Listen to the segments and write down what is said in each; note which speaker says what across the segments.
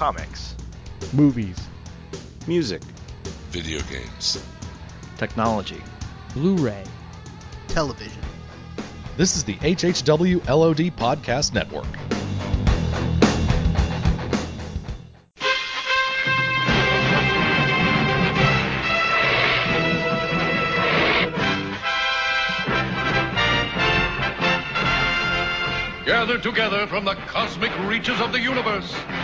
Speaker 1: comics,
Speaker 2: movies,
Speaker 1: music,
Speaker 3: video games,
Speaker 1: technology,
Speaker 2: Blu ray,
Speaker 4: television.
Speaker 5: This is the HHW LOD Podcast Network.
Speaker 6: Gathered together from the cosmic reaches of the universe, here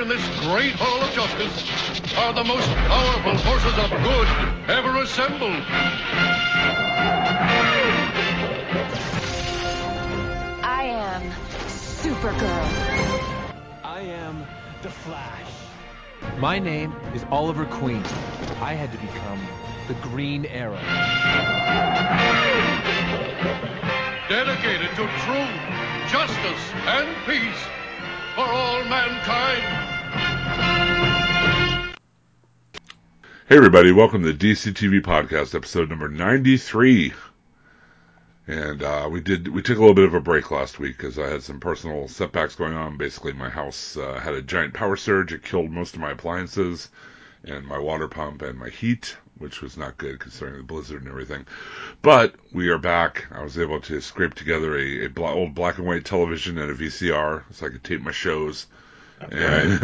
Speaker 6: in this great hall of justice, are the most powerful forces of good ever assembled.
Speaker 7: I am Supergirl.
Speaker 8: I am the Flash. My name is Oliver Queen. I had to become the Green Arrow.
Speaker 6: Dedicated to truth, justice, and peace for all mankind.
Speaker 3: Hey everybody, welcome to DC TV Podcast, episode number 93. And uh, we did we took a little bit of a break last week because I had some personal setbacks going on. Basically, my house uh, had a giant power surge. It killed most of my appliances and my water pump and my heat, which was not good considering the blizzard and everything. But we are back. I was able to scrape together a, a bla- old black and white television and a VCR so I could tape my shows. And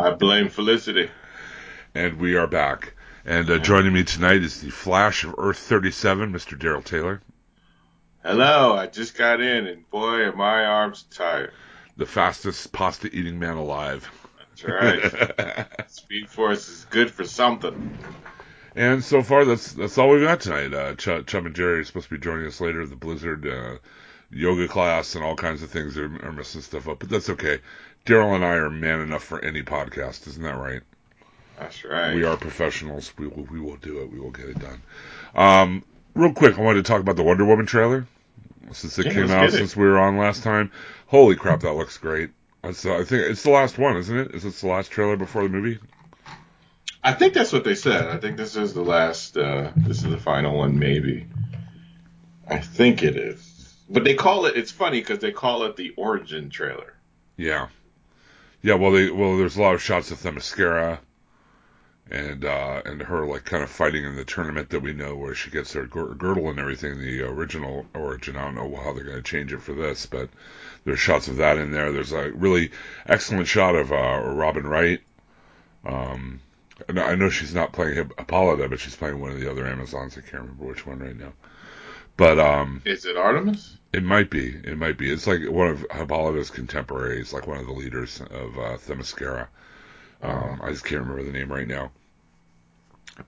Speaker 9: I blame Felicity.
Speaker 3: and we are back. And uh, joining me tonight is the Flash of Earth 37, Mr. Daryl Taylor.
Speaker 9: Hello, I just got in, and boy, are my arms tired.
Speaker 3: the fastest pasta eating man alive.
Speaker 9: That's right. Speed Force is good for something.
Speaker 3: And so far, that's that's all we've got tonight. Uh, Ch- Chum and Jerry are supposed to be joining us later. The Blizzard uh, yoga class and all kinds of things are, are messing stuff up, but that's okay. Daryl and I are man enough for any podcast, isn't that right?
Speaker 9: That's right.
Speaker 3: We are professionals. We will we will do it. We will get it done. Um, real quick, I wanted to talk about the Wonder Woman trailer since it
Speaker 9: Yeah,
Speaker 3: came out
Speaker 9: it.
Speaker 3: since we were on last time. Holy crap, that looks great. It's, uh, I think it's the last one, isn't it? Is this the last trailer before the movie?
Speaker 9: I think that's what they said. I think this is the last. Uh, this is the final one, maybe. I think it is. But they call it. It's funny because they call it the origin trailer.
Speaker 3: Yeah, yeah. Well, they well, there's a lot of shots of Themyscira, and uh, and her like kind of fighting in the tournament that we know where she gets her girdle and everything. The original origin. I don't know how they're going to change it for this, but there's shots of that in there. There's a really excellent shot of uh, Robin Wright. Um, I know she's not playing Hip- Hippolyta, but she's playing one of the other Amazons. I can't remember which one right now. But um,
Speaker 9: Is it Artemis?
Speaker 3: it might be. It might be. It's like one of Hippolyta's contemporaries, like one of the leaders of uh, Themyscira. Um, I just can't remember the name right now.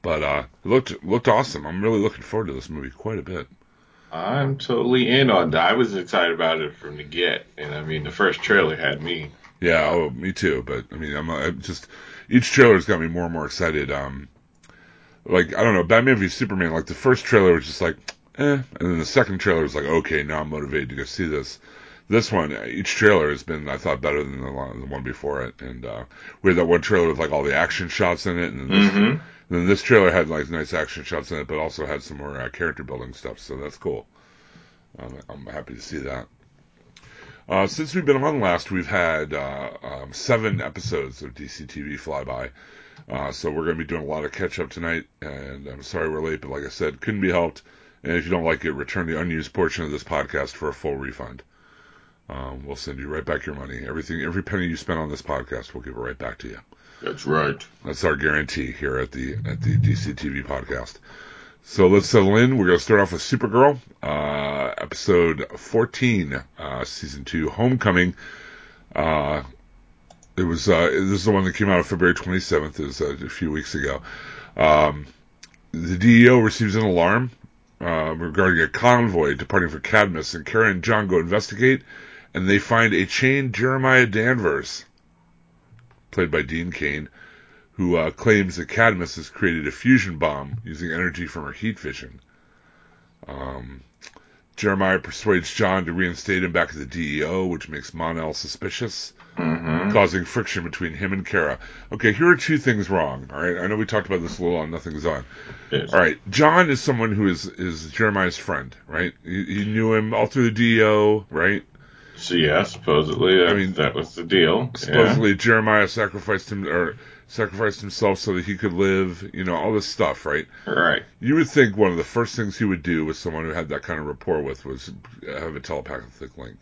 Speaker 3: But uh, it looked looked awesome. I'm really looking forward to this movie quite a bit.
Speaker 9: I'm totally in on that. I was excited about it from the get, and I mean, the first trailer had me.
Speaker 3: Yeah, oh, me too. But I mean, I'm, I'm just each trailer's got me more and more excited. Um, like I don't know, Batman v Superman. Like the first trailer was just like, eh, and then the second trailer was like, okay, now I'm motivated to go see this. This one, each trailer has been, I thought, better than the, one- the one before it. And uh, we had that one trailer with like all the action shots in it, and then this, Then this trailer had like nice action shots in it, but also had some more uh, character building stuff. So that's cool. I'm happy to see that. Uh, since we've been on last, we've had uh, um, seven episodes of DC TV Flyby. Uh, so we're going to be doing a lot of catch up tonight, and I'm sorry we're late, but like I said, couldn't be helped. And if you don't like it, return the unused portion of this podcast for a full refund. Um, we'll send you right back your money. Everything, every penny you spent on this podcast, we'll give it right back to you.
Speaker 9: That's right.
Speaker 3: That's our guarantee here at the at the DC TV podcast. So let's settle in. We're going to start off with Supergirl, uh, episode 14, uh, season two, Homecoming. Uh, it was uh, this is the one that came out on February 27th. It was uh, a few weeks ago. Um, the DEO receives an alarm uh, regarding a convoy departing for Cadmus, and Kara and John go investigate, and they find a chained Jeremiah Danvers, played by Dean Cain, who uh, claims that Cadmus has created a fusion bomb using energy from her heat vision. Um, Jeremiah persuades John to reinstate him back at the DEO, which makes Mon-El suspicious, causing friction between him and Kara. Okay, here are two things wrong. All right, I know we talked about this a little on Nothing's On.
Speaker 9: Yes.
Speaker 3: All right, John is someone who is is Jeremiah's friend, right? He, he knew him all through the DEO, right?
Speaker 9: So yeah, supposedly that,
Speaker 3: I mean,
Speaker 9: that was the deal.
Speaker 3: Supposedly Jeremiah sacrificed him or sacrificed himself so that he could live. You know all this stuff, right?
Speaker 9: right.
Speaker 3: You would think one of the first things he would do with someone who had that kind of rapport with was have a telepathic link.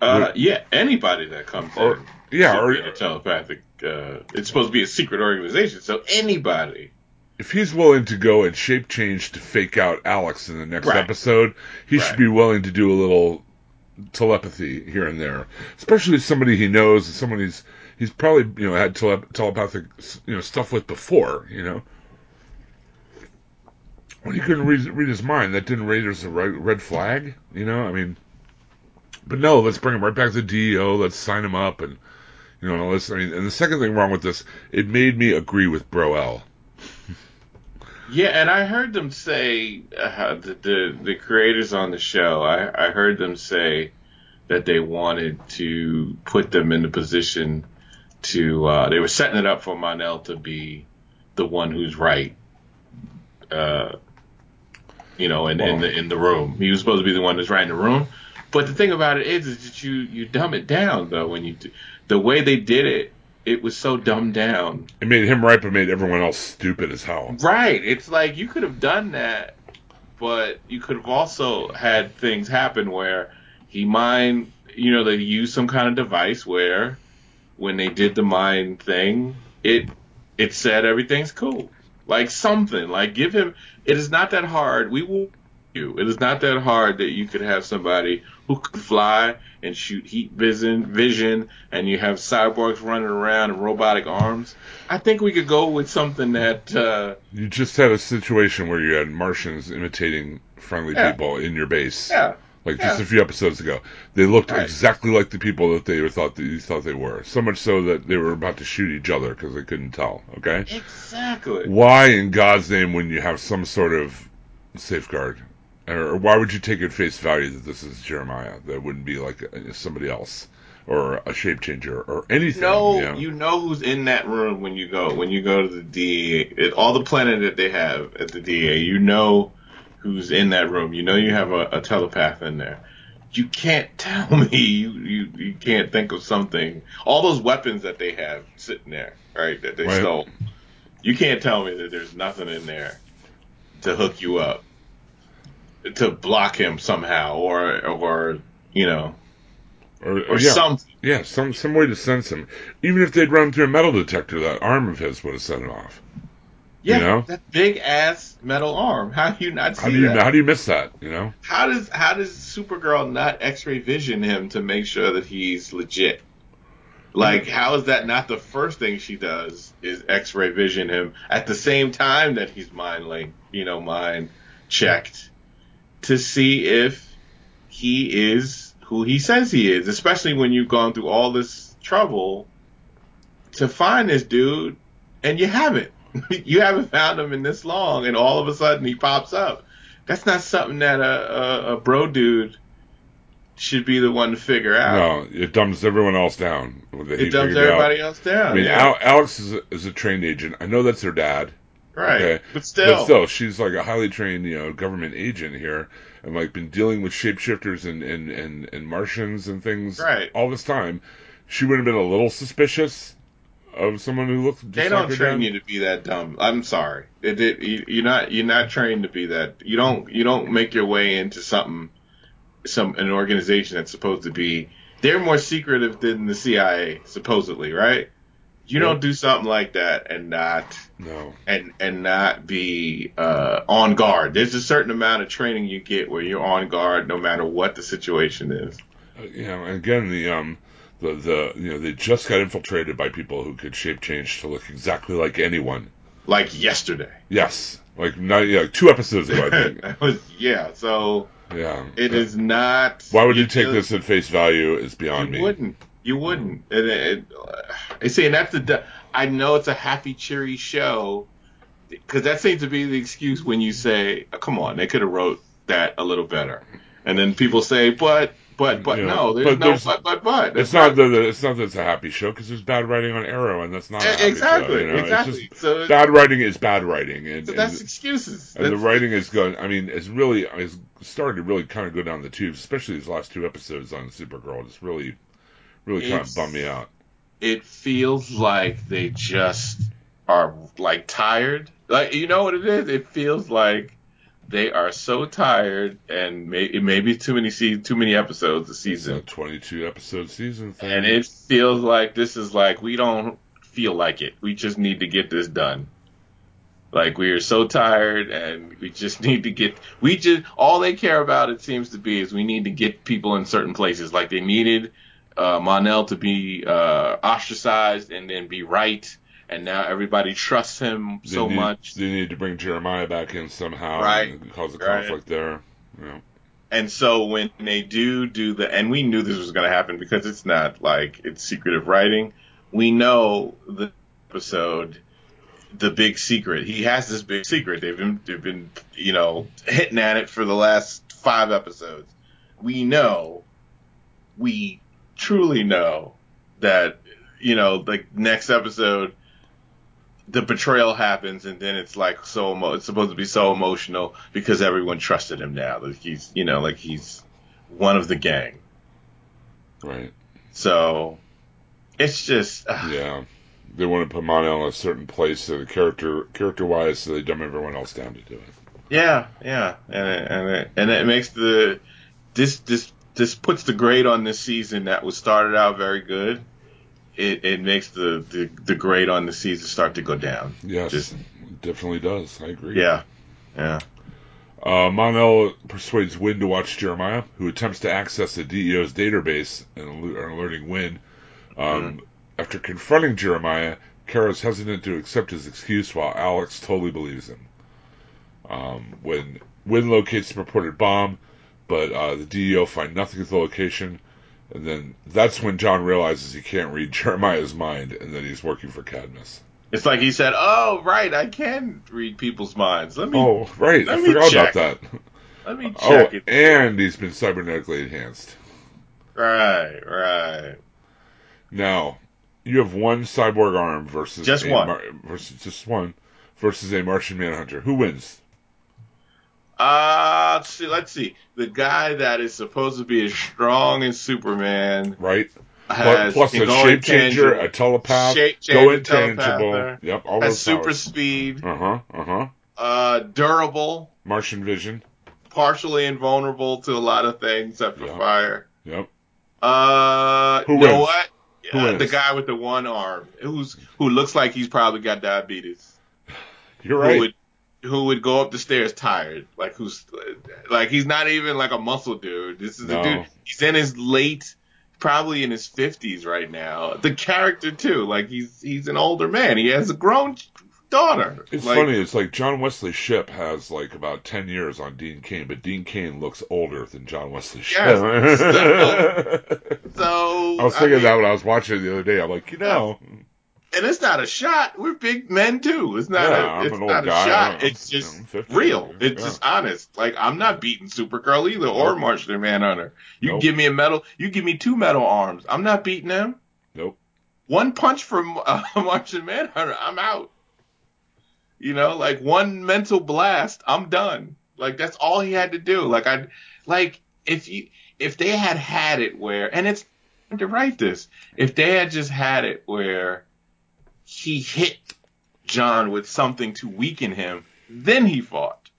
Speaker 9: Uh,
Speaker 3: Would-
Speaker 9: yeah, anybody that comes
Speaker 3: Or-
Speaker 9: in,
Speaker 3: yeah, or-
Speaker 9: a telepathic. Uh, it's supposed to be a secret organization, so anybody.
Speaker 3: If he's willing to go and shape change to fake out Alex in the next
Speaker 9: Right.
Speaker 3: episode, he should be willing to do a little telepathy here and there, especially somebody he knows, someone he's he's probably you know had tele- telepathic you know stuff with before, you know. When he couldn't read, read his mind, that didn't raise a red, flag, you know. I mean, but no, let's bring him right back to the DEO. Let's sign him up, and you know, this. I mean, and the second thing wrong with this, it made me agree with Broel.
Speaker 9: Yeah, and I heard them say uh, the, the the creators on the show. I, I heard them say that they wanted to put them in the position to. Uh, they were setting it up for Mon-El to be the one who's right. Uh, you know, in, in the in the room, he was supposed to be the one that's right in the room. But the thing about it is, is that you you dumb it down though when you do, the way they did it. It was so dumbed down.
Speaker 3: It made him right, but made everyone else stupid as hell.
Speaker 9: Right. It's like you could have done that, but you could have also had things happen where he mind, you know, they used some kind of device where when they did the mind thing, it it said everything's cool. Like something. Like give him it is not that hard. We will you. It is not that hard that you could have somebody who could fly and shoot heat vision vision and you have cyborgs running around and robotic arms. I think we could go with something that uh
Speaker 3: You just had a situation where you had Martians imitating friendly
Speaker 9: Yeah.
Speaker 3: people in your base.
Speaker 9: yeah.
Speaker 3: Like just a few episodes ago, they looked
Speaker 9: Right.
Speaker 3: exactly like the people that they thought that you thought they were. So much so that they were about to shoot each other because they couldn't tell. Okay,
Speaker 9: Exactly.
Speaker 3: why in God's name wouldn't you have some sort of safeguard, or why would you take at face value that this is Jeremiah? That wouldn't be like somebody else or a shape changer or anything.
Speaker 9: No,
Speaker 3: you know?
Speaker 9: you know who's in that room when you go when you go to the DEA. It, all the planning that they have at the DEA, you know who's in that room. You know you have a, a telepath in there. You can't tell me you, you you can't think of something. All those weapons that they have sitting there, right? That they
Speaker 3: Right.
Speaker 9: stole. You can't tell me that there's nothing in there to hook you up, to block him somehow, or or you know,
Speaker 3: or,
Speaker 9: or
Speaker 3: yeah.
Speaker 9: something.
Speaker 3: Yeah, some some way to sense him. Even if they'd run through a metal detector, that arm of his would have set him off.
Speaker 9: Yeah,
Speaker 3: You know?
Speaker 9: that big ass metal arm. How do you not see
Speaker 3: How do you
Speaker 9: that?
Speaker 3: how do you miss that? You know?
Speaker 9: How does how does Supergirl not X-ray vision him to make sure that he's legit? Like, how is that not the first thing she does? Is X-ray vision him at the same time that he's mind linked, you know, mind checked to see if he is who he says he is. Especially when you've gone through all this trouble to find this dude, and you haven't. you haven't found him in this long, and all of a sudden he pops up. That's not something that a, a, a bro dude should be the one to figure out.
Speaker 3: No, it dumps everyone else down.
Speaker 9: it dumps
Speaker 3: figured out.
Speaker 9: everybody else down.
Speaker 3: I mean,
Speaker 9: yeah.
Speaker 3: Al- Alex is a, is a trained agent. I know that's her dad.
Speaker 9: Right.
Speaker 3: okay.
Speaker 9: But still,
Speaker 3: But still, she's like a highly trained, you know, government agent here, and like been dealing with shapeshifters and and and, and Martians and things
Speaker 9: Right.
Speaker 3: all this time. She would have been a little suspicious of someone who looks.
Speaker 9: They don't train
Speaker 3: dad.
Speaker 9: you to be that dumb. I'm sorry. It, it, you, you're not you're not trained to be that. You don't you don't make your way into something some an organization that's supposed to be. They're more secretive than the CIA supposedly, right? You don't do something like that and not
Speaker 3: No.
Speaker 9: and and not be uh, on guard. There's a certain amount of training you get where you're on guard no matter what the situation is.
Speaker 3: Uh, you and again, the um, the the you know, they just got infiltrated by people who could shape change to look exactly like anyone.
Speaker 9: Like yesterday.
Speaker 3: Yes, like not yeah, like two episodes ago, I think.
Speaker 9: Was- yeah, so
Speaker 3: Yeah,
Speaker 9: it is not.
Speaker 3: Why would you take
Speaker 9: just-
Speaker 3: this at face value? Is beyond
Speaker 9: You
Speaker 3: me.
Speaker 9: wouldn't. You wouldn't. And it, it, uh, see, and that's the. I know it's a happy, cheery show, because that seems to be the excuse when you say, oh, "Come on, they could have wrote that a little better," and then people say, "But but but
Speaker 3: Yeah.
Speaker 9: no, there's
Speaker 3: But
Speaker 9: no
Speaker 3: there's-
Speaker 9: but but but.
Speaker 3: It's not that it's not that it's a happy show because there's bad writing on Arrow, and that's not
Speaker 9: exactly
Speaker 3: show. You know?
Speaker 9: exactly.
Speaker 3: It's
Speaker 9: so
Speaker 3: bad writing is bad writing, and,
Speaker 9: so
Speaker 3: and,
Speaker 9: that's excuses.
Speaker 3: and the writing is going. I mean, it's really it's starting to really kind of go down the tubes, especially these last two episodes on Supergirl. It's really, really kind of bummed me out.
Speaker 9: it feels like they just are like tired. Like you know what it is? It feels like they are so tired, and may, it may be too many se- too many episodes a
Speaker 3: It's a
Speaker 9: season,
Speaker 3: 22 episode season thing.
Speaker 9: and it feels like this is like we don't feel like it. We just need to get this done. Like we are so tired, and we just need to get. We just all they care about it seems to be is we need to get people in certain places. Like they needed uh, Mon-El to be uh, ostracized and then be right, and now everybody trusts him
Speaker 3: They
Speaker 9: so
Speaker 3: need,
Speaker 9: much.
Speaker 3: They need to bring Jeremiah back in somehow,
Speaker 9: Right.
Speaker 3: And cause a
Speaker 9: Right.
Speaker 3: conflict there. You know.
Speaker 9: And so when they do do the, and we knew this was going to happen because it's not like it's secretive writing. We know the episode, the big secret. He has this big secret. They've been, they've been, you know, hitting at it for the last five episodes. We know, we truly know that, you know, like next episode, the betrayal happens and then it's like so emo- it's supposed to be so emotional because everyone trusted him now like he's you know like he's one of the gang
Speaker 3: Right.
Speaker 9: so it's just uh,
Speaker 3: Yeah. They want to put Mon-El in a certain place, so the character character wise, so they dumb everyone else down to do it.
Speaker 9: yeah yeah and it, and it, and it makes the this this this puts the grade on this season that was started out very good it, it makes the, the the grade on the season start to go down
Speaker 3: Yes,
Speaker 9: Just-
Speaker 3: definitely does. I agree.
Speaker 9: yeah yeah
Speaker 3: Uh, Mon-El persuades Winn to watch Jeremiah, who attempts to access the DEO's database and aler- alerting Winn. Um, After confronting Jeremiah, Kara's hesitant to accept his excuse while Alex totally believes him. Um, when Winn locates the purported bomb, but uh, the DEO find nothing at the location, and then that's when John realizes he can't read Jeremiah's mind and that he's working for Cadmus.
Speaker 9: it's like he said oh right I can read people's minds let me
Speaker 3: Oh, right, I forgot
Speaker 9: check.
Speaker 3: about that.
Speaker 9: let me
Speaker 3: Oh,
Speaker 9: check it
Speaker 3: and he's been cybernetically enhanced.
Speaker 9: right right
Speaker 3: Now, you have one cyborg arm versus
Speaker 9: Just
Speaker 3: a
Speaker 9: one.
Speaker 3: Mar- versus just one versus a Martian Manhunter. Who wins?
Speaker 9: Uh, let's see, let's see. The guy that is supposed to be as strong as Superman
Speaker 3: Right?
Speaker 9: has
Speaker 3: plus a shape changer, a telepath,
Speaker 9: shape
Speaker 3: go intangible.
Speaker 9: telepather,
Speaker 3: Yep, all
Speaker 9: has
Speaker 3: those
Speaker 9: super
Speaker 3: powers.
Speaker 9: speed,
Speaker 3: Uh huh. Uh huh.
Speaker 9: uh, durable,
Speaker 3: Martian vision.
Speaker 9: partially invulnerable to a lot of things except for
Speaker 3: Yeah.
Speaker 9: fire.
Speaker 3: Yep.
Speaker 9: Uh,
Speaker 3: Who
Speaker 9: you know what?
Speaker 3: Who
Speaker 9: Uh,
Speaker 3: wins?
Speaker 9: the guy with the one arm, who's who looks like he's probably got diabetes.
Speaker 3: You're
Speaker 9: Who
Speaker 3: right.
Speaker 9: would who would go up the stairs tired, like who's like he's not even like a muscle dude. This is
Speaker 3: No.
Speaker 9: a dude. He's in his late, probably in his fifties right now. The character too, like he's he's an older man. He has a grown daughter.
Speaker 3: It's
Speaker 9: Like,
Speaker 3: funny. It's like John Wesley Shipp has like about ten years on Dean Cain, but Dean Cain looks older than John Wesley Shipp.
Speaker 9: Yes. So
Speaker 3: I was thinking
Speaker 9: mean,
Speaker 3: that when I was watching it the other day. I'm like, you know,
Speaker 9: and it's not a shot. We're big men too. It's not
Speaker 3: Yeah,
Speaker 9: a it's not a shot. It's just
Speaker 3: I'm 50.
Speaker 9: real. It's
Speaker 3: Yeah.
Speaker 9: just honest. Like I'm not beating Supergirl either or
Speaker 3: Nope.
Speaker 9: Martian Manhunter. You
Speaker 3: Nope.
Speaker 9: give me a metal, you give me two metal arms. I'm not beating them.
Speaker 3: nope.
Speaker 9: One punch from uh, Martian Manhunter, I'm out. You know, like one mental blast, I'm done. Like that's all he had to do. Like I, like if you if they had had it where, and it's hard to write this, if they had just had it where he hit John with something to weaken him, then he fought.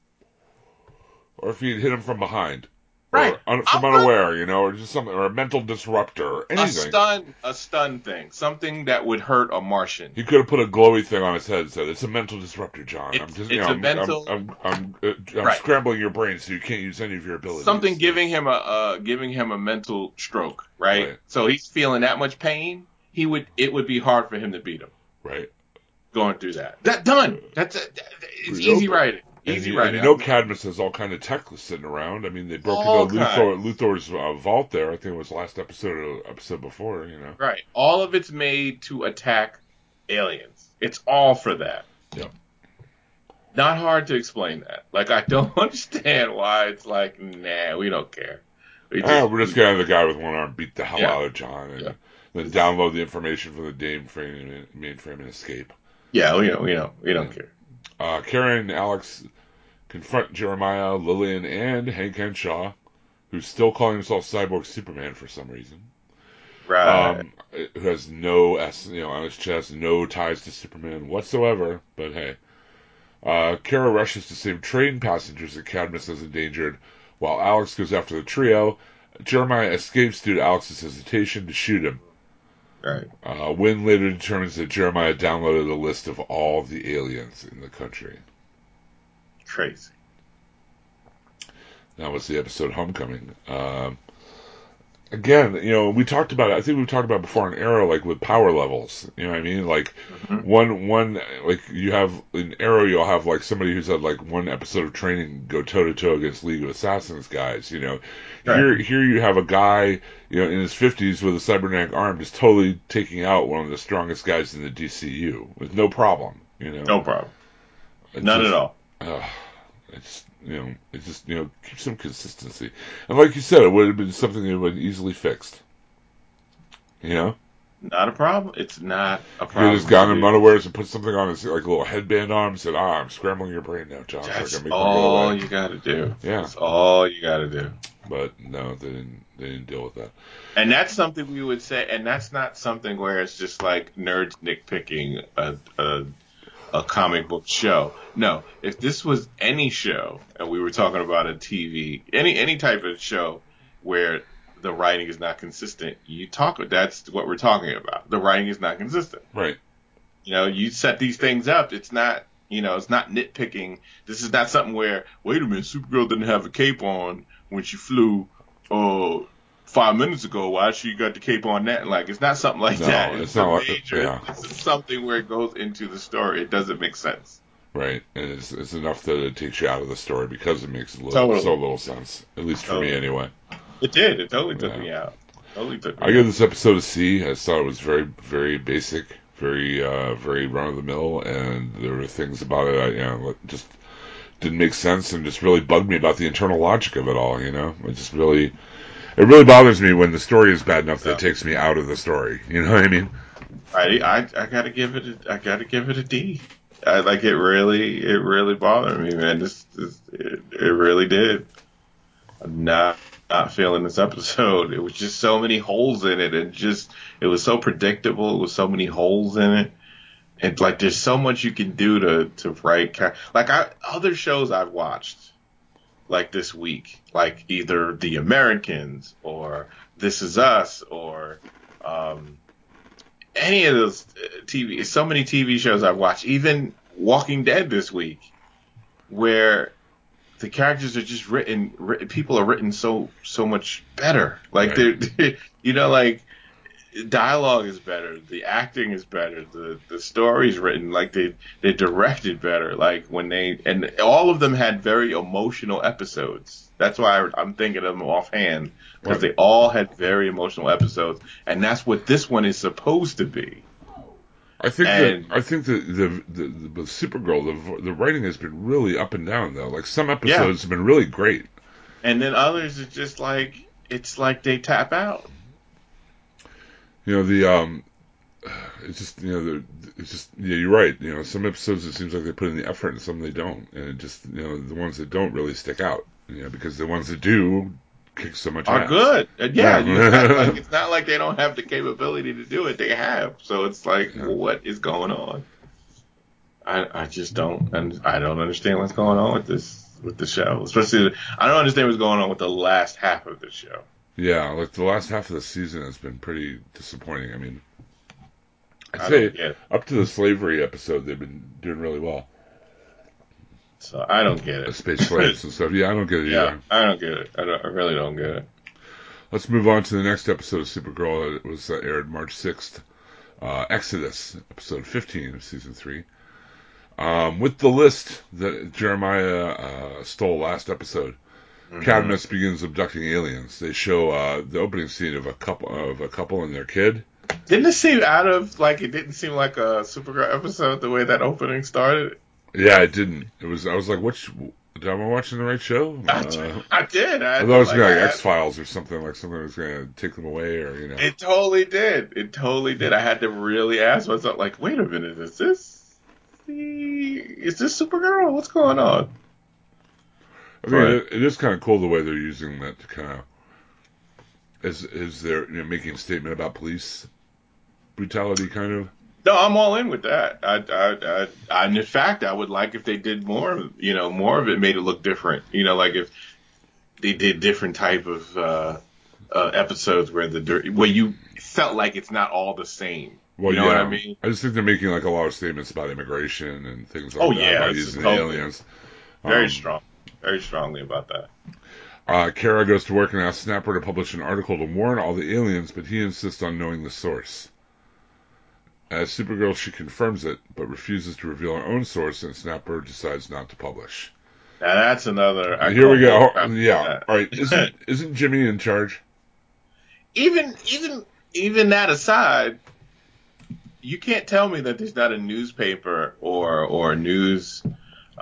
Speaker 3: Or if you hit him from behind,
Speaker 9: Right.
Speaker 3: Or un- from
Speaker 9: I'm
Speaker 3: unaware, you know, or just something, or a mental disruptor, or
Speaker 9: A
Speaker 3: anything.
Speaker 9: stun, a stun thing, something that would hurt a Martian.
Speaker 3: He could have put a glowy thing on his head and said, "It's a mental disruptor, John. I'm
Speaker 9: It's-
Speaker 3: just, you know,
Speaker 9: a
Speaker 3: I'm,
Speaker 9: mental-
Speaker 3: I'm, I'm, I'm, uh, I'm
Speaker 9: Right.
Speaker 3: scrambling your brain so you can't use any of your abilities."
Speaker 9: something giving him a uh, giving him a mental stroke, right?
Speaker 3: Right.
Speaker 9: So he's feeling that much pain. He would it would be hard for him to beat him
Speaker 3: right.
Speaker 9: going through that. That done. That's a, that- it's easy
Speaker 3: open.
Speaker 9: writing.
Speaker 3: And
Speaker 9: Easy
Speaker 3: you,
Speaker 9: writing.
Speaker 3: and you know, Cadmus has all kind of tech sitting around. I mean, they broke
Speaker 9: All
Speaker 3: into Luthor. Luthor's uh, vault there. I think it was last episode or episode before. You know,
Speaker 9: right. All of it's made to attack aliens. It's all for that.
Speaker 3: Yep.
Speaker 9: Not hard to explain that. Like I don't understand why it's like, nah, we don't care. He
Speaker 3: Ah, we're just gonna have the guy with one arm beat the hell
Speaker 9: Yeah.
Speaker 3: out of John and
Speaker 9: Yeah.
Speaker 3: Then download the information from the mainframe, mainframe and escape.
Speaker 9: yeah, we don't, we don't, we don't care.
Speaker 3: Uh, Karen and Alex confront Jeremiah, Lillian, and Hank Henshaw, who's still calling himself Cyborg Superman for some reason.
Speaker 9: Right.
Speaker 3: Um, who has no S, you know, on his chest, no ties to Superman whatsoever. But hey, uh, Kara rushes to save train passengers that Cadmus has endangered, while Alex goes after the trio. Jeremiah escapes due to Alex's hesitation to shoot him.
Speaker 9: Right.
Speaker 3: Uh, Winn later determines that Jeremiah downloaded a list of all the aliens in the country.
Speaker 9: Crazy.
Speaker 3: That was the episode Homecoming. Um, again, you know, we talked about it. I think we've talked about it before on Arrow, like with power levels. You know what I mean? Like
Speaker 9: Mhm.
Speaker 3: one, one, like you have in Arrow, you'll have like somebody who's had like one episode of training go toe to toe against League of Assassins guys. You know,
Speaker 9: Right.
Speaker 3: here, here you have a guy, you know, in his fifties with a cybernetic arm, just totally taking out one of the strongest guys in the DCU with no problem. You know,
Speaker 9: No problem.
Speaker 3: It's
Speaker 9: None
Speaker 3: just-
Speaker 9: at all.
Speaker 3: uh, it's you know it just you know keep some consistency and like you said it would have been something that would have easily fixed you know
Speaker 9: Not a problem. It's not a problem.
Speaker 3: you just got him unawares and put something on his like a little headband on him and said ah I'm scrambling your brain now John
Speaker 9: That's
Speaker 3: can make one go
Speaker 9: all you gotta do.
Speaker 3: Yeah.
Speaker 9: That's all you gotta do.
Speaker 3: but no they didn't they didn't deal with that
Speaker 9: And that's something we would say, and that's not something where it's just like nerds nitpicking a, a, a comic book show. No, if this was any show, and we were talking about a TV, any any type of show where the writing is not consistent, you talk. That's what we're talking about. The writing is not consistent.
Speaker 3: right
Speaker 9: You know, you set these things up. It's not, you know, it's not nitpicking. This is not something where, wait a minute, Supergirl didn't have a cape on when she flew, uh, five minutes ago. Why should you got the cape on that? Like, it's not something like
Speaker 3: No,
Speaker 9: that.
Speaker 3: it's
Speaker 9: a
Speaker 3: not like-
Speaker 9: major,
Speaker 3: yeah.
Speaker 9: It's something where it goes into the story. It doesn't make sense.
Speaker 3: right and it's, it's enough that it takes you out of the story because it makes little,
Speaker 9: Totally.
Speaker 3: so little sense at least for me anyway
Speaker 9: It did. It totally took
Speaker 3: Yeah.
Speaker 9: me out. Totally took me
Speaker 3: I give this episode a C. I thought it was very, very basic, very, uh, very run of the mill, and there were things about it I, you know, that just didn't make sense and just really bugged me about the internal logic of it all. You know, it just really, it really bothers me when the story is bad enough that it takes me out of the story. You know what I mean?
Speaker 9: I, I, I gotta give it. A, I gotta give it a D. I, like it really, it really bothered me, man. This, this it, it really did. I'm not, not feeling this episode. It was just so many holes in it, and just it was so predictable. It was so many holes in it, and like there's so much you can do to to write. Like I, other shows I've watched, like this week, like either The Americans or This Is Us or. Um, any of those TV, so many TV shows I've watched, even Walking Dead this week, where the characters are just written, written people are written so so much better. Like
Speaker 3: Right.
Speaker 9: they're, you know, like dialogue is better, the acting is better, the the story's written like they they directed better. Like when they and all of them had very emotional episodes. That's why I, I'm thinking of them offhand because they all had very emotional episodes, and that's what this one is supposed to be.
Speaker 3: I think
Speaker 9: And-
Speaker 3: that I think that the the, the, the Supergirl the the writing has been really up and down though. Like some episodes have been really great.
Speaker 9: And then others is just like it's like they tap out.
Speaker 3: You know the um, it's just you know the it's just yeah you're right. You know some episodes it seems like they put in the effort and some they don't, and it just you know the ones that don't really stick out. You know because the ones that do kick so much
Speaker 9: Are
Speaker 3: ass.
Speaker 9: good. And yeah,
Speaker 3: Yeah.
Speaker 9: you act like it's not like they don't have the capability to do it. They have. So it's like,
Speaker 3: Yeah.
Speaker 9: well, what is going on? I I just don't and I don't understand what's going on with this with the show. Especially I don't understand what's going on with the last half of the show.
Speaker 3: Yeah, like the last half of the season has been pretty disappointing. I mean, I'd
Speaker 9: I
Speaker 3: say
Speaker 9: don't get it.
Speaker 3: up to the slavery episode they've been doing really well.
Speaker 9: So I don't get it.
Speaker 3: space slaves and stuff. Yeah, I don't get it
Speaker 9: Yeah,
Speaker 3: either.
Speaker 9: I don't get it. I, don't, I really don't get it.
Speaker 3: Let's move on to the next episode of Supergirl. It was uh, aired March 6th. Uh, Exodus, episode 15 of season 3. Um, with the list that Jeremiah uh, stole last episode,
Speaker 9: Mm-hmm.
Speaker 3: Cadmus begins abducting aliens. They show uh, the opening scene of a couple of a couple and their kid.
Speaker 9: Didn't it seem out of like it didn't seem like a Supergirl episode the way that opening started?
Speaker 3: Yeah, it didn't. It was. I was like, which am I watching the right show?
Speaker 9: I,
Speaker 3: Uh,
Speaker 9: I did. I,
Speaker 3: I thought it was
Speaker 9: like,
Speaker 3: gonna like X Files or something like something was gonna take them away or you know.
Speaker 9: It totally did. It totally did. I had to really ask myself, like, wait a minute, is this the is this Supergirl? What's going on?
Speaker 3: I mean,
Speaker 9: Right.
Speaker 3: it, it is kind of cool the way they're using that to kind of is is they're you know, making a statement about police brutality, kind of.
Speaker 9: No, I'm all in with that. I, I, I, I, and in fact, I would like if they did more. You know, more of it made it look different. You know, like if they did different type of uh, uh, episodes where the where you felt like it's not all the same.
Speaker 3: Well,
Speaker 9: you know
Speaker 3: yeah,
Speaker 9: what I mean?
Speaker 3: I just think they're making like a lot of statements about immigration and things like
Speaker 9: Oh,
Speaker 3: that
Speaker 9: yeah,
Speaker 3: about
Speaker 9: it's
Speaker 3: using
Speaker 9: totally-
Speaker 3: aliens.
Speaker 9: Very
Speaker 3: Um,
Speaker 9: strong, very strongly about that.
Speaker 3: Uh, Kara goes to work and asks Snapper to publish an article to warn all the aliens, but he insists on knowing the source. As Supergirl, she confirms it, but refuses to reveal her own source, and Snapper decides not to publish.
Speaker 9: Now that's another. I
Speaker 3: Here we
Speaker 9: go
Speaker 3: go.
Speaker 9: more after
Speaker 3: Yeah. All right. Isn't isn't Jimmy in charge?
Speaker 9: even even even that aside, you can't tell me that there's not a newspaper or or news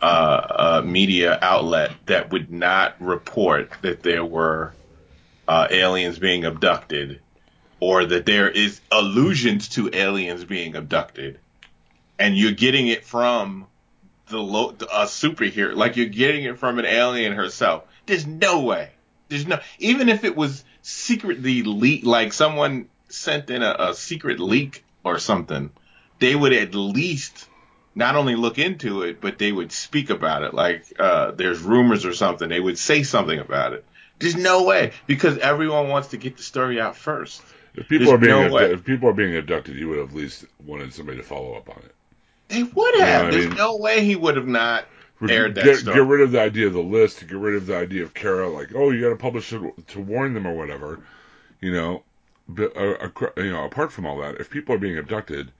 Speaker 9: uh, uh, media outlet that would not report that there were uh, aliens being abducted, or that there is allusions to aliens being abducted, and you're getting it from the lo- a superhero, like you're getting it from an alien herself. There's no way. There's no even if it was secretly leaked, like someone sent in a, a secret leak or something, they would at least not only look into it, but they would speak about it. Like uh, there's rumors or something, they would say something about it. There's no way because everyone wants to get the story out first.
Speaker 3: If people
Speaker 9: There's
Speaker 3: are being
Speaker 9: no
Speaker 3: if people are being abducted, you would have at least wanted somebody to follow up on it.
Speaker 9: They would have.
Speaker 3: I
Speaker 9: There's
Speaker 3: mean-
Speaker 9: no way he would have not aired that
Speaker 3: get,
Speaker 9: story.
Speaker 3: get rid of the idea of the list. Get rid of the idea of Kara, like, oh, you got to publish it to warn them or whatever. You know, but, uh, you know, apart from all that, if people are being abducted,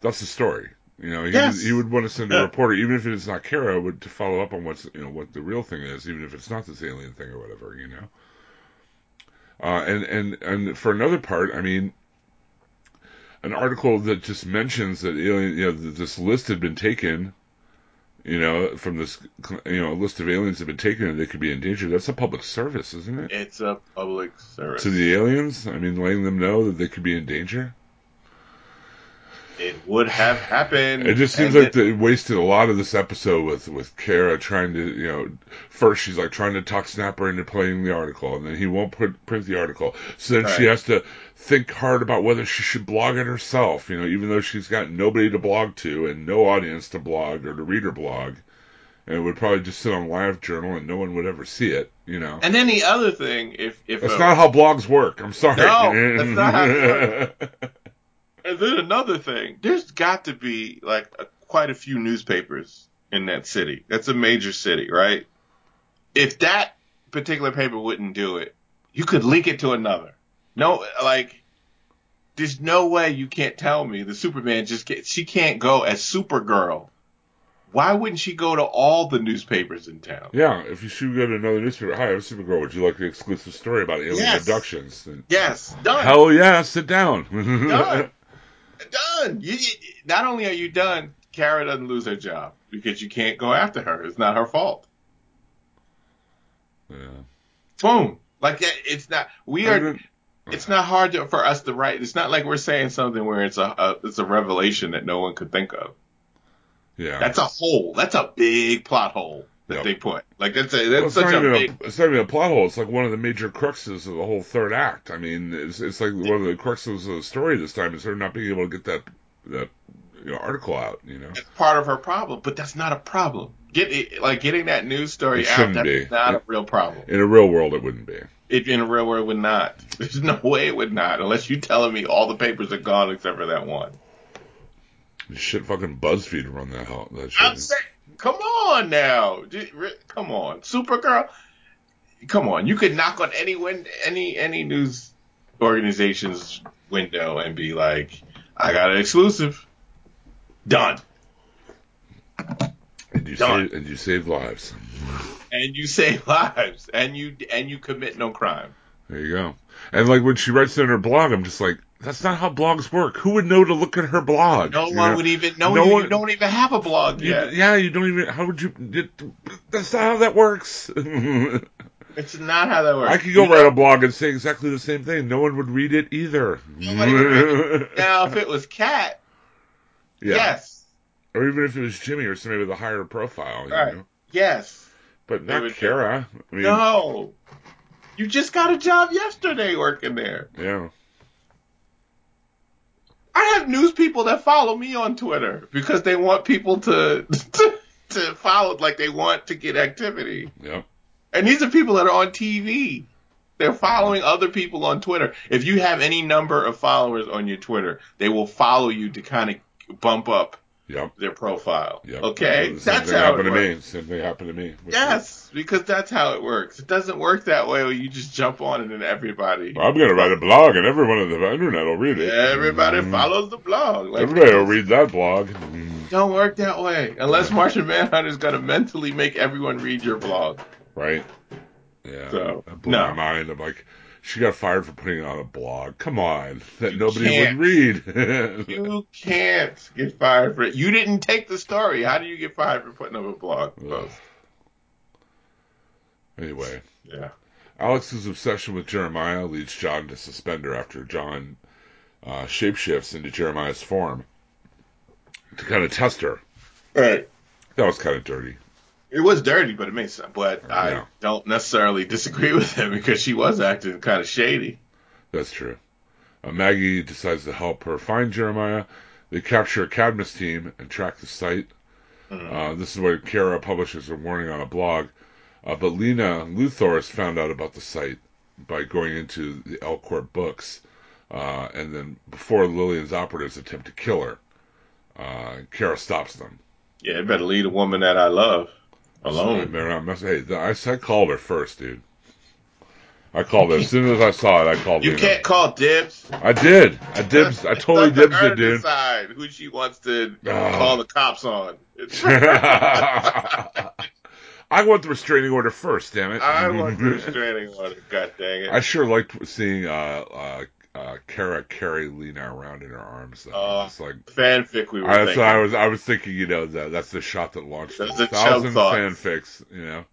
Speaker 3: that's the story. You know, he,
Speaker 9: Yes.
Speaker 3: would, he would want to send a reporter, even if it's not Kara, would to follow up on what's you know what the real thing is, even if it's not this alien thing or whatever. You know. Uh, and and and for another part, I mean, an article that just mentions that alien, you know, this list had been taken, you know, from this, you know, a list of aliens that have been taken and they could be in danger. That's a public service, isn't it?
Speaker 9: It's a public service.
Speaker 3: To the aliens, I mean, letting them know that they could be in danger.
Speaker 9: It would have happened.
Speaker 3: It just seems
Speaker 9: and
Speaker 3: like they wasted a lot of this episode with with Kara trying to, you know, first she's like trying to talk Snapper into playing the article, and then he won't put, print the article. So then she has to think hard about whether she should blog it herself, you know, even though she's got nobody to blog to and no audience to blog or to read her blog, and it would probably just sit on Live Journal and no one would ever see it, you know.
Speaker 9: And then the other thing, if if
Speaker 3: That's
Speaker 9: a-
Speaker 3: not how blogs work. I'm sorry.
Speaker 9: No, that's not how it And then another thing, there's got to be like a, quite a few newspapers in that city. That's a major city, right? If that particular paper wouldn't do it, you could link it to another. No, like, there's no way you can't tell me the Superman just get, she can't go as Supergirl. Why wouldn't she go to all the newspapers in town?
Speaker 3: Yeah, if you should go to another newspaper, hi, I'm Supergirl. Would you like the exclusive story about alien
Speaker 9: Yes.
Speaker 3: abductions?
Speaker 9: Yes, done.
Speaker 3: Hell yeah, sit down.
Speaker 9: done. Done. You, you- not only are you done, Kara doesn't lose her job because you can't go after her. It's not her fault.
Speaker 3: yeah.
Speaker 9: Boom. Like it's not. We are. It's not hard to, for us to write. It's not like we're saying something where it's a, a it's a revelation that no one could think of.
Speaker 3: yeah.
Speaker 9: That's a hole. That's a big plot hole that
Speaker 3: Yep.
Speaker 9: they put. Like that's a that's
Speaker 3: it's,
Speaker 9: such
Speaker 3: not
Speaker 9: a
Speaker 3: even
Speaker 9: big.
Speaker 3: a, it's not even a plot hole. It's like one of the major cruxes of the whole third act. I mean, it's, it's like one of the cruxes of the story this time is her not being able to get that that you know, article out. You know,
Speaker 9: It's part of her problem, but that's not a problem. Get it, like getting that news story
Speaker 3: It
Speaker 9: out. That's
Speaker 3: be.
Speaker 9: not
Speaker 3: It-
Speaker 9: a real problem.
Speaker 3: in a real world, it wouldn't be.
Speaker 9: It in a real world it would not. There's no way it would not, unless you're telling me all the papers are gone except for that one.
Speaker 3: Shit, fucking BuzzFeed run that that
Speaker 9: I'm
Speaker 3: shit.
Speaker 9: saying, come on now, come on, Supergirl, come on. You could knock on any win- any any news organization's window and be like, "I got an exclusive." Done,
Speaker 3: And you
Speaker 9: Done.
Speaker 3: save and you save lives.
Speaker 9: and you save lives, and you and you commit no crime.
Speaker 3: There you go. And like when she writes it in her blog, I'm just like, That's not how blogs work. Who would know to look at her blog?
Speaker 9: No one
Speaker 3: know?
Speaker 9: would even know
Speaker 3: No
Speaker 9: you,
Speaker 3: one-
Speaker 9: you don't even have a blog
Speaker 3: You-
Speaker 9: yet.
Speaker 3: yeah, you don't even. How would you? It, that's not how that works.
Speaker 9: It's not how that works.
Speaker 3: I could go
Speaker 9: You
Speaker 3: write
Speaker 9: know,
Speaker 3: a blog and say exactly the same thing. No one would read it either.
Speaker 9: Nobody would read Now, if it was Cat,
Speaker 3: yeah.
Speaker 9: yes,
Speaker 3: Or even if it was Jimmy or somebody with a higher profile. You
Speaker 9: Right.
Speaker 3: know?
Speaker 9: yes.
Speaker 3: But
Speaker 9: They
Speaker 3: not Kara. I mean,
Speaker 9: No, you just got a job yesterday working there.
Speaker 3: Yeah.
Speaker 9: I have news people that follow me on Twitter because they want people to to, to follow, like they want to get activity.
Speaker 3: Yep.
Speaker 9: And these are people that are on TV. They're following other people on Twitter. If you have any number of followers on your Twitter, they will follow you to kind of bump up
Speaker 3: Yep.
Speaker 9: their profile.
Speaker 3: Yep.
Speaker 9: Okay, that's
Speaker 3: thing
Speaker 9: how
Speaker 3: happened
Speaker 9: it
Speaker 3: to
Speaker 9: works.
Speaker 3: me. Same thing happened to me.
Speaker 9: Yes, because that's how it works. It doesn't work that way where you just jump on it and everybody,
Speaker 3: is- I'm gonna write a blog and everyone on the internet will read it.
Speaker 9: everybody
Speaker 3: Mm.
Speaker 9: follows the blog. Like,
Speaker 3: Everybody will read that blog.
Speaker 9: Don't work that way unless Martian Manhunter's gonna mentally make everyone read your blog.
Speaker 3: Right? Yeah.
Speaker 9: So,
Speaker 3: that blew
Speaker 9: no.
Speaker 3: my mind. I'm like, she got fired for putting on a blog. Come on, that
Speaker 9: You
Speaker 3: nobody
Speaker 9: can't.
Speaker 3: would read.
Speaker 9: You can't get fired for it. You didn't take the story. How do you get fired for putting up a blog post?
Speaker 3: anyway,
Speaker 9: Yeah.
Speaker 3: Alex's obsession with Jeremiah leads John to suspend her after John uh, shapeshifts into Jeremiah's form to kind of test her.
Speaker 9: Right.
Speaker 3: That was kind of dirty.
Speaker 9: It was dirty, but it makes sense. But I
Speaker 3: Yeah.
Speaker 9: don't necessarily disagree with him because she was acting kind of shady.
Speaker 3: That's true. Uh, Maggie decides to help her find Jeremiah. They capture Cadmus team and track the site. Uh, this is what Kara publishes a warning on a blog. Uh, but Lena Luthor has found out about the site by going into the L-Corp books. Uh, and then before Lillian's operatives attempt to kill her, uh, Kara stops them.
Speaker 9: Yeah, it better lead a woman that I love Alone.
Speaker 3: they're not mess- hey, I, I called her first, dude. I called her. As soon as I saw it, I called
Speaker 9: You
Speaker 3: Lena.
Speaker 9: can't call dibs.
Speaker 3: I did. I dibs. I totally dibs
Speaker 9: her
Speaker 3: it, dude.
Speaker 9: Decide who she wants to
Speaker 3: Ah.
Speaker 9: call the cops on.
Speaker 3: I want the restraining order first, damn it.
Speaker 9: I want the restraining order. God dang it!
Speaker 3: I sure liked seeing uh, uh, uh, Kara carry Lena around in her arms. Though.
Speaker 9: Uh,
Speaker 3: it's like
Speaker 9: Fanfic we were
Speaker 3: I, that's
Speaker 9: thinking.
Speaker 3: what I was. I was thinking, you know, that that's the shot that launched
Speaker 9: That's
Speaker 3: a
Speaker 9: the chub
Speaker 3: thousand
Speaker 9: thoughts.
Speaker 3: fanfics. You know,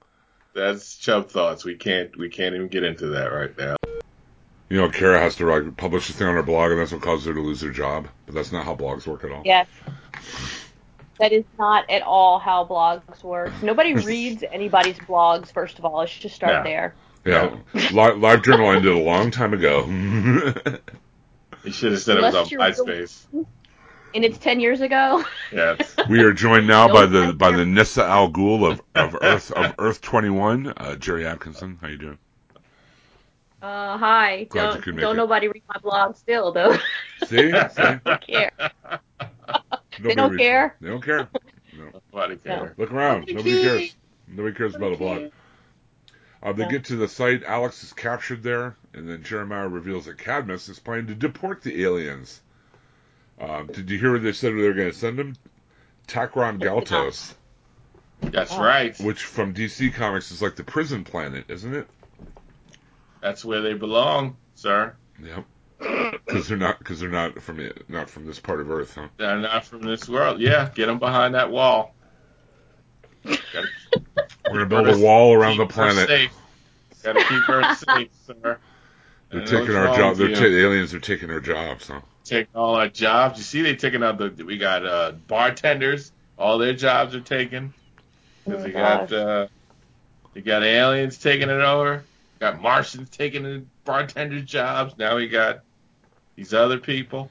Speaker 9: That's chub thoughts. We can't. We can't even get into that right now.
Speaker 3: you know, Kara has to like publish this thing on her blog, and that's what causes her to lose her job. But that's not how blogs work at all.
Speaker 4: Yes. That is not at all how blogs work. Nobody reads anybody's blogs, first of all. Let's just start
Speaker 9: Yeah.
Speaker 4: there.
Speaker 3: Yeah, Li- Live Journal ended a long time ago.
Speaker 9: You should have said it was on
Speaker 4: Unless you're
Speaker 9: MySpace.
Speaker 4: And it's 10 years ago.
Speaker 9: Yeah. it's-
Speaker 3: We are joined now by the
Speaker 4: like
Speaker 3: by the Nyssa Al Ghul of, of Earth of Earth Twenty One, uh, Jerry Atkinson. How you doing?
Speaker 4: Uh, hi.
Speaker 3: Glad
Speaker 4: don't
Speaker 3: could make
Speaker 4: don't
Speaker 3: it.
Speaker 4: nobody read my blog still, though.
Speaker 3: See, see,
Speaker 4: don't care.
Speaker 3: Nobody
Speaker 4: don't
Speaker 3: reads
Speaker 4: care.
Speaker 3: They don't care. No.
Speaker 9: Nobody cares.
Speaker 3: Look around.
Speaker 4: Nobody
Speaker 3: Nobody
Speaker 4: cares.
Speaker 3: cares. Nobody cares about a blog.
Speaker 4: Cares.
Speaker 3: Uh, they
Speaker 4: No.
Speaker 3: get to the site. Alex is captured there, and then Jeremiah reveals that Cadmus is planning to deport the aliens. Um, did you hear what they said they were going to send them? Takron Galtos,
Speaker 9: That's
Speaker 4: Oh.
Speaker 9: right.
Speaker 3: which from DC Comics is like the prison planet, isn't it?
Speaker 9: That's where they belong, sir.
Speaker 3: Yep. Because they're not because they're not from it- not from this part of Earth, huh?
Speaker 9: They're not from this world. Yeah, get them behind that wall. Gotta
Speaker 3: We're gonna build a wall around the planet.
Speaker 9: safe. Gotta keep her safe, sir.
Speaker 3: They're
Speaker 9: I
Speaker 3: taking our
Speaker 9: wrong
Speaker 3: job. They're
Speaker 9: you.
Speaker 3: ta- the aliens are taking our jobs, huh?
Speaker 9: taking all our jobs. You see, they taking out the. We got uh, bartenders. All their jobs are taken. Because
Speaker 4: Oh
Speaker 9: they
Speaker 4: my
Speaker 9: got uh, they got aliens taking it over. Got Martians taking the bartenders' jobs. Now we got these other people.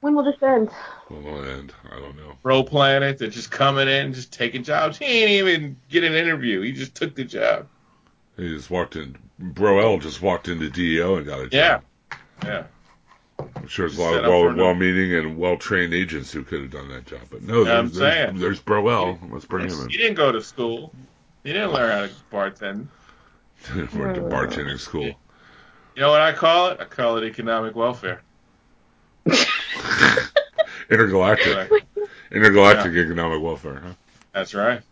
Speaker 4: When will this end?
Speaker 3: Well, and I don't know.
Speaker 9: Pro Planet. They're just coming in, just taking jobs. He ain't even get an interview. He just took the job.
Speaker 3: He just walked in. Broel just walked into DEO and got a job.
Speaker 9: Yeah. Yeah.
Speaker 3: I'm sure there's a lot of well, well-meaning and well-trained agents who could have done that job, but no,
Speaker 9: Yeah, I'm
Speaker 3: there's, there's,
Speaker 9: saying.
Speaker 3: there's Broel. Let's bring him in.
Speaker 9: He didn't go to school. He didn't learn how to bartend.
Speaker 3: in. Went to bartending school.
Speaker 9: You know what I call it? I call it economic welfare.
Speaker 3: Intergalactic, intergalactic economic welfare. Huh?
Speaker 9: That's right.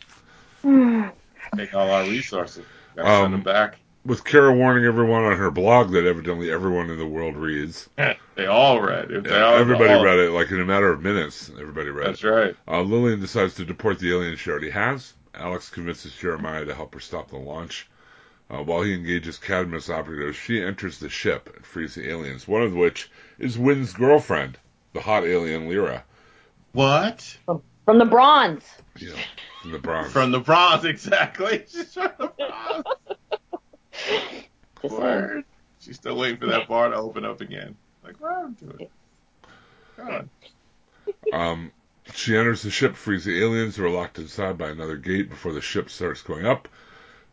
Speaker 9: Take all our resources. Gotta
Speaker 3: Um,
Speaker 9: send them back.
Speaker 3: with Kara warning everyone on her blog that evidently everyone in the world reads.
Speaker 9: they all read it. They all,
Speaker 3: everybody
Speaker 9: all-
Speaker 3: read it like in a matter of minutes. Everybody read
Speaker 9: That's
Speaker 3: it.
Speaker 9: right.
Speaker 3: Uh, Lillian decides to deport the aliens she already has. Alex convinces Jeremiah to help her stop the launch. Uh, while he engages Cadmus operatives, she enters the ship and frees the aliens, one of which is Winn's girlfriend, the hot alien Lyra.
Speaker 9: What?
Speaker 4: From the bronze.
Speaker 3: You know, from the Bronx.
Speaker 9: From the bronze, exactly. She's from the bronze.
Speaker 4: Just saying.
Speaker 9: Word. She's still waiting for that bar to open up again. Like, what happened to it? God.
Speaker 3: Um, she enters the ship, frees the aliens who are locked inside by another gate before the ship starts going up,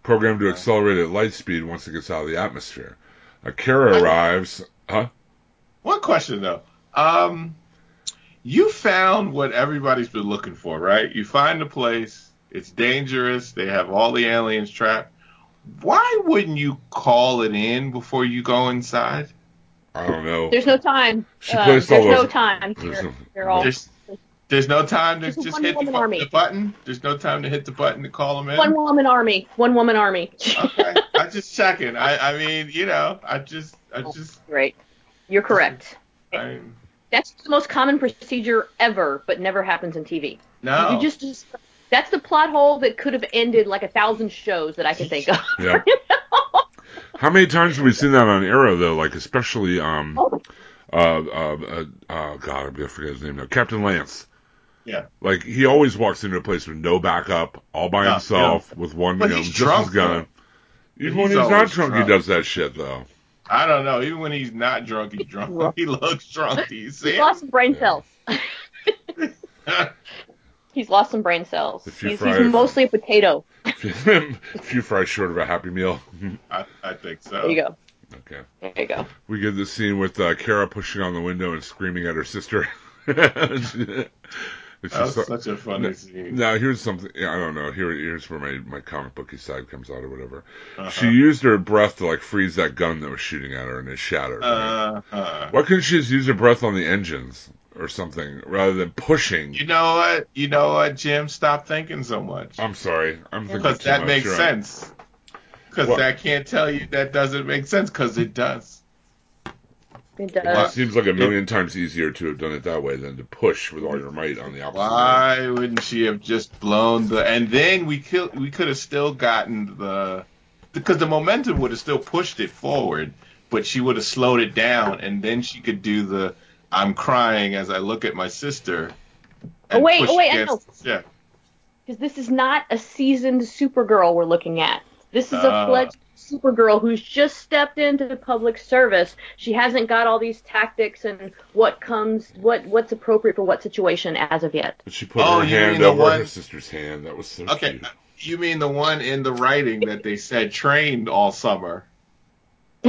Speaker 3: programmed to accelerate at light speed once it gets out of the atmosphere. Kara arrives. Huh?
Speaker 9: One question though. Um, you found what everybody's been looking for, right? You find the place. It's dangerous. They have all the aliens trapped. Why wouldn't you call it in before you go inside?
Speaker 3: I don't know.
Speaker 4: There's no time.
Speaker 3: She
Speaker 4: Uh, there's
Speaker 3: all
Speaker 4: no time.
Speaker 3: There's
Speaker 4: They're,
Speaker 3: no-
Speaker 4: they're all
Speaker 9: There's, there's no time to
Speaker 4: There's
Speaker 9: just hit the,
Speaker 4: army.
Speaker 9: the button. There's no time to hit the button to call them in.
Speaker 4: one woman army. One woman army.
Speaker 9: okay, I'm just checking. I, I mean, you know, I just, I just,
Speaker 4: Great. You're correct.
Speaker 9: I,
Speaker 4: That's the most common procedure ever, but never happens in TV.
Speaker 9: no.
Speaker 4: You just, just that's the plot hole that could have ended like a thousand shows that I can think of.
Speaker 3: Yeah. How many times have we seen that on Arrow though? Like especially um
Speaker 4: Oh,
Speaker 3: uh uh, uh, uh God, I'm gonna forget his name now. Captain Lance.
Speaker 9: Yeah.
Speaker 3: Like he always walks into a place with no backup, all by
Speaker 9: Yeah,
Speaker 3: himself, with one
Speaker 9: But
Speaker 3: you know,
Speaker 9: he's
Speaker 3: just
Speaker 9: drunk,
Speaker 3: his gun. Even when he's not drunk,
Speaker 9: drunk.
Speaker 3: he does that shit though.
Speaker 9: I don't know. Even when he's not drunk, he's drunk. he looks drunk. Do you see
Speaker 4: He's lost some brain cells. He's lost some brain cells. He's,
Speaker 3: fry
Speaker 4: he's mostly a potato.
Speaker 3: a few fries short of a happy meal.
Speaker 9: I, I think so.
Speaker 4: There you go.
Speaker 3: okay.
Speaker 4: There you go.
Speaker 3: We get the scene with uh, Kara pushing on the window and screaming at her sister. It's
Speaker 9: That was
Speaker 3: just-
Speaker 9: such a funny scene.
Speaker 3: Now here's something I don't know. Here here's where my, my comic booky side comes out or whatever.
Speaker 9: Uh-huh.
Speaker 3: She used her breath to like freeze that gun that was shooting at her and it shattered. right?
Speaker 9: Uh,
Speaker 3: Why couldn't she just use her breath on the engines or something rather than pushing?
Speaker 9: you know what? You know what, Jim? Stop thinking so much.
Speaker 3: I'm sorry. I'm thinking
Speaker 9: Because that
Speaker 3: much.
Speaker 9: makes
Speaker 3: You're
Speaker 9: sense. Because
Speaker 3: What?
Speaker 9: that can't tell you that doesn't make sense. Because it does.
Speaker 4: It
Speaker 3: It seems like a million times easier to have done it that way than to push with all your might on the opposite. end.
Speaker 9: Why wouldn't she have just blown the? And then we could we could have still gotten the because the momentum would have still pushed it forward, but she would have slowed it down, and then she could do the I'm crying as I look at my sister.
Speaker 4: Oh, wait, oh, wait, I
Speaker 9: against- Yeah.
Speaker 4: Because this is not a seasoned Supergirl we're looking at. This is a
Speaker 9: uh.
Speaker 4: fledged Supergirl who's just stepped into public service. She hasn't got all these tactics and what comes, what what's appropriate for what situation as of yet.
Speaker 3: But she put
Speaker 9: Oh,
Speaker 3: her hand
Speaker 9: mean
Speaker 3: over
Speaker 9: one-
Speaker 3: her sister's hand. That was so
Speaker 9: Okay.
Speaker 3: cute.
Speaker 9: Uh, you mean the one in the writing that they said trained all summer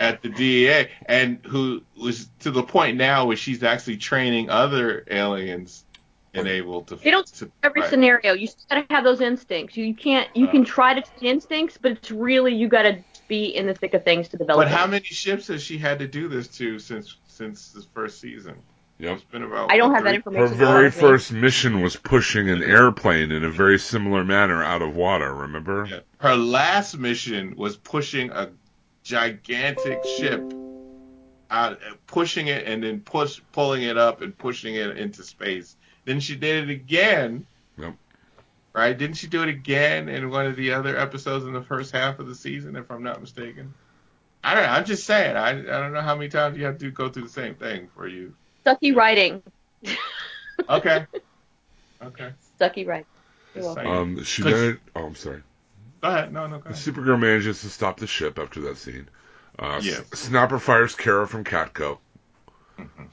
Speaker 9: at the DEA, and who was to the point now where she's actually training other aliens and able to.
Speaker 4: They don't
Speaker 9: to
Speaker 4: every
Speaker 9: right.
Speaker 4: scenario. You still gotta have those instincts. You, you can't. You can uh. try to train instincts, but it's really you gotta be in the thick of things to develop.
Speaker 9: But how
Speaker 4: them.
Speaker 9: many ships has she had to do this to since since this first season?
Speaker 3: Yep.
Speaker 9: It's been about.
Speaker 4: I don't
Speaker 9: what,
Speaker 4: have that information.
Speaker 3: Her very
Speaker 4: front me.
Speaker 3: first mission was pushing an airplane in a very similar manner out of water. Remember?
Speaker 9: Yeah. Her last mission was pushing a gigantic ship out, pushing it and then push pulling it up and pushing it into space. Then she did it again.
Speaker 3: Yep.
Speaker 9: Right? Didn't she do it again in one of the other episodes in the first half of the season, if I'm not mistaken? I don't know. I'm just saying. I, I don't know how many times you have to go through the same thing for you.
Speaker 4: Stucky writing.
Speaker 9: Okay. okay.
Speaker 4: Stucky writing. You're
Speaker 9: Just
Speaker 4: welcome.
Speaker 9: saying.
Speaker 3: Um, she
Speaker 9: Cause-
Speaker 3: then. Oh, I'm sorry.
Speaker 9: Go ahead. No, no, go ahead.
Speaker 3: Supergirl manages to stop the ship after that scene. Uh,
Speaker 9: Yes.
Speaker 3: S- Snapper fires Kara from Catco
Speaker 9: Mm-hmm.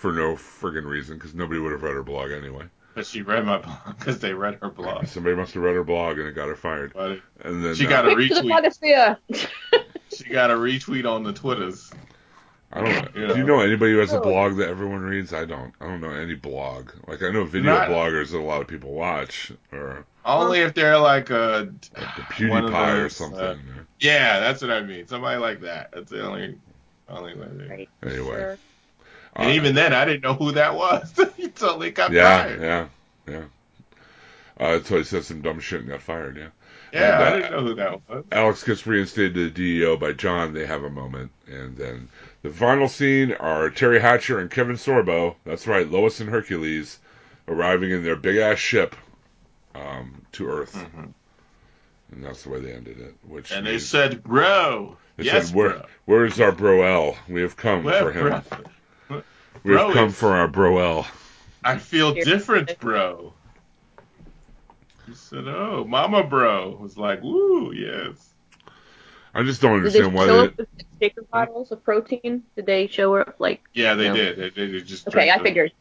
Speaker 3: For no friggin' reason because nobody would have read her blog anyway.
Speaker 9: But she read my blog because they read her blog.
Speaker 3: Somebody must have read her blog and it got her fired.
Speaker 9: But
Speaker 3: And then
Speaker 9: She
Speaker 3: uh,
Speaker 9: got a
Speaker 4: Quick the
Speaker 9: retweet. She got a retweet on the Twitters.
Speaker 3: I don't.
Speaker 9: You
Speaker 3: Do you
Speaker 9: know.
Speaker 3: know anybody who has a blog that everyone reads? I don't. I don't know any blog. Like I know video
Speaker 9: Not-
Speaker 3: bloggers that a lot of people watch, or
Speaker 9: Only if they're like a
Speaker 3: like the
Speaker 9: One of
Speaker 3: PewDiePie or something.
Speaker 9: uh, yeah, that's what I mean. Somebody like that. That's the only only way.
Speaker 4: Right.
Speaker 3: anyway,
Speaker 4: Sure.
Speaker 9: And
Speaker 3: Uh,
Speaker 9: even then, I didn't know who that was. he totally got
Speaker 3: yeah,
Speaker 9: fired.
Speaker 3: yeah, yeah. Uh, so he said some dumb shit and got fired. Yeah.
Speaker 9: Yeah,
Speaker 3: And,
Speaker 9: I
Speaker 3: uh,
Speaker 9: didn't know who that was.
Speaker 3: Alex gets reinstated to the DEO by John. They have a moment. And then the final scene are Teri Hatcher and Kevin Sorbo. That's right, Lois and Hercules arriving in their big ass ship um, to Earth.
Speaker 9: Mhm.
Speaker 3: And that's the way they ended it. Which
Speaker 9: And they said, "Bro,
Speaker 3: they
Speaker 9: yes,
Speaker 3: said, Where,
Speaker 9: bro,
Speaker 3: Where's our Broel? We have come
Speaker 9: Well,
Speaker 3: for him.
Speaker 9: bro,
Speaker 3: We have
Speaker 9: bro
Speaker 3: come for our Broel.
Speaker 9: I feel different, bro." He said, "Oh, Mama, bro," was like, "Woo, yes."
Speaker 3: I just don't
Speaker 4: Did they
Speaker 3: understand why
Speaker 4: show
Speaker 3: they.
Speaker 4: up with shaker bottles of protein? Did they show up like?
Speaker 9: Yeah, they
Speaker 4: No.
Speaker 9: did. They, they did just.
Speaker 4: Okay, I
Speaker 9: the-
Speaker 4: figured.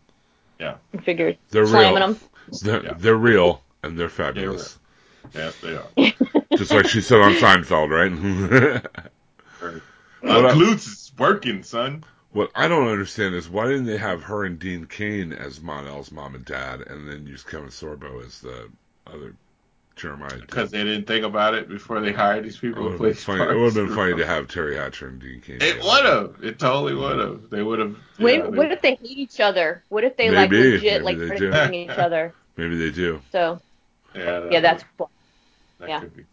Speaker 9: Yeah.
Speaker 4: I figured.
Speaker 3: They're
Speaker 4: Slamming
Speaker 3: real.
Speaker 4: them.
Speaker 3: They're,
Speaker 9: Yeah.
Speaker 3: they're real and they're fabulous.
Speaker 9: Yes, they are.
Speaker 3: Just like she said on Seinfeld, right?
Speaker 9: My
Speaker 3: What uh,
Speaker 9: glutes is working, son.
Speaker 3: What I don't understand is why didn't they have her and Dean Cain as Mon-El's mom and dad, and then use Kevin Sorbo as the other Jeremiah?
Speaker 9: Because they didn't think about it before they hired these people to play
Speaker 3: funny. It would have been funny to have Teri Hatcher and Dean Cain.
Speaker 9: It would have. It totally would have. They would have.
Speaker 4: Wait,
Speaker 9: yeah, they-
Speaker 4: what if they hate each other? What if they like
Speaker 3: Maybe,
Speaker 4: legit
Speaker 3: maybe
Speaker 4: like
Speaker 3: they
Speaker 4: start
Speaker 3: do.
Speaker 4: each other?
Speaker 3: Maybe they do.
Speaker 4: So
Speaker 9: yeah, that
Speaker 4: yeah, that's
Speaker 9: that
Speaker 4: yeah.
Speaker 9: could be.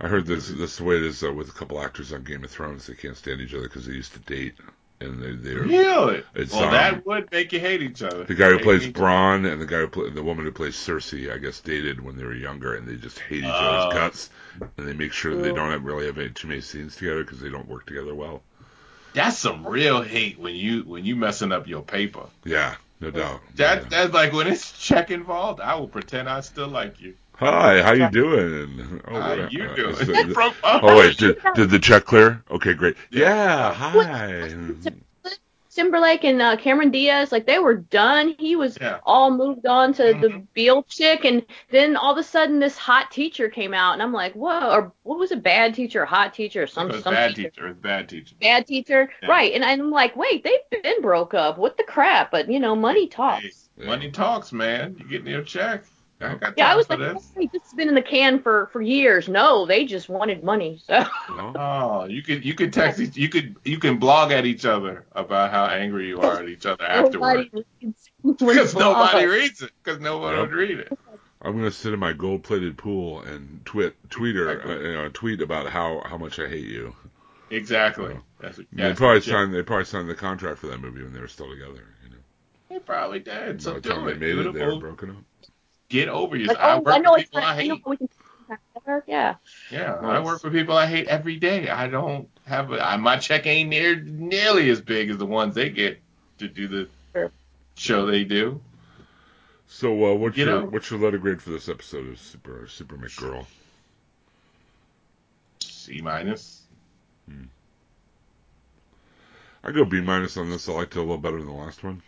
Speaker 3: I heard this this is the way it is uh, with a couple actors on Game of Thrones. They can't stand each other because they used to date, and they they're
Speaker 9: Really?
Speaker 3: It's,
Speaker 9: well,
Speaker 3: um,
Speaker 9: that would make you hate each other.
Speaker 3: The guy who plays Bronn and the guy who play, the woman who plays Cersei, I guess, dated when they were younger, and they just hate each
Speaker 9: Oh.
Speaker 3: other's guts, and they make sure that they don't have, really have any, too many scenes together because they don't work together well.
Speaker 9: That's some real hate when you when you messing up your paper.
Speaker 3: Yeah, no doubt.
Speaker 9: That
Speaker 3: Yeah.
Speaker 9: that's like when it's check involved. I will pretend I still like you.
Speaker 3: Hi, how you doing? Oh,
Speaker 9: How you
Speaker 3: uh,
Speaker 9: doing?
Speaker 3: is it-
Speaker 9: That
Speaker 3: oh wait, did, did the check clear? Okay, great. Yeah, hi.
Speaker 4: Timberlake and uh, Cameron Diaz, like they were done. He was
Speaker 9: Yeah.
Speaker 4: all moved on to the
Speaker 9: Mhm.
Speaker 4: Biel chick, and then all of a sudden this hot teacher came out, and I'm like, whoa, or what was a bad teacher, or hot teacher, or some
Speaker 9: It was
Speaker 4: some
Speaker 9: bad
Speaker 4: teacher.
Speaker 9: teacher. Bad teacher.
Speaker 4: bad teacher,
Speaker 9: Yeah.
Speaker 4: right? And I'm like, wait, they've been broke up. What the crap? But you know, money talks.
Speaker 9: Hey, money talks, man. You getting your check. I
Speaker 4: Yeah, I was like,
Speaker 9: this.
Speaker 4: hey, this has been in the can for for years. No, they just wanted money. So
Speaker 9: Oh, you could you could text each, you could you can blog at each other about how angry you are at each other afterwards.
Speaker 4: nobody reads
Speaker 9: Because nobody reads it. Because nobody
Speaker 3: Yep.
Speaker 9: would read it.
Speaker 3: I'm gonna sit in my gold-plated pool and twit, tweeter, uh, you know, tweet about how how much I hate you.
Speaker 9: Exactly. That's what,
Speaker 3: they probably
Speaker 9: what you-
Speaker 3: signed. They probably signed the contract for that movie when they were still together. You know,
Speaker 9: They probably did. So
Speaker 3: the
Speaker 9: do
Speaker 3: time they
Speaker 9: it.
Speaker 3: made it, they were broken up.
Speaker 9: Get over
Speaker 4: Like,
Speaker 9: yourself. I
Speaker 4: oh,
Speaker 9: work
Speaker 4: I know
Speaker 9: with
Speaker 4: it's
Speaker 9: people
Speaker 4: not,
Speaker 9: I
Speaker 4: I
Speaker 9: hate.
Speaker 4: how we can. Yeah.
Speaker 9: Yeah, I work for people I hate every day. I don't have a, I, my check ain't near nearly as big as the ones they get to do the
Speaker 4: Sure.
Speaker 9: show they do.
Speaker 3: So, uh, what's
Speaker 9: You
Speaker 3: your
Speaker 9: know-
Speaker 3: what's your letter grade for this episode of Super Super McGirl?
Speaker 9: C minus.
Speaker 3: I go B minus on this. I liked it a little better than the last one.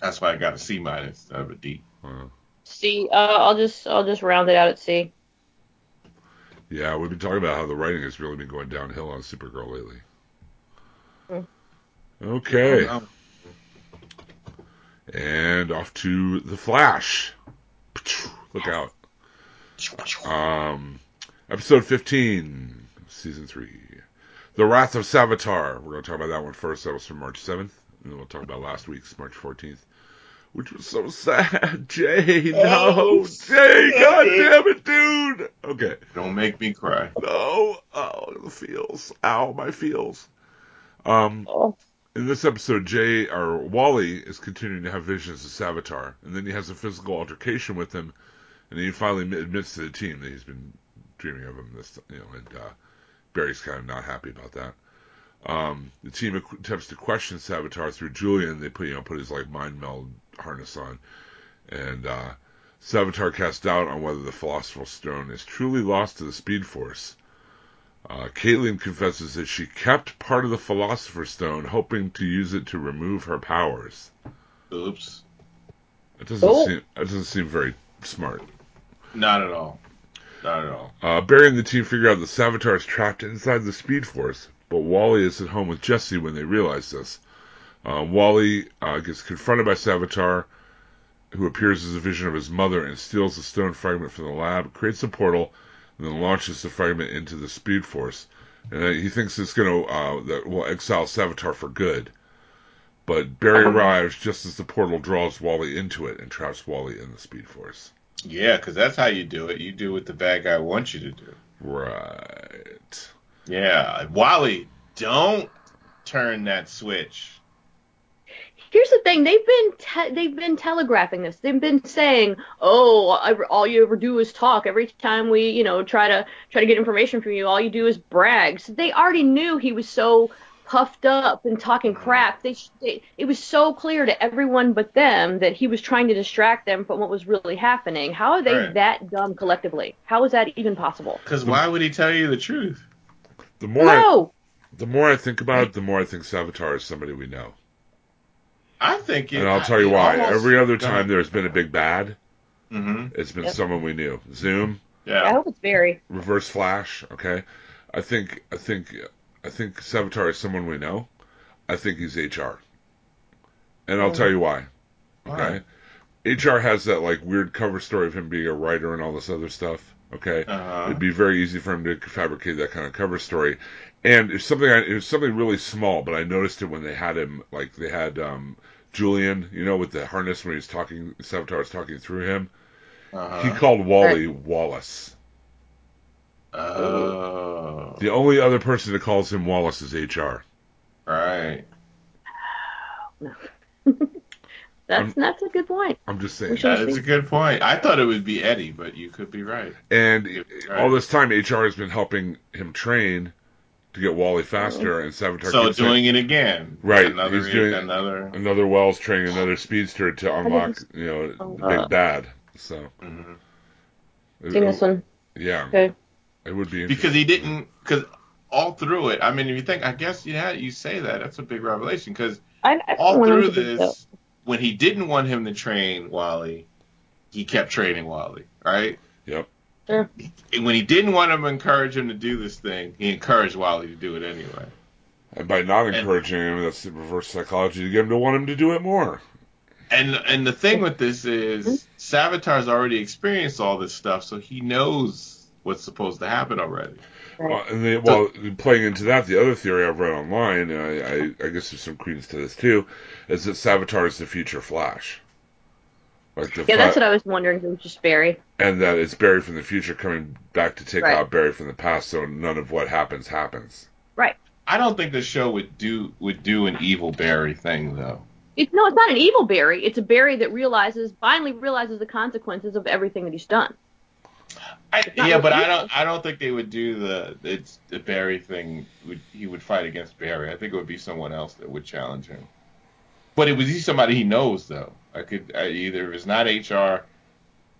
Speaker 9: That's why I got a C minus instead of a D.
Speaker 3: Uh,
Speaker 4: C. Uh, I'll just I'll just round it out at C.
Speaker 3: yeah, we've been talking about how the writing has really been going downhill on Supergirl lately.
Speaker 4: Hmm.
Speaker 3: Okay, and off to the Flash. Look out. Um, episode 15, season 3. The Wrath of Savitar. We're going to talk about that one first. That was from March 7th. And then we'll talk about last week's, March 14th. Which was so sad. Jay, no. Jay, god damn it, dude. Okay.
Speaker 9: Don't make me cry.
Speaker 3: No. Oh, the feels. Ow, my feels. Um,
Speaker 4: Oh,
Speaker 3: in this episode, Jay or Wally is continuing to have visions of Savitar, and then he has a physical altercation with him, and he finally admits to the team that he's been dreaming of him. This, you know, and uh, Barry's kind of not happy about that. Um, the team attempts to question Savitar through Julian. They put you know put his like mind meld harness on, and uh, Savitar casts doubt on whether the Philosopher's Stone is truly lost to the Speed Force. Uh, Caitlin confesses that she kept part of the Philosopher's Stone, hoping to use it to remove her powers.
Speaker 9: Oops.
Speaker 3: It doesn't
Speaker 4: Oh.
Speaker 3: seem it doesn't seem very smart.
Speaker 9: Not at all. Not at all.
Speaker 3: Uh, Barry and the team figure out that Savitar is trapped inside the Speed Force, but Wally is at home with Jesse when they realize this. Uh, Wally uh, gets confronted by Savitar, who appears as a vision of his mother and steals the stone fragment from the lab, creates a portal, and then launches the fragment into the Speed Force. And he thinks it's going to uh, that will exile Savitar for good. But Barry arrives just as the portal draws Wally into it and traps Wally in the Speed Force.
Speaker 9: Yeah, because that's how you do it. You do what the bad guy wants you to do.
Speaker 3: Right.
Speaker 9: Yeah, Wally, don't turn that switch.
Speaker 4: Here's the thing: they've been te- they've been telegraphing this. They've been saying, "Oh, I, all you ever do is talk. Every time we, you know, try to try to get information from you, all you do is brag." So they already knew he was so puffed up and talking mm-hmm. crap. They, they it was so clear to everyone but them that he was trying to distract them from what was really happening. How are they
Speaker 9: Right.
Speaker 4: that dumb collectively? How is that even possible?
Speaker 9: Because why would he tell you the truth?
Speaker 3: The more I, the more I think about it, the more I think Savitar is somebody we know.
Speaker 9: I think it,
Speaker 3: And I'll tell you why.
Speaker 9: almost-
Speaker 3: Every other time there's been a big bad,
Speaker 9: Mhm.
Speaker 3: it's been
Speaker 4: Yep.
Speaker 3: someone we knew. Zoom,
Speaker 9: Yeah.
Speaker 4: I hope it's Barry.
Speaker 3: Reverse Flash. Okay, I think I think I think Savitar is someone we know. I think he's HR, and I'll tell you why. Okay, HR has that like weird cover story of him being a writer and all this other stuff. Okay,
Speaker 9: Uh-huh.
Speaker 3: it'd be very easy for him to fabricate that kind of cover story. And it's something I, it was something really small, but I noticed it when they had him like they had um Julian, you know, with the harness when he's talking, Savitar was talking through him.
Speaker 9: Uh-huh.
Speaker 3: He called Wally Wallace.
Speaker 9: Oh.
Speaker 3: The only other person that calls him Wallace is HR.
Speaker 9: Right.
Speaker 4: That's
Speaker 3: I'm-
Speaker 4: that's a good point.
Speaker 3: I'm just saying.
Speaker 4: should-
Speaker 9: That is a good point. I thought it would be Eddie, but you could be right.
Speaker 3: And
Speaker 9: Right.
Speaker 3: all this time, HR has been helping him train to get Wally faster, and Savitar
Speaker 9: So
Speaker 3: keeps saying-
Speaker 9: doing it again.
Speaker 3: Right,
Speaker 9: Another,
Speaker 3: he's doing-
Speaker 9: another.
Speaker 3: another Wells training another speedster to unlock, you know, the big bad. So,
Speaker 9: Mhm.
Speaker 4: Seen this one.
Speaker 3: yeah,
Speaker 4: Okay.
Speaker 3: it would be
Speaker 9: Because he didn't. Because all through it, I mean, if you think, I guess, yeah, you say that. That's a big revelation. Because
Speaker 4: I, I
Speaker 9: all through
Speaker 4: to be dope.
Speaker 9: this, when he didn't want him to train Wally, he kept training Wally, right?
Speaker 3: Yep.
Speaker 4: Sure.
Speaker 9: And when he didn't want him to encourage him to do this thing, he encouraged Wally to do it anyway.
Speaker 3: And by not encouraging him, that's the reverse psychology to get him to want him to do it more.
Speaker 9: And and the thing with this is Savitar's already experienced all this stuff, so he knows what's supposed to happen already.
Speaker 4: Right.
Speaker 3: Well, and they, well, playing into that, the other theory I've read online, and I, I, I guess there's some credence to this too, is that Savitar is the future Flash. Like the
Speaker 4: Yeah, that's what I was wondering. If it was just Barry.
Speaker 3: and that it's Barry from the future coming back to take
Speaker 4: Right.
Speaker 3: out Barry from the past, so none of what happens happens.
Speaker 4: Right.
Speaker 9: I don't think the show would do would do an evil Barry thing though.
Speaker 4: It's no, it's not an evil Barry. It's a Barry that realizes, finally realizes the consequences of everything that he's done.
Speaker 9: I, yeah, but I don't I don't think they would do the it's the Barry thing. Would he would fight against Barry? I think it would be someone else that would challenge him. But it was he somebody he knows though. I could I, either if it's not HR,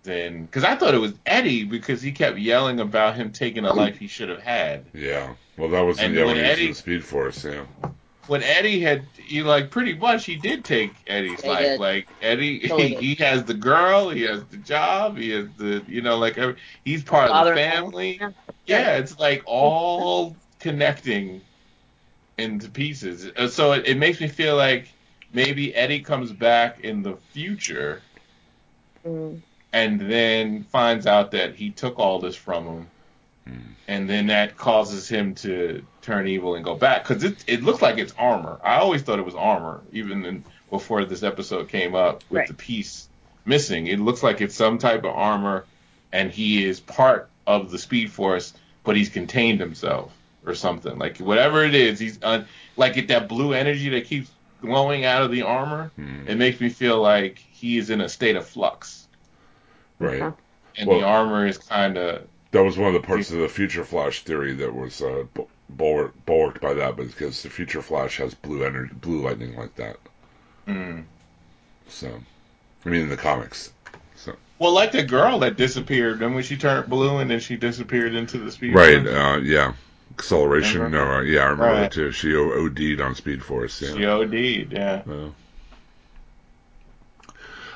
Speaker 9: then because I thought it was Eddie because he kept yelling about him taking a life he should have had.
Speaker 3: Yeah. Well, that was
Speaker 9: And
Speaker 3: yeah,
Speaker 9: when
Speaker 3: when he was
Speaker 9: Eddie-
Speaker 3: in Speed Force. Yeah.
Speaker 9: when Eddie had he like pretty much he did take Eddie's
Speaker 4: He
Speaker 9: life.
Speaker 4: did.
Speaker 9: Like Eddie,
Speaker 4: Totally
Speaker 9: he, he has the girl, he has the job, he has the you know like every, he's part of the family.
Speaker 4: Yeah.
Speaker 9: Yeah, it's like all connecting into pieces. Uh, So it, it makes me feel like maybe Eddie comes back in the future
Speaker 4: Mm.
Speaker 9: and then finds out that he took all this from him. And then that causes him to turn evil and go back because it it looks like it's armor. I always thought it was armor, even in, before this episode came up with
Speaker 4: Right.
Speaker 9: the piece missing. It looks like it's some type of armor, and he is part of the Speed Force, but he's contained himself or something. Like whatever it is, he's un, like it, that blue energy that keeps glowing out of the armor.
Speaker 3: Hmm.
Speaker 9: It makes me feel like he's in a state of flux,
Speaker 3: Right.
Speaker 4: Okay.
Speaker 9: and
Speaker 3: Well-
Speaker 9: the armor is kind of
Speaker 3: That was one of the parts of the Future Flash theory that was uh, bu- bulwarked by that, but because the Future Flash has blue energy, blue lightning like that.
Speaker 9: mm.
Speaker 3: So, I mean, in the comics. So,
Speaker 9: Well, like the girl that disappeared, then when she turned blue and then she disappeared into the speed.
Speaker 3: right. Uh, yeah. Acceleration.
Speaker 9: Remember?
Speaker 3: No, yeah, I remember
Speaker 9: Right.
Speaker 3: that too. She O- OD'd on Speed Force. Yeah.
Speaker 9: She OD'd, yeah.
Speaker 3: Yeah.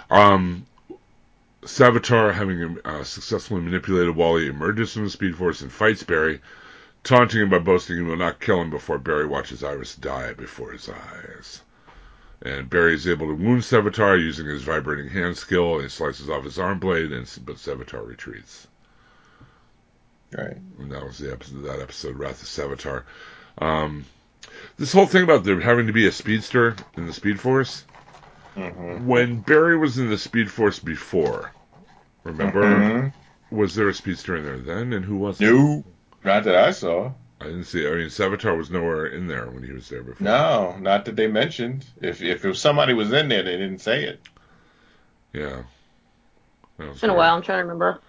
Speaker 3: Um, Savitar, having uh, successfully manipulated Wally, emerges from the Speed Force and fights Barry, taunting him by boasting he will not kill him before Barry watches Iris die before his eyes. And Barry is able to wound Savitar using his vibrating hand skill. And he slices off his arm blade, and but Savitar retreats.
Speaker 9: Right.
Speaker 3: And that was the episode, that episode, Wrath of Savitar. Um, this whole thing about there having to be a speedster in the Speed Force,
Speaker 9: hmm
Speaker 3: when Barry was in the Speed Force before, Remember,
Speaker 9: Mhm.
Speaker 3: was there a speedster in there then, and who was it?
Speaker 9: No, not that I saw.
Speaker 3: I didn't see. I mean, Savitar was nowhere in there when he was there before.
Speaker 9: No, not that they mentioned. If if, if somebody was in there, they didn't say it.
Speaker 3: Yeah.
Speaker 4: It's been a while. I'm trying to remember.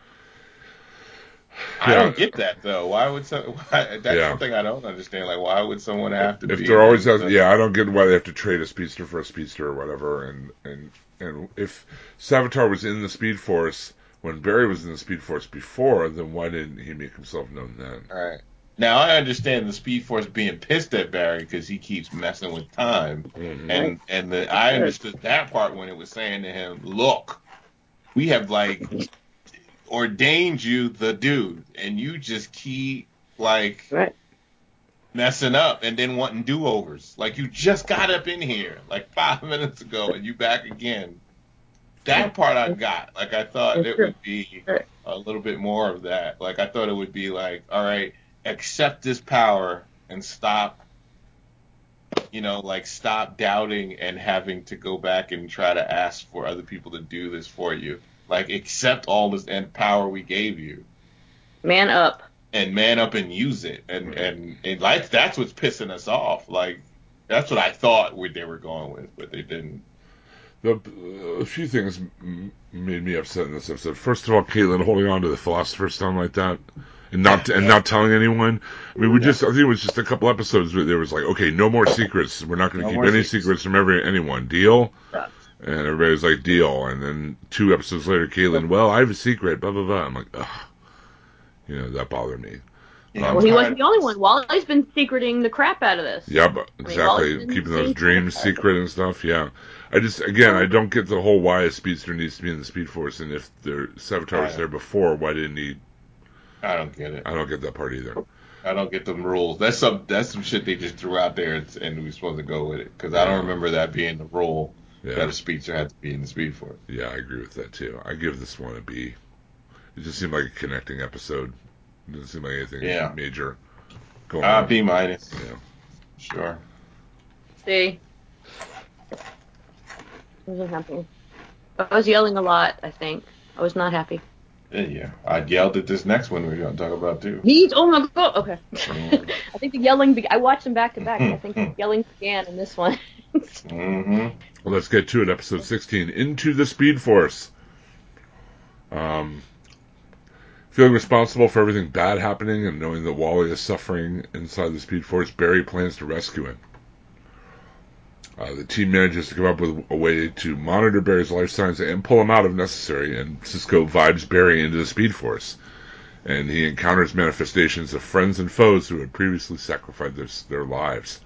Speaker 9: I don't get that though. Why would some? Why, that's
Speaker 3: Yeah.
Speaker 9: something I don't understand. Like, why would someone have to?
Speaker 3: If
Speaker 9: be
Speaker 3: they're always has, yeah, I don't get why they have to trade a speedster for a speedster or whatever. And and and if Savitar was in the Speed Force when Barry was in the Speed Force before, then why didn't he make himself known then?
Speaker 9: All right. Now I understand the Speed Force being pissed at Barry because he keeps messing with time,
Speaker 3: Mhm.
Speaker 9: and and the, I understood that part when it was saying to him, "Look, we have like ordained you the dude, and you just keep like
Speaker 4: Right.
Speaker 9: messing up and then wanting do overs. Like you just got up in here like five minutes ago, and you back again." That part I got. Like I thought it
Speaker 4: true.
Speaker 9: would be
Speaker 4: Right.
Speaker 9: a little bit more of that. Like I thought it would be like, all right, accept this power and stop you know, like stop doubting and having to go back and try to ask for other people to do this for you. Like accept all this and power we gave you
Speaker 4: Man up.
Speaker 9: and man up and use it. And and, and like that's what's pissing us off. Like that's what I thought where they were going with, but they didn't.
Speaker 3: The, uh, a few things m- made me upset in this episode. First of all, Caitlin holding on to the Philosopher's Stone like that, and not and not telling anyone. I mean, we just I think it was just a couple episodes where there was like, okay, no more secrets. We're not going to
Speaker 9: No
Speaker 3: keep any
Speaker 9: secrets.
Speaker 3: secrets from every anyone. Deal.
Speaker 9: Right.
Speaker 3: And everybody's like, deal. And then two episodes later, Caitlin, well, I have a secret. Blah blah blah. I'm like, ugh. You know that bothered me.
Speaker 9: Yeah,
Speaker 3: Um,
Speaker 4: Well, he
Speaker 9: I'm
Speaker 4: wasn't the only one. Wally's been secreting the crap out of this.
Speaker 3: Yeah, but exactly.
Speaker 4: Wallace didn't
Speaker 3: Keeping those dreams secret and stuff. Yeah. I just, again, I don't get the whole why a speedster needs to be in the Speed Force, and if the Savitar was there before, why didn't he?
Speaker 9: I don't get it.
Speaker 3: I don't get that part either.
Speaker 9: I don't get them rules. That's some that's some shit they just threw out there, and, and we were supposed to go with it because I don't remember that being the rule that
Speaker 3: Yeah,
Speaker 9: a speedster had to be in the Speed Force.
Speaker 3: yeah, I agree with that too. I give this one a B. It just seemed like a connecting episode. It doesn't seem like anything
Speaker 9: Yeah.
Speaker 3: major going
Speaker 9: Uh,
Speaker 3: on.
Speaker 9: B minus.
Speaker 3: Yeah.
Speaker 9: Sure.
Speaker 4: See? I wasn't happy. I was yelling a lot, I think. I was not happy.
Speaker 9: Yeah, yeah. I yelled at this next one we're gonna talk about too.
Speaker 4: He's, oh my god, okay. I think the yelling, be- I watched them back to back, I think the yelling began in this one.
Speaker 9: hmm
Speaker 3: Well, let's get to it. Episode 16 Into the Speed Force. Um, feeling responsible for everything bad happening and knowing that Wally is suffering inside the Speed Force, Barry plans to rescue him. Uh, the team manages to come up with a way to monitor Barry's life signs and pull him out if necessary, and Cisco vibes Barry into the Speed Force. And he encounters manifestations of friends and foes who had previously sacrificed their, their lives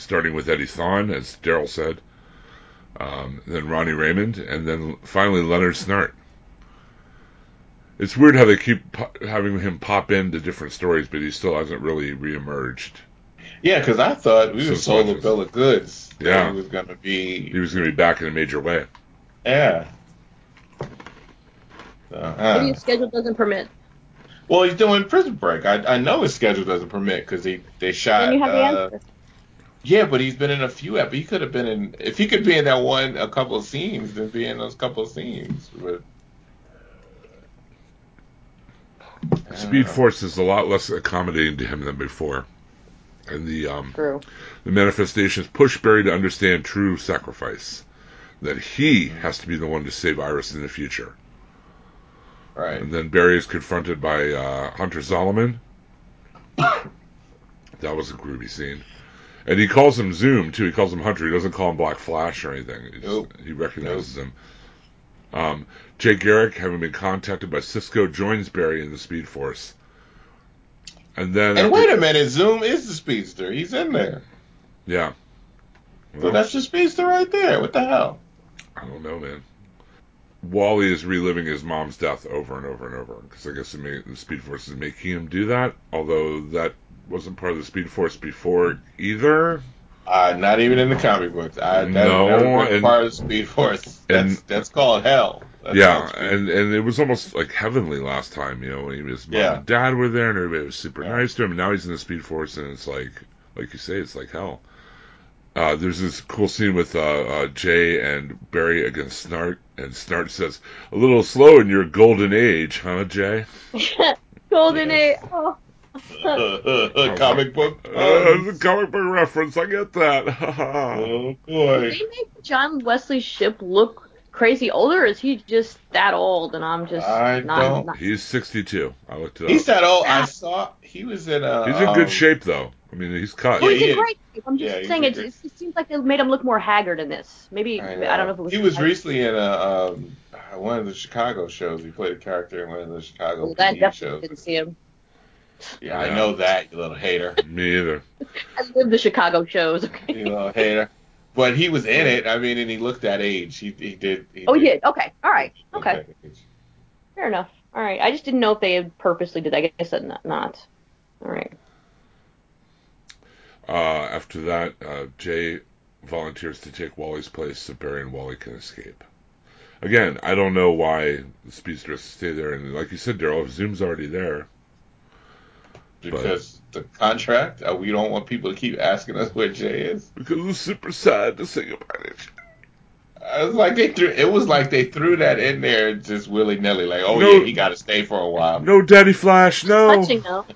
Speaker 3: starting with Eddie Thawne, as Daryl said, um, then Ronnie Raymond, and then finally Leonard Snart. It's weird how they keep po- having him pop into different stories, but he still hasn't really reemerged.
Speaker 9: Yeah, because I thought we were sold a bill of goods. that
Speaker 3: Yeah.
Speaker 9: he was gonna be.
Speaker 3: He was going to be back in a major way.
Speaker 9: Yeah. So, uh,
Speaker 4: Maybe his schedule doesn't permit.
Speaker 9: well, he's doing Prison Break. I I know his schedule doesn't permit because he they shot.
Speaker 4: Then you have the
Speaker 9: uh,
Speaker 4: answer.
Speaker 9: Yeah, but he's been in a few. ep- He could have been in. If he could be in that one, a couple of scenes, then be in those couple of scenes. But
Speaker 3: Speed
Speaker 9: know.
Speaker 3: Force is a lot less accommodating to him than before. And the um,
Speaker 4: True.
Speaker 3: the manifestations push Barry to understand true sacrifice. That he has to be the one to save Iris in the future.
Speaker 9: Right.
Speaker 3: And then Barry is confronted by uh, Hunter Zolomon. that was a groovy scene. And he calls him Zoom, too. He calls him Hunter. He doesn't call him Black Flash or anything. He, just-
Speaker 9: Nope.
Speaker 3: he recognizes him. Um, Jay Garrick, having been contacted by Cisco, joins Barry in the Speed Force. And then.
Speaker 9: And
Speaker 3: after-
Speaker 9: wait a minute, Zoom is the speedster. He's in there.
Speaker 3: Yeah.
Speaker 9: So that's the speedster right there. What the hell?
Speaker 3: I don't know, man. Wally is reliving his mom's death over and over and over because I guess the Speed Force is making him do that. Although that wasn't part of the Speed Force before either.
Speaker 9: Uh, not even in the comic books. I, that
Speaker 3: No,
Speaker 9: never
Speaker 3: and-
Speaker 9: part of the Speed Force. That's
Speaker 3: and-
Speaker 9: that's called hell. That's
Speaker 3: yeah, and and it was almost like heavenly last time. You know, when his mom
Speaker 9: Yeah.
Speaker 3: and dad were there, and everybody was super
Speaker 9: Yeah.
Speaker 3: nice to him. And now he's in the Speed Force, and it's like, like you say, it's like hell. Uh, there's this cool scene with uh, uh, Jay and Barry against Snart, and Snart says, "A little slow in your golden age, huh, Jay?"
Speaker 4: Golden Age. Oh.
Speaker 9: Comic book.
Speaker 3: Uh, it's a comic book reference. I get that.
Speaker 9: oh boy.
Speaker 4: They make John Wesley Shipp look crazy older. Or is he just that old? And I'm just
Speaker 9: I
Speaker 4: not.
Speaker 9: don't-
Speaker 4: not-
Speaker 3: He's 62. I looked it up.
Speaker 9: He's that old. I saw he was in a.
Speaker 3: He's in good
Speaker 9: um,
Speaker 3: shape though. I mean, he's cut.
Speaker 4: Oh,
Speaker 9: Yeah,
Speaker 4: he's
Speaker 9: he
Speaker 4: in
Speaker 9: is.
Speaker 4: great shape. I'm just
Speaker 9: Yeah,
Speaker 4: saying it,
Speaker 9: great-
Speaker 4: it seems like they made him look more haggard in this. Maybe I, don't know if it was.
Speaker 9: He was recently in a um, one of the Chicago shows. He played a character in one of the Chicago
Speaker 4: Well, that definitely
Speaker 9: shows.
Speaker 4: didn't see him.
Speaker 9: Yeah, I know that, you little hater.
Speaker 3: Me either.
Speaker 4: I live the Chicago shows. Okay.
Speaker 9: You little hater. But he was in it. I mean, and he looked that age. He he did. He
Speaker 4: Oh, he did. Okay. All right. Okay. Fair enough. All right. I just didn't know if they had purposely did. that. I guess that not. not. All right.
Speaker 3: Uh, after that, uh, Jay volunteers to take Wally's place so Barry and Wally can escape. Again, I don't know why the speedster has to stay there. And like you said, Daryl, if Zoom's already there,
Speaker 9: Because the contract, uh, we don't want people to keep asking us where Jay is.
Speaker 3: because it was super sad to say goodbye to Jay.
Speaker 9: I was like they threw. It was like they threw that in there just willy nilly. Like, oh
Speaker 3: No.
Speaker 9: yeah, he got to stay for a while.
Speaker 3: No, Daddy Flash, no.
Speaker 4: Touching though.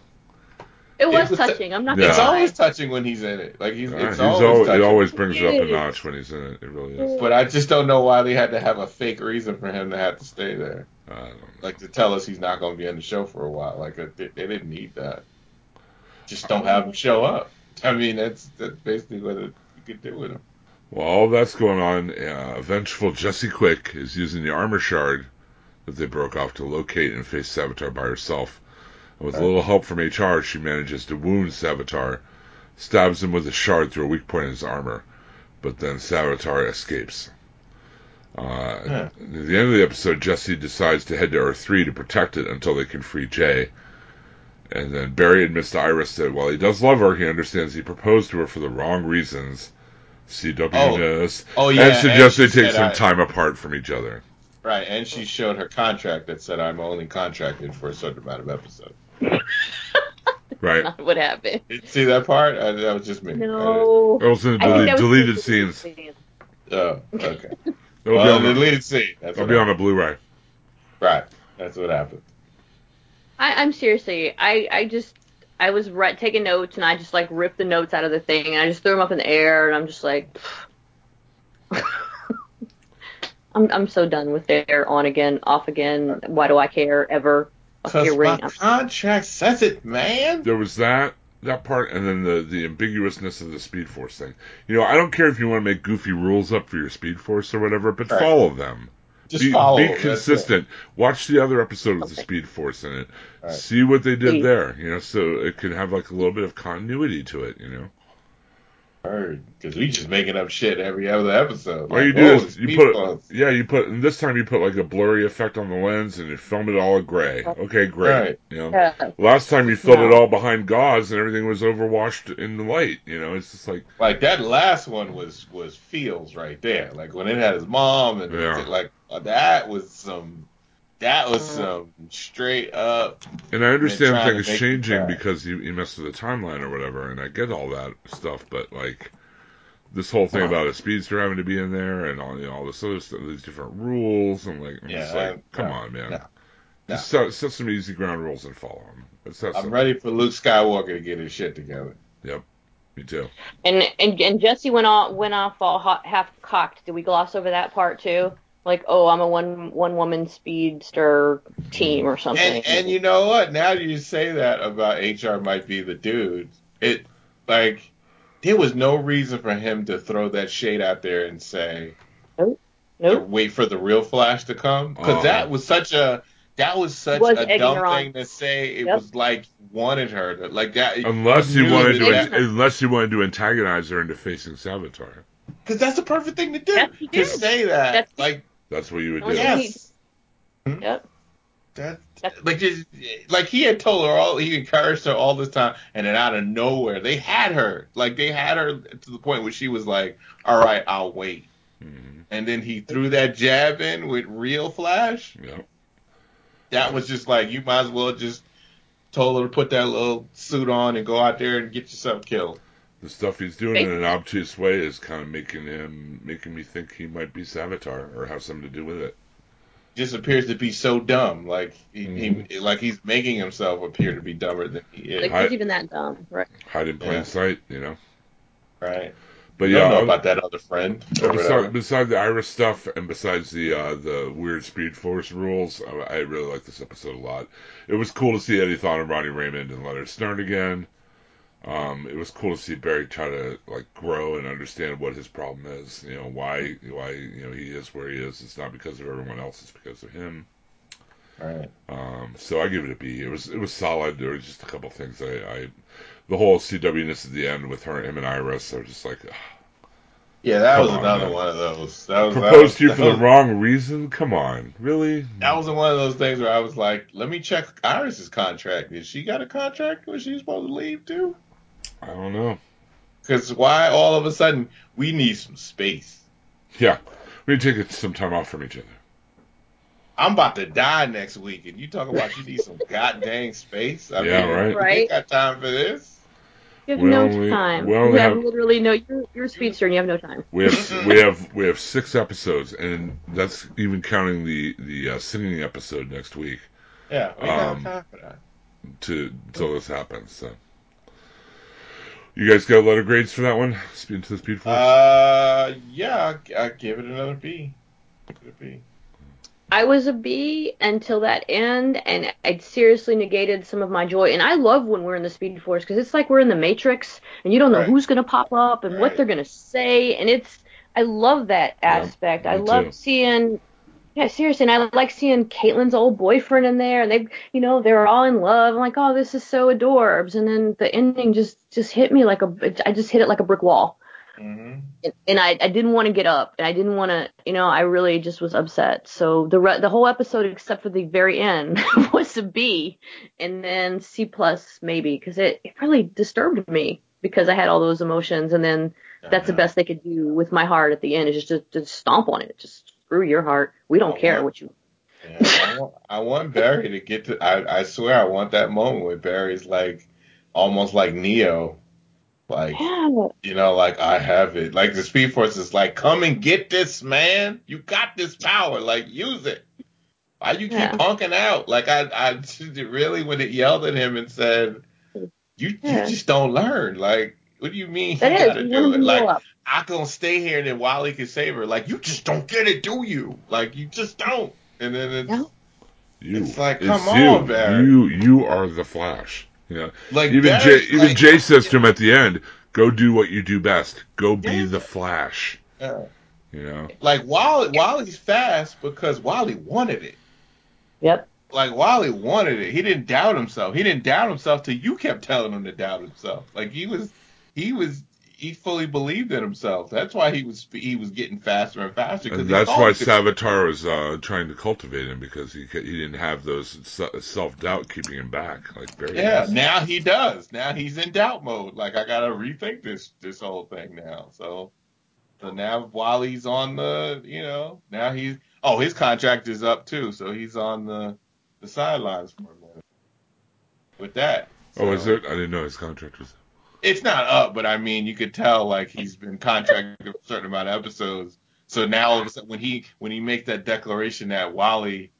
Speaker 4: It was,
Speaker 9: was-
Speaker 4: touching. I'm not
Speaker 3: Yeah.
Speaker 9: It's always touching when he's in it. Like he's,
Speaker 3: Uh,
Speaker 9: it's
Speaker 3: he's
Speaker 9: always,
Speaker 3: always,
Speaker 9: touching.
Speaker 3: it always brings it up a notch when he's in it. It really is.
Speaker 9: But I just don't know why they had to have a fake reason for him to have to stay there.
Speaker 3: I don't know.
Speaker 9: Like to tell us he's not going to be on the show for a while. Like they, they didn't need that. Just don't have them show up. I mean, that's that's basically what it, you could do with them.
Speaker 3: While all that's going on, uh, vengeful Jesse Quick is using the armor shard that they broke off to locate and face Savitar by herself. And with a little help from HR, she manages to wound Savitar, stabs him with the shard through a weak point in his armor, but then Savitar escapes. Uh,
Speaker 9: Yeah.
Speaker 3: At the end of the episode, Jesse decides to head to Earth 3 to protect it until they can free Jay. And then Barry admits to Iris that while he does love her, he understands he proposed to her for the wrong reasons. CW
Speaker 9: Oh.
Speaker 3: knows.
Speaker 9: Oh yeah,
Speaker 3: and suggests they take some
Speaker 9: I-
Speaker 3: time apart from each other.
Speaker 9: Right, and she showed her contract that said I'm only contracted for a certain amount of episodes.
Speaker 3: Right.
Speaker 4: Not what happened.
Speaker 9: Did you see that part? I, that was just me.
Speaker 4: No.
Speaker 3: It was in the
Speaker 4: I think
Speaker 3: dele-
Speaker 4: that was
Speaker 3: deleted
Speaker 4: the
Speaker 3: scenes.
Speaker 4: scene.
Speaker 9: Oh, okay.
Speaker 3: It'll
Speaker 9: well,
Speaker 3: be
Speaker 9: the
Speaker 3: on,
Speaker 9: deleted scene. That's
Speaker 3: it'll be on
Speaker 9: happened.
Speaker 3: a Blu-ray.
Speaker 9: Right, that's what happened.
Speaker 4: I, I'm seriously. I, I just. I was re- taking notes and I just like ripped the notes out of the thing and I just threw them up in the air and I'm just like. I'm I'm so done with their on again, off again. Why do I care ever? Fuck
Speaker 9: Because my
Speaker 4: ring.
Speaker 9: Contract says it, man.
Speaker 3: There was that that part, and then the the ambiguousness of the Speed Force thing. You know, I don't care if you want to make goofy rules up for your Speed Force or whatever, but
Speaker 9: Right.
Speaker 3: follow them.
Speaker 9: Just
Speaker 3: be,
Speaker 9: follow.
Speaker 3: be consistent. Watch the other episode with the Speed Force in it.
Speaker 9: Right.
Speaker 3: See what they did
Speaker 4: Please.
Speaker 3: there. You know, so it can have like a little bit of continuity to it. You know,
Speaker 9: Because we just making up shit every other episode.
Speaker 3: all
Speaker 9: Like,
Speaker 3: you do
Speaker 9: oh,
Speaker 3: is you put
Speaker 9: bumps.
Speaker 3: yeah you put and this time you put like a blurry effect on the lens and you film it all gray. Okay, great.
Speaker 9: Right.
Speaker 3: You know,
Speaker 4: Yeah.
Speaker 3: last time you filled it all behind gauze and everything was overwashed in the light. You know, it's just like
Speaker 9: Like that last one was was feels right there. Like when it had his mom and
Speaker 3: Yeah.
Speaker 9: like that was some that was some straight up.
Speaker 3: And I understand
Speaker 9: trying to
Speaker 3: things
Speaker 9: make
Speaker 3: changing because you, you messed with the timeline or whatever, and I get all that stuff, but like this whole thing about a speedster having to be in there and all you know, all this other stuff, these different rules, and like, I'm
Speaker 9: Yeah,
Speaker 3: just like,
Speaker 9: I-
Speaker 3: come
Speaker 9: no,
Speaker 3: on, man,
Speaker 9: no,
Speaker 3: just set, set some easy ground rules and follow them.
Speaker 9: I'm
Speaker 3: simple.
Speaker 9: ready for Luke Skywalker to get his shit together.
Speaker 3: Yep, me too.
Speaker 4: And and and Jesse went off went off all hot, half cocked. Did we gloss over that part too? Like, oh, I'm a one one woman speedster team or something.
Speaker 9: And and you know what? Now you say that about HR might be the dude. It like there was no reason for him to throw that shade out there and say
Speaker 4: nope. nope.
Speaker 9: wait for the real Flash to come because
Speaker 3: Uh-huh.
Speaker 9: that was such a that was such
Speaker 4: Was
Speaker 9: a
Speaker 4: egging
Speaker 9: dumb
Speaker 4: her
Speaker 9: thing to say. It
Speaker 4: Yep.
Speaker 9: was like wanted her to like that.
Speaker 3: Unless you
Speaker 9: knew
Speaker 3: wanted to,
Speaker 9: that-
Speaker 3: unless you wanted to antagonize her into facing Savitar.
Speaker 9: Because that's the perfect thing to do.
Speaker 4: Yes,
Speaker 9: to
Speaker 4: did.
Speaker 9: say that.
Speaker 4: That's-
Speaker 9: like,
Speaker 3: that's what you would do.
Speaker 4: yeah.
Speaker 9: yes.
Speaker 4: Yep.
Speaker 9: That, like, just, like he had told her all, he encouraged her all this time, and then out of nowhere, they had her. Like, they had her to the point where she was like, all right, I'll wait.
Speaker 3: hmm
Speaker 9: And then he threw that jab in with real Flash.
Speaker 3: Yeah.
Speaker 9: That was just like, you might as well just told her to put that little suit on and go out there and get yourself killed.
Speaker 3: The stuff he's doing in an obtuse way is kind of making him making me think he might be Savitar or have something to do with it.
Speaker 9: Just appears to be so dumb, like he,
Speaker 3: Mhm.
Speaker 9: he like he's making himself appear to be dumber than he is.
Speaker 4: Like he's even that dumb, right?
Speaker 3: Hide in plain
Speaker 9: Yeah.
Speaker 3: sight, you know.
Speaker 9: right?
Speaker 3: But
Speaker 9: You
Speaker 3: yeah,
Speaker 9: don't know
Speaker 3: I'll-
Speaker 9: about that other friend.
Speaker 3: Besides, besides the Iris stuff and besides the uh, the weird Speed Force rules, I, I really like this episode a lot. It was cool to see Eddie Thawne and Ronnie Raymond and Leonard Snart again. Um, it was cool to see Barry try to like grow and understand what his problem is. You know why why you know he is where he is. It's not because of everyone else. It's because of him.
Speaker 9: Right.
Speaker 3: Um, so I give it a B. It was it was solid. There was just a couple things I, I the whole CW-ness at the end with her him and Iris. I was just like.
Speaker 9: Yeah, that
Speaker 3: Come
Speaker 9: was
Speaker 3: on,
Speaker 9: another
Speaker 3: man.
Speaker 9: one of those. That was that
Speaker 3: proposed
Speaker 9: was-
Speaker 3: to you
Speaker 9: that
Speaker 3: for the wrong reason? Come on, really?
Speaker 9: That was one of those things where I was like, let me check Iris's contract. Did she got a contract? Was she supposed to leave too?
Speaker 3: I don't know.
Speaker 9: Because why all of a sudden we need some space?
Speaker 3: Yeah, we need to take some time off from each other.
Speaker 9: I'm about to die next week, and you talk about you need some goddamn space. I
Speaker 3: Yeah,
Speaker 9: mean,
Speaker 3: right.
Speaker 9: We
Speaker 4: Right.
Speaker 9: ain't got time for this.
Speaker 4: You have
Speaker 3: We
Speaker 4: no
Speaker 3: only-
Speaker 4: time.
Speaker 3: we only
Speaker 4: you have,
Speaker 3: have-
Speaker 4: literally no. You're, you're a speedster and you have no time.
Speaker 3: We have we have we have six episodes, and that's even counting the the uh, singing episode next week
Speaker 9: Yeah, we ain't
Speaker 3: Um,
Speaker 9: got time for that.
Speaker 3: to until this happens. So, you guys got a lot of grades for that one? Speed to the speed force.
Speaker 9: Uh, yeah, I, I give it another B. Give it a B.
Speaker 4: I was a B until that end, and it seriously negated some of my joy. And I love when we're in the Speed Force because it's like we're in the Matrix, and you don't know
Speaker 9: Right.
Speaker 4: who's gonna pop up and what they're gonna say, and it's I love that
Speaker 3: Yeah,
Speaker 4: aspect. I love
Speaker 3: too.
Speaker 4: seeing. Yeah, seriously, and I like seeing Caitlin's old boyfriend in there, and they, you know, they're all in love. I'm like, oh, this is so adorbs, and then the ending just just hit me like a, I just hit it like a brick wall
Speaker 9: Mm-hmm.
Speaker 4: and- and I, I didn't want to get up and I didn't want to you know I really just was upset so the re- the whole episode except for the very end was a B and then C plus maybe because it, it really disturbed me because I had all those emotions and then that's the best they could do with my heart at the end is just to, to stomp on it just screw your heart we don't
Speaker 9: Oh,
Speaker 4: care
Speaker 9: wow.
Speaker 4: what you
Speaker 9: Yeah, I, want, I want Barry to get to. I, I swear, I want that moment where Barry's like, almost like Neo, like
Speaker 4: yeah
Speaker 9: you know, like I have it. Like the Speed Force is like, come and get this, man. You got this power. Like use it. Why you keep
Speaker 4: Yeah.
Speaker 9: honking out? Like I, I really when it yelled at him and said, you,
Speaker 4: Yeah.
Speaker 9: you just don't learn. Like what do you mean?
Speaker 4: that
Speaker 9: you
Speaker 4: is
Speaker 9: gotta
Speaker 4: you
Speaker 9: do it? Like
Speaker 4: up
Speaker 9: I gonna stay here and then Wally can save her. Like you just don't get it, do you? Like you just don't. And then it's
Speaker 4: No.
Speaker 3: you,
Speaker 9: it's like,
Speaker 3: it's
Speaker 9: come
Speaker 3: you.
Speaker 9: on, Barry.
Speaker 3: You you are the Flash. Yeah.
Speaker 9: like
Speaker 3: Even Jay, even
Speaker 9: like-
Speaker 3: Jay says to him at the end, "Go do what you do best. Go be
Speaker 9: Yeah.
Speaker 3: the Flash."
Speaker 9: Yeah.
Speaker 3: You know.
Speaker 9: Like Wally, Wally's fast because Wally wanted it.
Speaker 4: yep
Speaker 9: Like Wally wanted it. He didn't doubt himself. He didn't doubt himself till you kept telling him to doubt himself. Like he was, he was, he fully believed in himself. That's why he was he was getting faster and faster.
Speaker 3: And that's why Savitar was uh, trying to cultivate him because he he didn't have those self doubt keeping him back like Barry.
Speaker 9: Yeah, now he does. Now he's in doubt mode. Like I gotta rethink this this whole thing now. So, so now while he's on the, you know, now he's oh his contract is up too, so he's on the the sidelines for a minute. With that.
Speaker 3: Oh, is it? I didn't know his contract was.
Speaker 9: It's not up, but I mean you could tell like he's been contracted for a certain amount of episodes. So now all of a sudden when he when he makes that declaration that Wally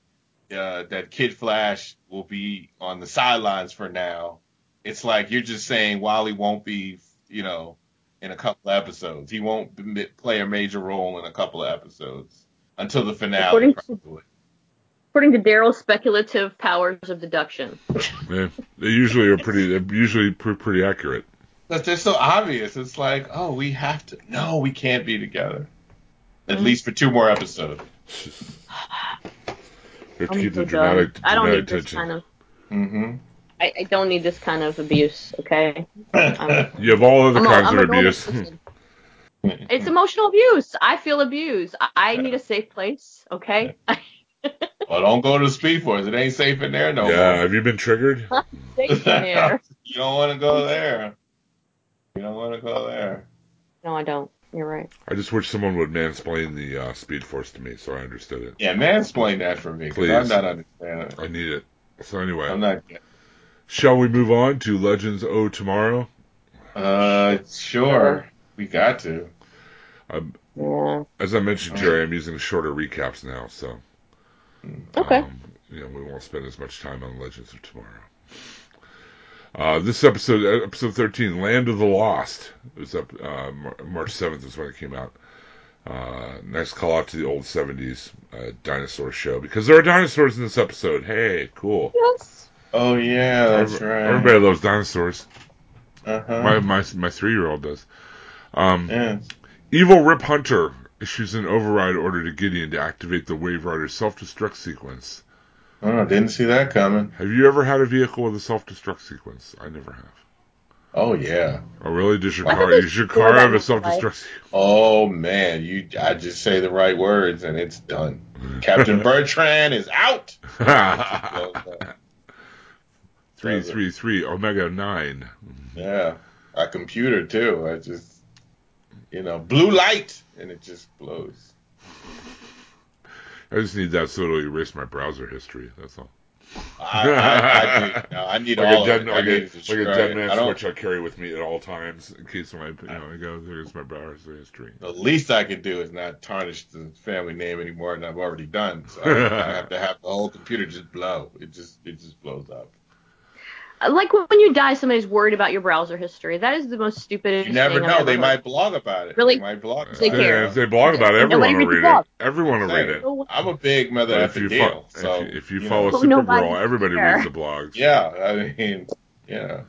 Speaker 9: uh, that Kid Flash will be on the sidelines for now, it's like you're just saying Wally won't be, you know, in a couple of episodes. He won't b- play a major role in a couple of episodes until the finale.
Speaker 4: According to-
Speaker 9: probably.
Speaker 4: according to Daryl's speculative powers of deduction
Speaker 3: Yeah, they usually are pretty. They're usually pre- pretty accurate.
Speaker 9: But they're so obvious. It's like, oh, we have to. No, we can't be together. At
Speaker 4: Mhm.
Speaker 9: least for two more episodes.
Speaker 3: We have to
Speaker 4: I'm
Speaker 3: keep
Speaker 4: so
Speaker 3: the
Speaker 4: done.
Speaker 3: dramatic,
Speaker 4: I don't
Speaker 3: dramatic
Speaker 4: need this kind of
Speaker 9: Mm-hmm.
Speaker 4: I, I don't need this kind of abuse okay I'm,
Speaker 3: You have all other
Speaker 4: I'm
Speaker 3: kinds
Speaker 4: I'm
Speaker 3: of abuse.
Speaker 4: It's emotional abuse. I feel abused. I, I need a safe place. Okay.
Speaker 9: Well, don't go to the Speed Force. It ain't safe in there no
Speaker 3: yeah,
Speaker 9: more.
Speaker 3: have you been triggered?
Speaker 4: safe in there.
Speaker 9: You don't want to go there. You don't want to go there.
Speaker 4: No, I don't. You're right.
Speaker 3: I just wish someone would mansplain the uh, Speed Force to me so I understood it.
Speaker 9: Yeah, mansplain that for me because
Speaker 3: Please.
Speaker 9: I'm not understanding.
Speaker 3: I need it. So anyway,
Speaker 9: I'm not.
Speaker 3: shall we move on to Legends O Tomorrow?
Speaker 9: Uh, sure. We got to.
Speaker 3: Um,
Speaker 4: Yeah.
Speaker 3: as I mentioned, Jerry, I'm using shorter recaps now, so
Speaker 4: Okay.
Speaker 3: um, you know we won't spend as much time on Legends of Tomorrow. Uh, this episode, uh, episode 13, Land of the Lost, it was up uh, March 7th is when it came out. Uh, nice call out to the old 70s uh, dinosaur show because there are dinosaurs in this episode. Hey, cool.
Speaker 4: Yes.
Speaker 9: Oh yeah, that's
Speaker 3: Every-
Speaker 9: right.
Speaker 3: Everybody loves dinosaurs.
Speaker 9: Uh-huh.
Speaker 3: My my my three year old does. Um,
Speaker 9: yeah.
Speaker 3: Evil Rip Hunter issues an override order to Gideon to activate the Waverider self destruct sequence.
Speaker 9: Oh, didn't see that coming.
Speaker 3: Have you ever had a vehicle with a self destruct sequence? I never have.
Speaker 9: Oh yeah.
Speaker 3: Oh really? Does your car
Speaker 4: think
Speaker 3: does your car have a self destruct?
Speaker 9: Oh man, you I just say the right words and it's done. Captain Bertrand is out.
Speaker 3: three three three Omega nine.
Speaker 9: Yeah. A computer too. I just you know, blue light and it just blows.
Speaker 3: I just need that so it'll erase my browser history. That's all.
Speaker 9: I, I, I, do, no, I need
Speaker 3: like
Speaker 9: all
Speaker 3: a dead,
Speaker 9: of it. I
Speaker 3: like,
Speaker 9: need
Speaker 3: a, like a dead
Speaker 9: it.
Speaker 3: man
Speaker 9: I
Speaker 3: switch I carry with me at all times in case when I you know I go there's my browser history.
Speaker 9: The least I can do is not tarnish the family name anymore, than I've already done. So I, I have to have the whole computer just blow. It just it just blows up.
Speaker 4: Like when you die, somebody's worried about your browser history. That is the most stupidest
Speaker 9: You never
Speaker 4: thing I've
Speaker 9: know.
Speaker 4: ever
Speaker 9: They
Speaker 4: heard.
Speaker 9: might blog about it.
Speaker 4: Really?
Speaker 9: They might blog.
Speaker 4: They
Speaker 9: about
Speaker 4: care.
Speaker 9: it.
Speaker 3: If they blog about it, everyone
Speaker 4: nobody
Speaker 3: will read it. Everyone will read it.
Speaker 9: I'm a big mother
Speaker 3: if you,
Speaker 9: deal.
Speaker 3: fo-
Speaker 9: so
Speaker 3: if you, if you
Speaker 9: you
Speaker 3: follow
Speaker 9: know.
Speaker 3: Supergirl, everybody
Speaker 4: care.
Speaker 3: reads the blogs.
Speaker 9: yeah, I mean, yeah.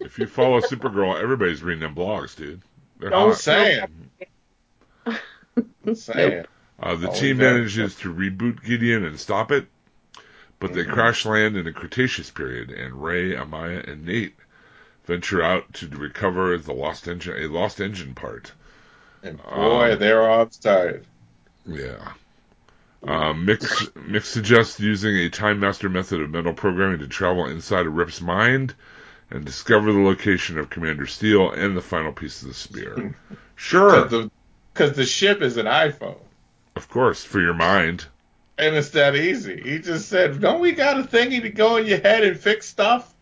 Speaker 3: If you follow Supergirl, everybody's reading them blogs, dude. They're
Speaker 4: Don't
Speaker 3: hot.
Speaker 9: saying. I'm saying.
Speaker 3: Uh, the
Speaker 9: Always
Speaker 3: team manages to reboot Gideon and stop it, but they
Speaker 9: Mhm.
Speaker 3: crash land in the Cretaceous period, and Ray, Amaya, and Nate venture out to recover the lost engine, a lost engine part.
Speaker 9: And boy,
Speaker 3: Um,
Speaker 9: arms tired.
Speaker 3: Yeah. Uh, Mix, Mick suggests using a Time Master method of mental programming to travel inside of Rip's mind and discover the location of Commander Steel and the final piece of the spear. Sure,
Speaker 9: Because the, the ship is an iPhone.
Speaker 3: of course, for your mind.
Speaker 9: And it's that easy. He just said, Don't we got a thingy to go in your head and fix stuff?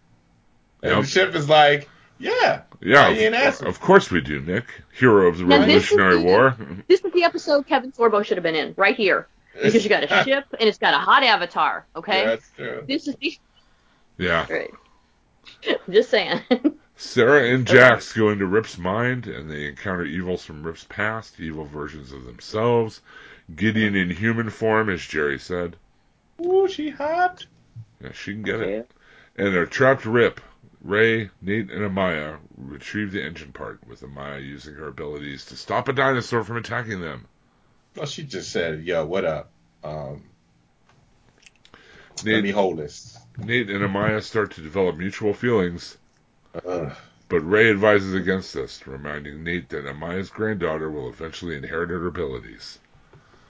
Speaker 9: And
Speaker 3: Yep.
Speaker 9: the ship is like, Yeah.
Speaker 3: Yeah,
Speaker 9: you ain't
Speaker 3: of, of course we do, Nick. Hero of the
Speaker 4: Now, this is
Speaker 3: Revolutionary
Speaker 4: the-
Speaker 3: War.
Speaker 4: This is the episode Kevin Sorbo should have been in, right here. Because you got a ship and it's got a hot avatar, okay?
Speaker 9: Yeah, that's true.
Speaker 4: This is the.
Speaker 3: Yeah.
Speaker 4: Right. I'm just saying.
Speaker 3: Sarah and Jax go into Rip's mind and they encounter evils from Rip's past, evil versions of themselves. Gideon in human form, as Jerry said.
Speaker 9: Ooh, she hot.
Speaker 3: Yeah, she can get it. And a trapped Rip, Ray, Nate, and Amaya retrieve the engine part, with Amaya using her abilities to stop a dinosaur from attacking them.
Speaker 9: Well, she just said, Yo, what up? Um, let me
Speaker 3: Nate,
Speaker 9: hold this.
Speaker 3: Nate and Amaya start to develop mutual feelings,
Speaker 9: Ugh.
Speaker 3: but Ray advises against this, reminding Nate that Amaya's granddaughter will eventually inherit her abilities.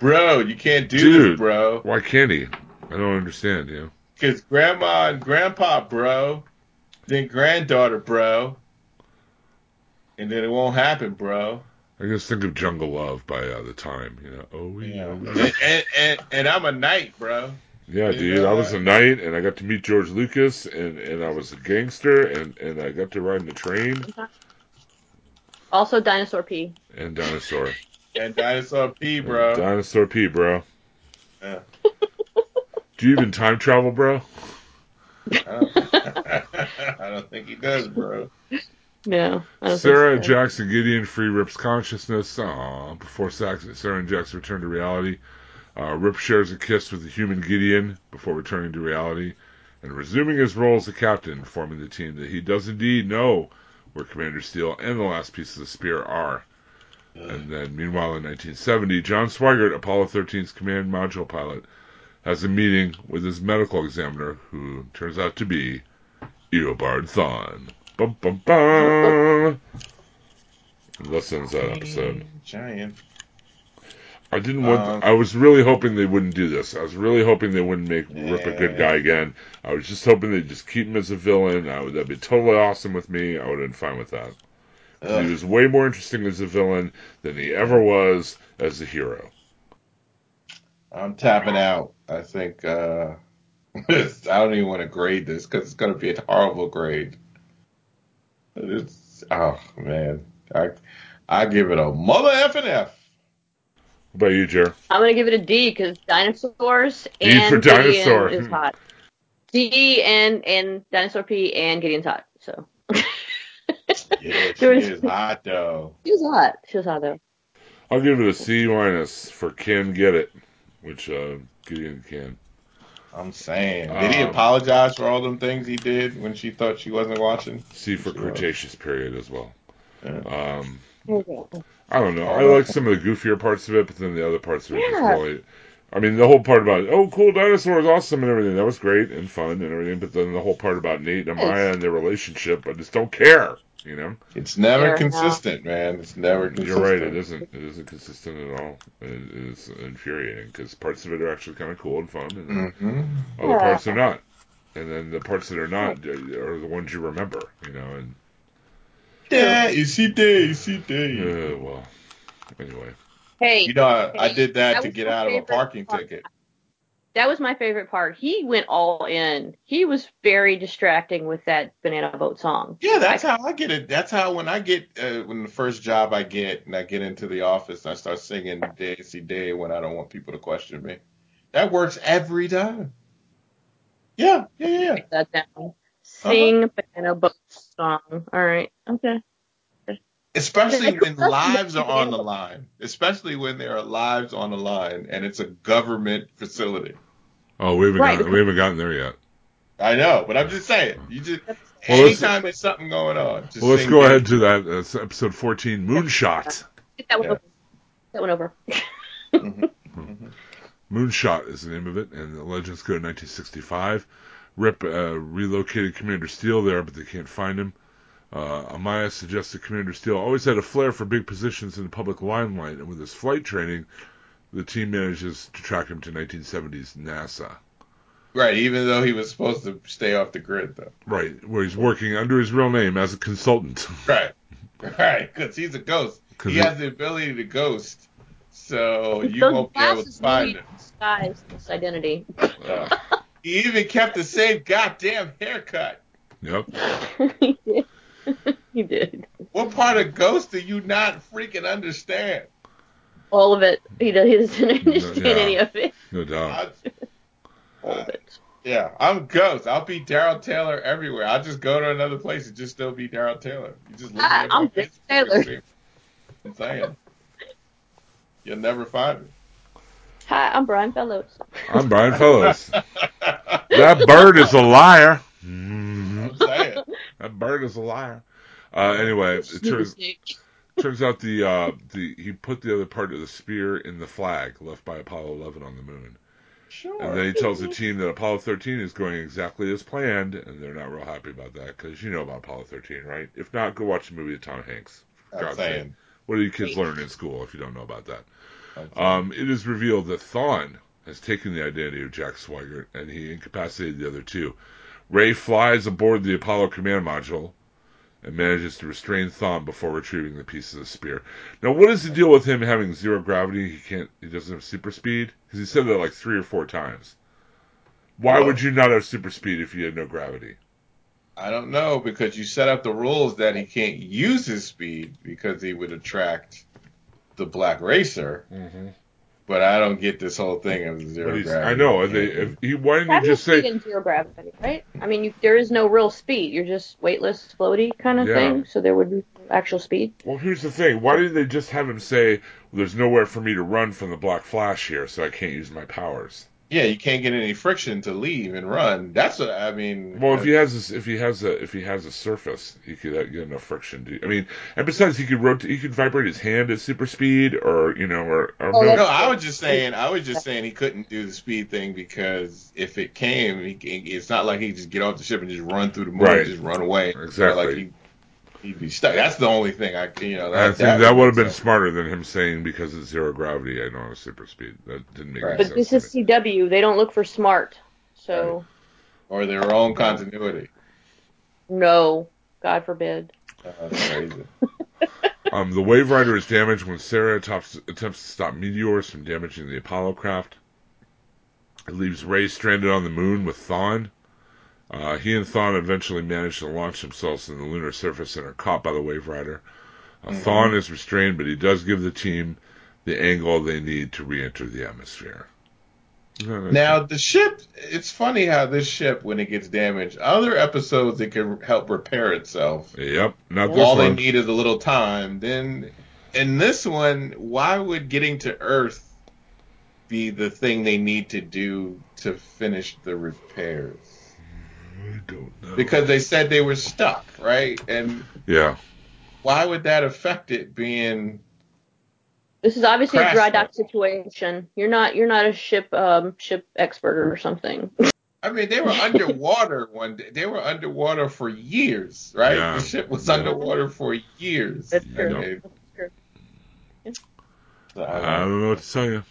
Speaker 9: Bro, you can't do
Speaker 3: Dude.
Speaker 9: this, bro.
Speaker 3: Why can't he? I don't understand, you know.
Speaker 9: Because grandma and grandpa, bro. Then granddaughter, bro. And then it won't happen, bro.
Speaker 3: I just think of Jungle Love by uh, the time, you know. Oh, we,
Speaker 9: Yeah. and, and, and, and I'm a knight, bro.
Speaker 3: Yeah, dude, I was a knight, and I got to meet George Lucas, and, and I was a gangster, and, and I got to ride in the train
Speaker 4: also, Dinosaur P.
Speaker 3: and dinosaur.
Speaker 9: And dinosaur P,
Speaker 3: And
Speaker 9: bro.
Speaker 3: Dinosaur P, bro.
Speaker 9: Yeah.
Speaker 3: Do you even time travel, bro?
Speaker 9: I don't, I don't think he does, bro.
Speaker 4: No. I don't
Speaker 3: Sarah,
Speaker 4: think so.
Speaker 3: Jackson, Gideon free Rip's consciousness. Aw, before Sax- Sarah and Jax return to reality, uh, Rip shares a kiss with the human Gideon before returning to reality and resuming his role as the captain, informing the team that he does indeed know where Commander Steel and the last piece of the spear are. And then, meanwhile, in 1970, John Swigert, Apollo 13's command module pilot, has a meeting with his medical examiner, who turns out to be Eobard Thawne. Bum bum bum. And That that episode.
Speaker 9: Giant.
Speaker 3: I didn't want.
Speaker 9: Um,
Speaker 3: I was really hoping they wouldn't do this. I was really hoping they wouldn't make Rip a good guy again. I was just hoping they'd just keep him as a villain. I would, that'd be totally awesome with me. I would have been fine with that. He was way more interesting as a villain than he ever was as a hero.
Speaker 9: I'm tapping out. I think uh, I don't even want to grade this because it's going to be a horrible grade. It's Oh man, I I give it a mother f and f.
Speaker 3: What about you, Jer?
Speaker 4: I'm gonna give it a D because dinosaurs
Speaker 3: D
Speaker 4: and
Speaker 3: for
Speaker 4: Gideon is
Speaker 3: Hmm.
Speaker 4: hot. D and and dinosaur P and Gideon's hot. So
Speaker 9: Yeah, she
Speaker 4: was-
Speaker 9: is hot though.
Speaker 4: she was hot. She was hot though.
Speaker 3: I'll give it a C minus for can get it, which uh, Gideon can.
Speaker 9: I'm saying, did he
Speaker 3: Um,
Speaker 9: apologize for all them things he did when she thought she wasn't watching?
Speaker 3: C for
Speaker 9: Sure.
Speaker 3: Cretaceous period as well.
Speaker 9: Yeah.
Speaker 3: Um, I don't know. I like some of the goofier parts of it, but then the other parts of it
Speaker 4: Yeah.
Speaker 3: really. I mean, the whole part about oh, cool dinosaurs, awesome, and everything that was great and fun and everything. But then the whole part about Nate and Amaya and their relationship, I just don't care. You know,
Speaker 9: It's never
Speaker 4: Fair
Speaker 9: consistent, man. It's never consistent.
Speaker 3: you're right. It isn't. It isn't consistent at all. It is infuriating because parts of it are actually kind of cool and fun, and
Speaker 9: hmm
Speaker 3: other
Speaker 4: Yeah.
Speaker 3: parts are not. And then the parts that are not uh, are the ones you remember. You know, and
Speaker 9: Yeah, is he day? Is he day?
Speaker 3: uh, well, anyway.
Speaker 4: Hey,
Speaker 9: You know, I, I did that,
Speaker 4: that
Speaker 9: to get out of a parking
Speaker 4: part.
Speaker 9: ticket.
Speaker 4: That was my favorite part. He went all in. He was very distracting with that banana boat song.
Speaker 9: Yeah, that's how I get it. That's how when I get uh, when the first job I get and I get into the office, I start singing Daisy Day when I don't want people to question me. That works every time. Yeah, yeah, yeah. yeah.
Speaker 4: That down. Sing banana boat song. All right. Okay.
Speaker 9: Especially when lives are on the line. Especially when there are lives on the line and it's a government facility.
Speaker 3: Oh, we haven't
Speaker 4: Right,
Speaker 3: gotten, we haven't gotten there yet.
Speaker 9: I know, but I'm just saying. You just
Speaker 3: Well,
Speaker 9: anytime there's something going on, just
Speaker 3: Well, let's go
Speaker 9: Daisy
Speaker 3: ahead to that. Uh, episode 14, Moonshot.
Speaker 4: Get that one
Speaker 9: Yeah.
Speaker 4: over. That one over.
Speaker 3: Moonshot is the name of it, and the legends go to 1965. Rip uh, relocated Commander Steel there, but they can't find him. Uh, Amaya suggests that Commander Steel always had a flair for big positions in the public limelight, and with his flight training, the team manages to track him to 1970s NASA.
Speaker 9: Right, even though he was supposed to stay off the grid, though.
Speaker 3: Right, where he's working under his real name as a consultant.
Speaker 9: Right, right, because he's a ghost. He
Speaker 3: he-
Speaker 9: has the ability to ghost, so you
Speaker 4: Those
Speaker 9: won't be able to find him.
Speaker 4: disguise his identity.
Speaker 9: Uh, he even kept the same goddamn haircut.
Speaker 3: Yep.
Speaker 4: he did. he did.
Speaker 9: What part of Ghost do you not freaking understand?
Speaker 4: All of it. He does- he doesn't understand
Speaker 3: yeah.
Speaker 4: any of it.
Speaker 3: No doubt.
Speaker 9: I,
Speaker 4: All of it.
Speaker 9: yeah, I'm Ghost. I'll be Daryl Taylor everywhere. I'll just go to another place and just still be Daryl Taylor. You just look
Speaker 4: Hi,
Speaker 9: me
Speaker 4: I'm
Speaker 9: on
Speaker 4: Dick Taylor.
Speaker 9: I'm saying. You'll never find me.
Speaker 4: Hi, I'm Brian Fellows.
Speaker 3: I'm Brian Fellows. that bird is a liar. Mhm.
Speaker 9: I'm saying.
Speaker 3: That bird is a liar. Uh, anyway, it turns turns out the uh, the he put the other part of the spear in the flag left by Apollo 11 on the moon,
Speaker 9: Sure.
Speaker 3: and then he tells the team that Apollo 13 is going exactly as planned, and they're not real happy about that because you know about Apollo 13, right? If not, go watch the movie with Tom Hanks. For
Speaker 9: I'm
Speaker 3: God's sake.
Speaker 9: saying.
Speaker 3: What do you kids learn in school if you don't know about that? Um, it is revealed that Thawne has taken the identity of Jack Swigert, and he incapacitated the other two. Ray flies aboard the Apollo command module and manages to restrain Thawne before retrieving the pieces of spear. Now, what is the deal with him having zero gravity? He can't. He doesn't have super speed because he said that like three or four times. Why
Speaker 9: Well-
Speaker 3: would you not have super speed if you had no gravity?
Speaker 9: I don't know because you set up the rules that he can't use his speed because he would attract the black racer.
Speaker 3: Mm-hmm.
Speaker 9: But I don't get this whole thing of zero gravity.
Speaker 3: I know. They, if he, why didn't
Speaker 4: Have
Speaker 3: you
Speaker 4: you
Speaker 3: just say?
Speaker 4: in zero gravity, right? I mean, you, there is no real speed. You're just weightless, floaty kind of
Speaker 3: Yeah.
Speaker 4: thing. So there would be actual speed.
Speaker 3: Well, here's the thing. Why didn't they just have him say, well, "There's nowhere for me to run from the Black Flash here, so I can't use my powers"?
Speaker 9: Yeah, you can't get any friction to leave and run. That's what I mean.
Speaker 3: Well, if he has this, if he has a if he has a surface, he could uh, get enough friction. To, I mean, and besides, he could rotate, he could vibrate his hand at super speed, or you know, or, or
Speaker 4: Oh,
Speaker 3: no,
Speaker 9: no, I was just saying. I was just saying he couldn't do the speed thing because if it came, he, it's not like he could just get off the ship and just run through the moon,
Speaker 3: Right.
Speaker 9: and just run away.
Speaker 3: Exactly.
Speaker 9: Like he, he'd be stuck. That's the only thing I, you know.
Speaker 3: I
Speaker 9: That,
Speaker 3: think that would have been
Speaker 9: sense.
Speaker 3: smarter than him saying because it's zero gravity, I don't have super speed. That didn't make
Speaker 9: Right.
Speaker 3: any
Speaker 4: But
Speaker 3: sense.
Speaker 4: this
Speaker 3: to
Speaker 4: is
Speaker 3: me.
Speaker 4: CW. They don't look for smart. So
Speaker 9: or their own continuity.
Speaker 4: no, God forbid.
Speaker 9: Uh, that's crazy.
Speaker 3: Um, the Waverider is damaged when Sarah attempts, attempts to stop meteors from damaging the Apollo craft. It leaves Ray stranded on the moon with Thawne. Uh, he and Thawne eventually manage to launch themselves in the lunar surface and are caught by the Waverider. Uh,
Speaker 9: Mhm.
Speaker 3: Thawne is restrained, but he does give the team the angle they need to re-enter the atmosphere.
Speaker 9: Now the ship, it's funny how this ship, when it gets damaged, other episodes it can help repair itself.
Speaker 3: Yep, not
Speaker 9: All they need is a little time. Then in this one, why would getting to Earth be the thing they need to do to finish the repairs?
Speaker 3: I don't know.
Speaker 9: Because they said they were stuck, right? And
Speaker 3: yeah,
Speaker 9: why would that affect it being
Speaker 4: This is obviously a dry dock situation. You're not you're not a ship um ship expert or something.
Speaker 9: I mean, they were underwater one day. They were underwater for years, right?
Speaker 3: Yeah.
Speaker 9: The ship was
Speaker 3: Yeah.
Speaker 9: underwater for years.
Speaker 4: That's
Speaker 3: Yeah.
Speaker 4: true.
Speaker 9: Okay.
Speaker 4: That's true.
Speaker 9: So, I
Speaker 3: I
Speaker 9: don't know.
Speaker 3: what to tell you.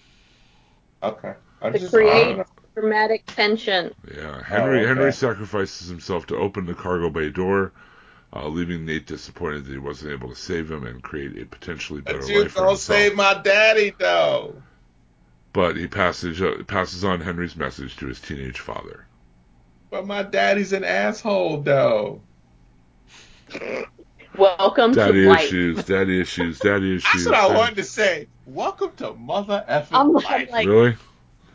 Speaker 9: Okay. I'm
Speaker 4: To
Speaker 9: just-
Speaker 4: create dramatic tension.
Speaker 3: Yeah, Henry
Speaker 9: okay.
Speaker 3: Henry sacrifices himself to open the cargo bay door, uh, leaving Nate disappointed that he wasn't able to save him and create a potentially better
Speaker 9: But you
Speaker 3: life for
Speaker 9: don't
Speaker 3: himself.
Speaker 9: save my daddy though.
Speaker 3: But he passes uh, passes on Henry's message to his teenage father.
Speaker 9: But my daddy's an asshole though.
Speaker 4: Welcome
Speaker 3: Daddy
Speaker 4: to life.
Speaker 3: issues, daddy issues, daddy issues.
Speaker 9: That's what I wanted to say. Welcome to mother effing
Speaker 4: I'm
Speaker 9: life.
Speaker 4: like,
Speaker 3: Really?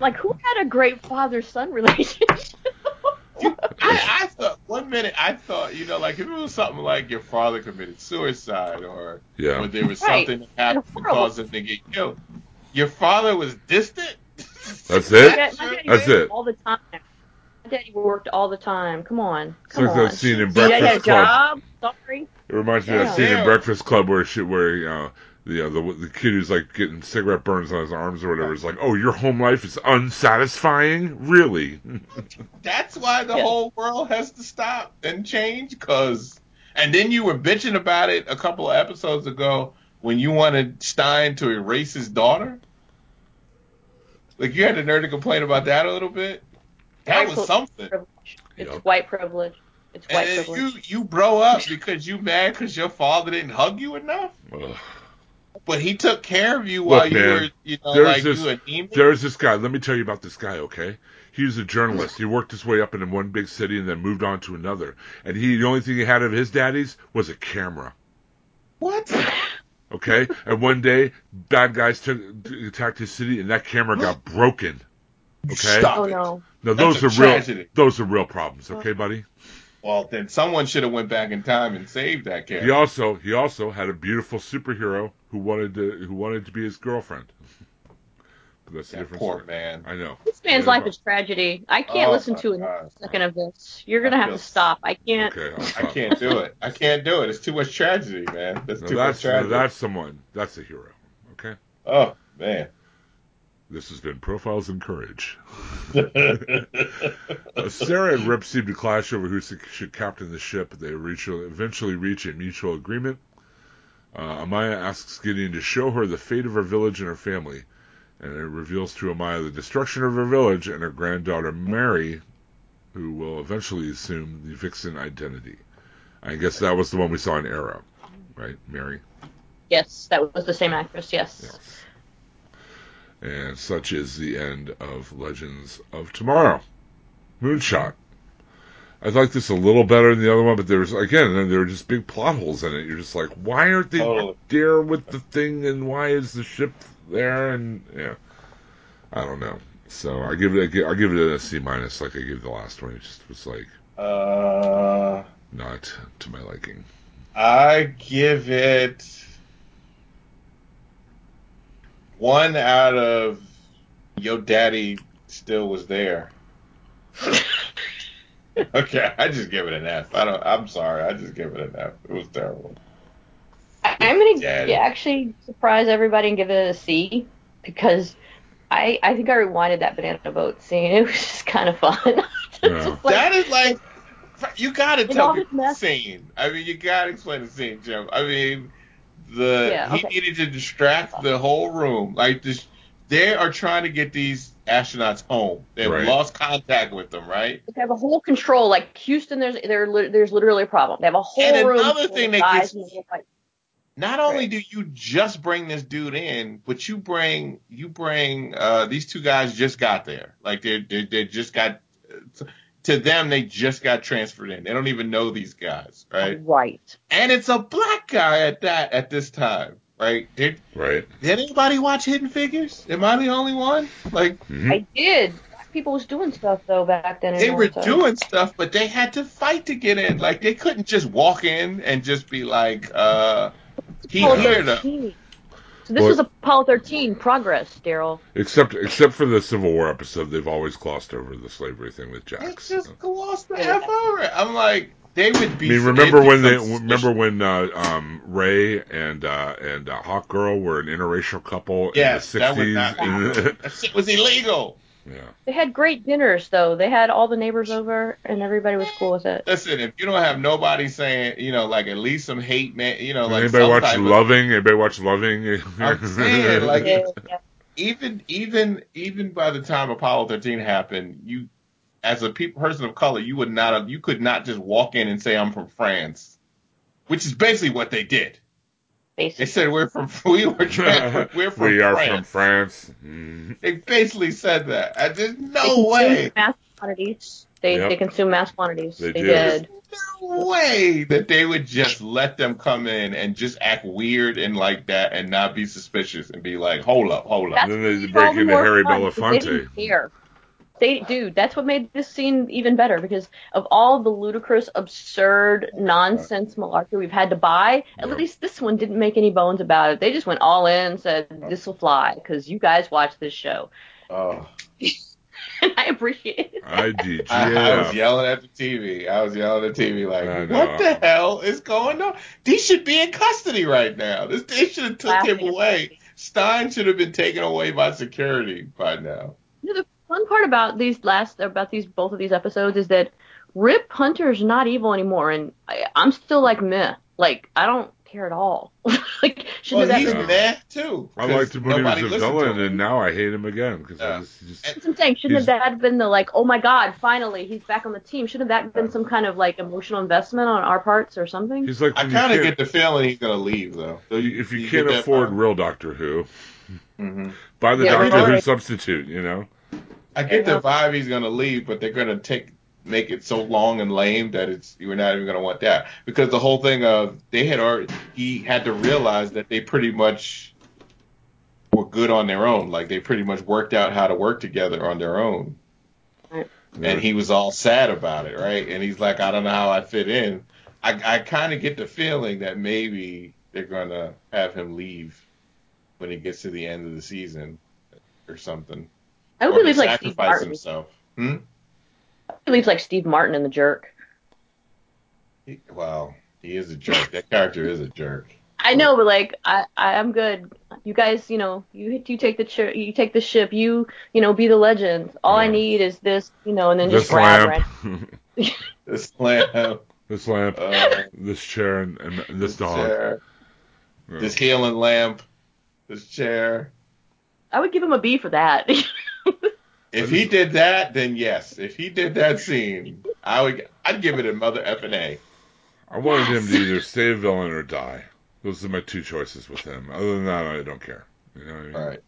Speaker 4: Like who had a great father son relationship?
Speaker 9: You- I, I thought one minute I thought you know like if it was something like your father committed suicide or
Speaker 3: Yeah.
Speaker 9: or there was
Speaker 4: Right.
Speaker 9: something that happened to
Speaker 4: Horrible.
Speaker 9: cause him to get killed. Your father was distant.
Speaker 3: That's it?
Speaker 4: dad-
Speaker 3: That's it.
Speaker 4: All the time. My daddy worked all the time. Come on.
Speaker 3: It's like
Speaker 4: on.
Speaker 3: that scene in
Speaker 4: Your daddy had a
Speaker 3: Breakfast Club.
Speaker 4: job. Sorry.
Speaker 3: It reminds me of that
Speaker 4: Yeah.
Speaker 3: scene in Breakfast Club where she, where uh, you know, the, uh, the the kid who's like getting cigarette burns on his arms or whatever is like, "Oh, your home life is unsatisfying, really?"
Speaker 9: That's why the
Speaker 4: Yeah.
Speaker 9: whole world has to stop and change. Cause, and then you were bitching about it a couple of episodes ago when you wanted Stein to erase his daughter. Like you had the nerve to complain about that a little bit. That was something.
Speaker 4: privilege. It's
Speaker 3: Yep.
Speaker 4: white privilege. It's white
Speaker 9: And
Speaker 4: privilege.
Speaker 9: you you bro up because you mad because your father didn't hug you enough.
Speaker 3: Ugh.
Speaker 9: But he took care of you while you
Speaker 3: man,
Speaker 9: were, you know,
Speaker 3: there's
Speaker 9: like
Speaker 3: this-
Speaker 9: you anemic.
Speaker 3: There's this guy. Let me tell you about this guy, okay? He was a journalist. He worked his way up in one big city and then moved on to another. And he, the only thing he had of his daddy's was a camera.
Speaker 9: What?
Speaker 3: Okay? and one day, bad guys took, attacked his city and that camera got broken. Okay?
Speaker 9: Stop
Speaker 4: Oh
Speaker 9: it.
Speaker 4: no.
Speaker 3: Now
Speaker 9: That's
Speaker 3: those
Speaker 9: a
Speaker 3: are real, those are real problems, okay, buddy?
Speaker 9: Well, then someone should have went back in time and saved that
Speaker 3: kid.
Speaker 9: He
Speaker 3: also, he also had a beautiful superhero who wanted to, who wanted to be his girlfriend. But that's a
Speaker 9: That
Speaker 3: different
Speaker 9: poor
Speaker 3: story.
Speaker 9: man.
Speaker 3: I know.
Speaker 4: This man's life
Speaker 3: bro.
Speaker 4: is tragedy. I can't
Speaker 9: Oh,
Speaker 4: listen to a second of this. You're gonna
Speaker 9: I
Speaker 4: have
Speaker 9: feel
Speaker 4: to stop. I can't.
Speaker 3: Okay, I'll
Speaker 9: I can't do it. I can't do it. It's too much tragedy, man. That's
Speaker 3: Now
Speaker 9: too
Speaker 3: that's,
Speaker 9: much tragedy.
Speaker 3: now that's someone. That's a hero. Okay.
Speaker 9: Oh man.
Speaker 3: This has been Profiles in Courage. Uh, Sarah and Rip seem to clash over who should should captain the ship. They reach, eventually reach a mutual agreement. Uh, Amaya asks Gideon to show her the fate of her village and her family, and it reveals to Amaya the destruction of her village and her granddaughter Mary, who will eventually assume the Vixen identity. I guess that was the one we saw in Arrow, right, Mary?
Speaker 4: Yes, that was the same actress. Yes.
Speaker 3: Yes. And such is the end of Legends of Tomorrow. Moonshot. I like this a little better than the other one, but there's again there are just big plot holes in it. You're just like, why aren't they up there with the thing, and why is the ship there? And yeah, I don't know. So I give it a, I give it a C minus, like I gave the last one. It just was like
Speaker 9: Uh,
Speaker 3: not to my liking.
Speaker 9: I give it one out of your daddy still was there. okay, I just give it an F. I don't. I'm sorry. I just give it an F. It was terrible.
Speaker 4: I- I'm gonna
Speaker 9: Daddy.
Speaker 4: actually surprise everybody and give it a C because I I think I rewinded that banana boat scene. It was just kind of fun.
Speaker 3: Yeah.
Speaker 4: Like-
Speaker 9: that is like you gotta tell me
Speaker 4: this
Speaker 9: the scene. I mean, you gotta explain the scene, Jim. I mean, the
Speaker 4: Yeah,
Speaker 9: he
Speaker 4: okay.
Speaker 9: needed to distract the whole room. Like this, they are trying to get these astronauts home. They've
Speaker 3: Right.
Speaker 9: lost contact with them, right?
Speaker 4: they have a whole control. Like Houston, there's there there's literally a problem. They have a whole
Speaker 9: And
Speaker 4: room.
Speaker 9: another thing that
Speaker 4: guys
Speaker 9: gets-
Speaker 4: and they're
Speaker 9: Not only
Speaker 4: Right.
Speaker 9: do you just bring this dude in, but you bring you bring uh, these two guys just got there. Like they they, they just got. To them, they just got transferred in. They don't even know these guys, right?
Speaker 4: Right.
Speaker 9: And it's a black guy at that at this time, right? Did
Speaker 3: Right.
Speaker 9: did anybody watch Hidden Figures? Am I the only one? Like
Speaker 3: Mhm.
Speaker 4: I did. Black people was doing stuff though back then.
Speaker 9: they were doing stuff, but they had to fight to get in. Like they couldn't just walk in and just be like, uh, he
Speaker 4: Apollo
Speaker 9: here though.
Speaker 4: 13. So this
Speaker 3: Well-
Speaker 4: was Apollo 13 progress, Daryl.
Speaker 3: Except except for the Civil War episode, they've always glossed over the slavery thing with
Speaker 9: They
Speaker 3: Jax.
Speaker 9: just glossed the F over it. I'm like, they would be.
Speaker 3: I
Speaker 9: be.
Speaker 3: mean, remember when they
Speaker 9: become
Speaker 3: remember when uh, um, Ray and uh, and uh, Hawk Girl were an interracial couple
Speaker 9: Yes,
Speaker 3: in the 60s?
Speaker 9: that would not That shit was illegal.
Speaker 3: Yeah.
Speaker 4: They had great dinners though. They had all the neighbors over and everybody was cool with it.
Speaker 9: Listen, if you don't have nobody saying, you know, like at least some hate, man, you know, like
Speaker 3: Anybody watch
Speaker 9: type of-
Speaker 3: Loving? Anybody watch Loving?
Speaker 9: I'm saying, like,
Speaker 4: Yeah, yeah.
Speaker 9: even even even by the time Apollo 13 happened, you as a pe- person of color, you would not have, you could not just walk in and say I'm from France, which is basically what they did. They said we're from we were transferred, we're from
Speaker 3: we are
Speaker 9: France.
Speaker 3: from France. Mm.
Speaker 9: They basically said that. And there's no
Speaker 4: consumed
Speaker 9: way,
Speaker 4: Mass quantities. They
Speaker 3: Yep.
Speaker 4: they consume mass quantities.
Speaker 3: They
Speaker 4: They,
Speaker 3: do.
Speaker 4: did.
Speaker 9: no way that they would just let them come in and just act weird and like that and not be suspicious and be like, hold up, hold up.
Speaker 4: That's
Speaker 3: And then they
Speaker 4: what
Speaker 3: break into Harry
Speaker 4: fun, because They
Speaker 3: Belafonte.
Speaker 4: didn't care. They, dude, that's what made this scene even better because of all the ludicrous, absurd, nonsense malarkey we've had to buy. At
Speaker 3: Yep.
Speaker 4: least this one didn't make any bones about it. They just went all in and said, "This will fly" because you guys watch this show,
Speaker 9: Oh.
Speaker 4: and I appreciate it.
Speaker 3: IDGF.
Speaker 9: I, I was yelling at the TV. I was yelling at the TV like, what the hell is going on? He should be in custody right now. This they should have took him
Speaker 4: Laughing at
Speaker 9: away. Stein should have been taken away by security by now.
Speaker 4: You know, the fun part about these last about these both of these episodes is that Rip Hunter's not evil anymore, and I, I'm still like meh. Like I don't care at all. like should
Speaker 9: Well,
Speaker 4: that
Speaker 9: he's
Speaker 4: been-
Speaker 9: mad too.
Speaker 3: I liked him when he was a villain, and now I hate him again because
Speaker 9: Yeah.
Speaker 3: I just, just
Speaker 4: That's what I'm saying. Shouldn't
Speaker 3: He's-
Speaker 4: have that been the like, oh my god, finally he's back on the team? Shouldn't have that been some kind of like emotional investment on our parts or something?
Speaker 3: he's like
Speaker 9: I kind of get the feeling he's gonna leave though. So
Speaker 3: if you,
Speaker 9: you
Speaker 3: can't afford real Doctor Who,
Speaker 9: hmm
Speaker 3: buy the
Speaker 4: Yeah,
Speaker 3: Doctor Who
Speaker 4: right.
Speaker 3: substitute. You know,
Speaker 9: I get the vibe he's gonna leave, but they're gonna take make it so long and lame that it's you're not even gonna want that because the whole thing of they had already he had to realize that they pretty much were good on their own, like they pretty much worked out how to work together on their own, and he was all sad about it, right? And he's like, I don't know how I fit in. I I kind of get the feeling that maybe they're gonna have him leave when he gets to the end of the season or something.
Speaker 4: I would
Speaker 9: Or
Speaker 4: believe
Speaker 9: to
Speaker 4: like Steve
Speaker 9: sacrifice
Speaker 4: Martin.
Speaker 9: himself. Hmm?
Speaker 4: I believe like Steve Martin in the jerk.
Speaker 9: He, wow, he is a jerk. That character is a jerk.
Speaker 4: I know, but like I, I I'm good. You guys, you know, you you take the chi- you take the ship. You you know, be the legend. All I need is this, you know, and then
Speaker 3: this
Speaker 4: just grab
Speaker 3: lamp,
Speaker 4: right.
Speaker 9: This lamp,
Speaker 3: this lamp,
Speaker 9: uh,
Speaker 3: this chair, and, and this
Speaker 9: this
Speaker 3: dog.
Speaker 9: chair,
Speaker 3: Yeah.
Speaker 9: this healing lamp, this chair.
Speaker 4: I would give him a B for that.
Speaker 9: If he did that, then yes. If he did that scene, I would. I'd give it a mother F and A.
Speaker 3: I wanted him to either stay a villain or die. Those are my two choices with him. Other than that, I don't care. You know what I mean?
Speaker 9: All right.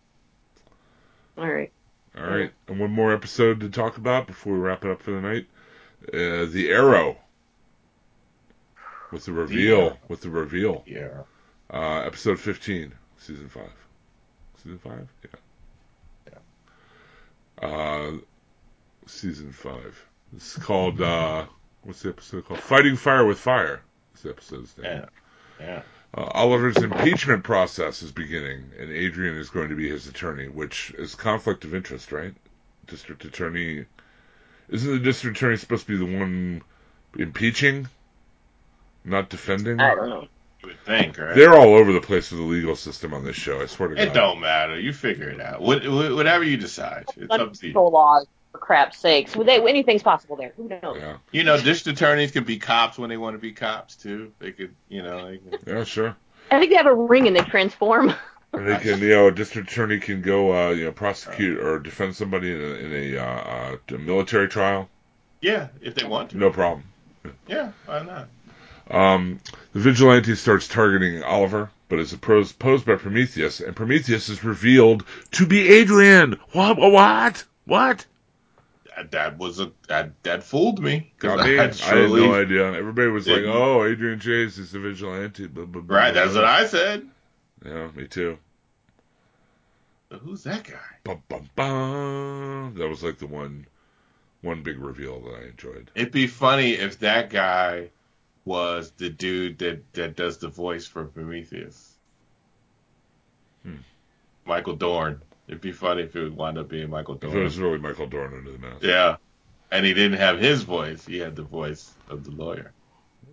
Speaker 4: All right.
Speaker 3: All right. And one more episode to talk about before we wrap it up for the night. Uh, the Arrow. With the reveal.
Speaker 9: Arrow.
Speaker 3: With the reveal.
Speaker 9: Yeah.
Speaker 3: Uh, episode 15, season 5. Season 5? Yeah. Yeah. Uh, season 5. It's called, uh, what's the episode called? Fighting Fire with Fire. This episode's name.
Speaker 9: Yeah. Yeah.
Speaker 3: Uh, Oliver's impeachment process is beginning, and Adrian is going to be his attorney, which is conflict of interest, right? District attorney. Isn't the district attorney supposed to be the one impeaching, not defending?
Speaker 4: I don't know.
Speaker 9: You would think, right?
Speaker 3: They're all over the place with the legal system on this show. I swear to
Speaker 9: it
Speaker 3: God.
Speaker 9: It don't matter. You figure it out. What, whatever you decide, it's up to you.
Speaker 4: Laws, for crap's sakes. They, anything's possible there. Who knows?
Speaker 3: Yeah,
Speaker 9: You know, district attorneys can be cops when they want to be cops too. They could, you know, they can,
Speaker 3: yeah, sure.
Speaker 4: I think they have a ring and they transform.
Speaker 3: And they can, you know, a district attorney can go, uh, you know, prosecute or defend somebody in a, in a, uh, uh, military trial.
Speaker 9: yeah, if they want to.
Speaker 3: No problem.
Speaker 9: Yeah, why not?
Speaker 3: Um, the vigilante starts targeting Oliver, but is opposed, posed by Prometheus, and Prometheus is revealed to be Adrian. What? What? What?
Speaker 9: that was a that, that fooled me.
Speaker 3: Got me. I, had
Speaker 9: truly-
Speaker 3: no idea. Everybody was like. "Oh, Adrian Chase is the vigilante." Blah, blah, blah,
Speaker 9: Right, that's what I said.
Speaker 3: Yeah, me too.
Speaker 9: But who's that guy?
Speaker 3: Bum, bum, bum. That was like the one, one big reveal that I enjoyed.
Speaker 9: It'd be funny if that guy was the dude that, that does the voice for Prometheus.
Speaker 3: Hmm.
Speaker 9: Michael Dorn. It'd be funny if it would wind up being Michael
Speaker 3: If it
Speaker 9: Dorn.
Speaker 3: was really Michael Dorn under the mask.
Speaker 9: Yeah. And he didn't have his voice. He had the voice of the lawyer.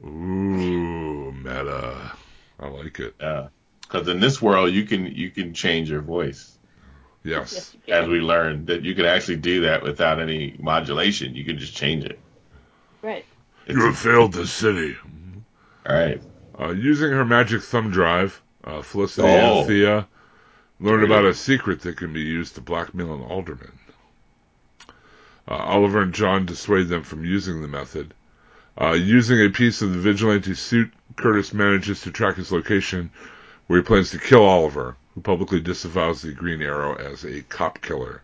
Speaker 3: Ooh, meta. I like it.
Speaker 9: Yeah. Because in this world, you can you can change your voice.
Speaker 3: Yes.
Speaker 4: Yes,
Speaker 9: As we learned that you can actually do that without any modulation. You can just change it.
Speaker 4: Right.
Speaker 3: You have failed the city.
Speaker 9: all right.
Speaker 3: Uh, using her magic thumb drive, uh, Felicity
Speaker 9: Oh.
Speaker 3: and Thea learn about a secret that can be used to blackmail an alderman. Uh, Oliver and John dissuade them from using the method. Uh, using a piece of the vigilante suit, Curtis manages to track his location, where he plans to kill Oliver, who publicly disavows the Green Arrow as a cop killer,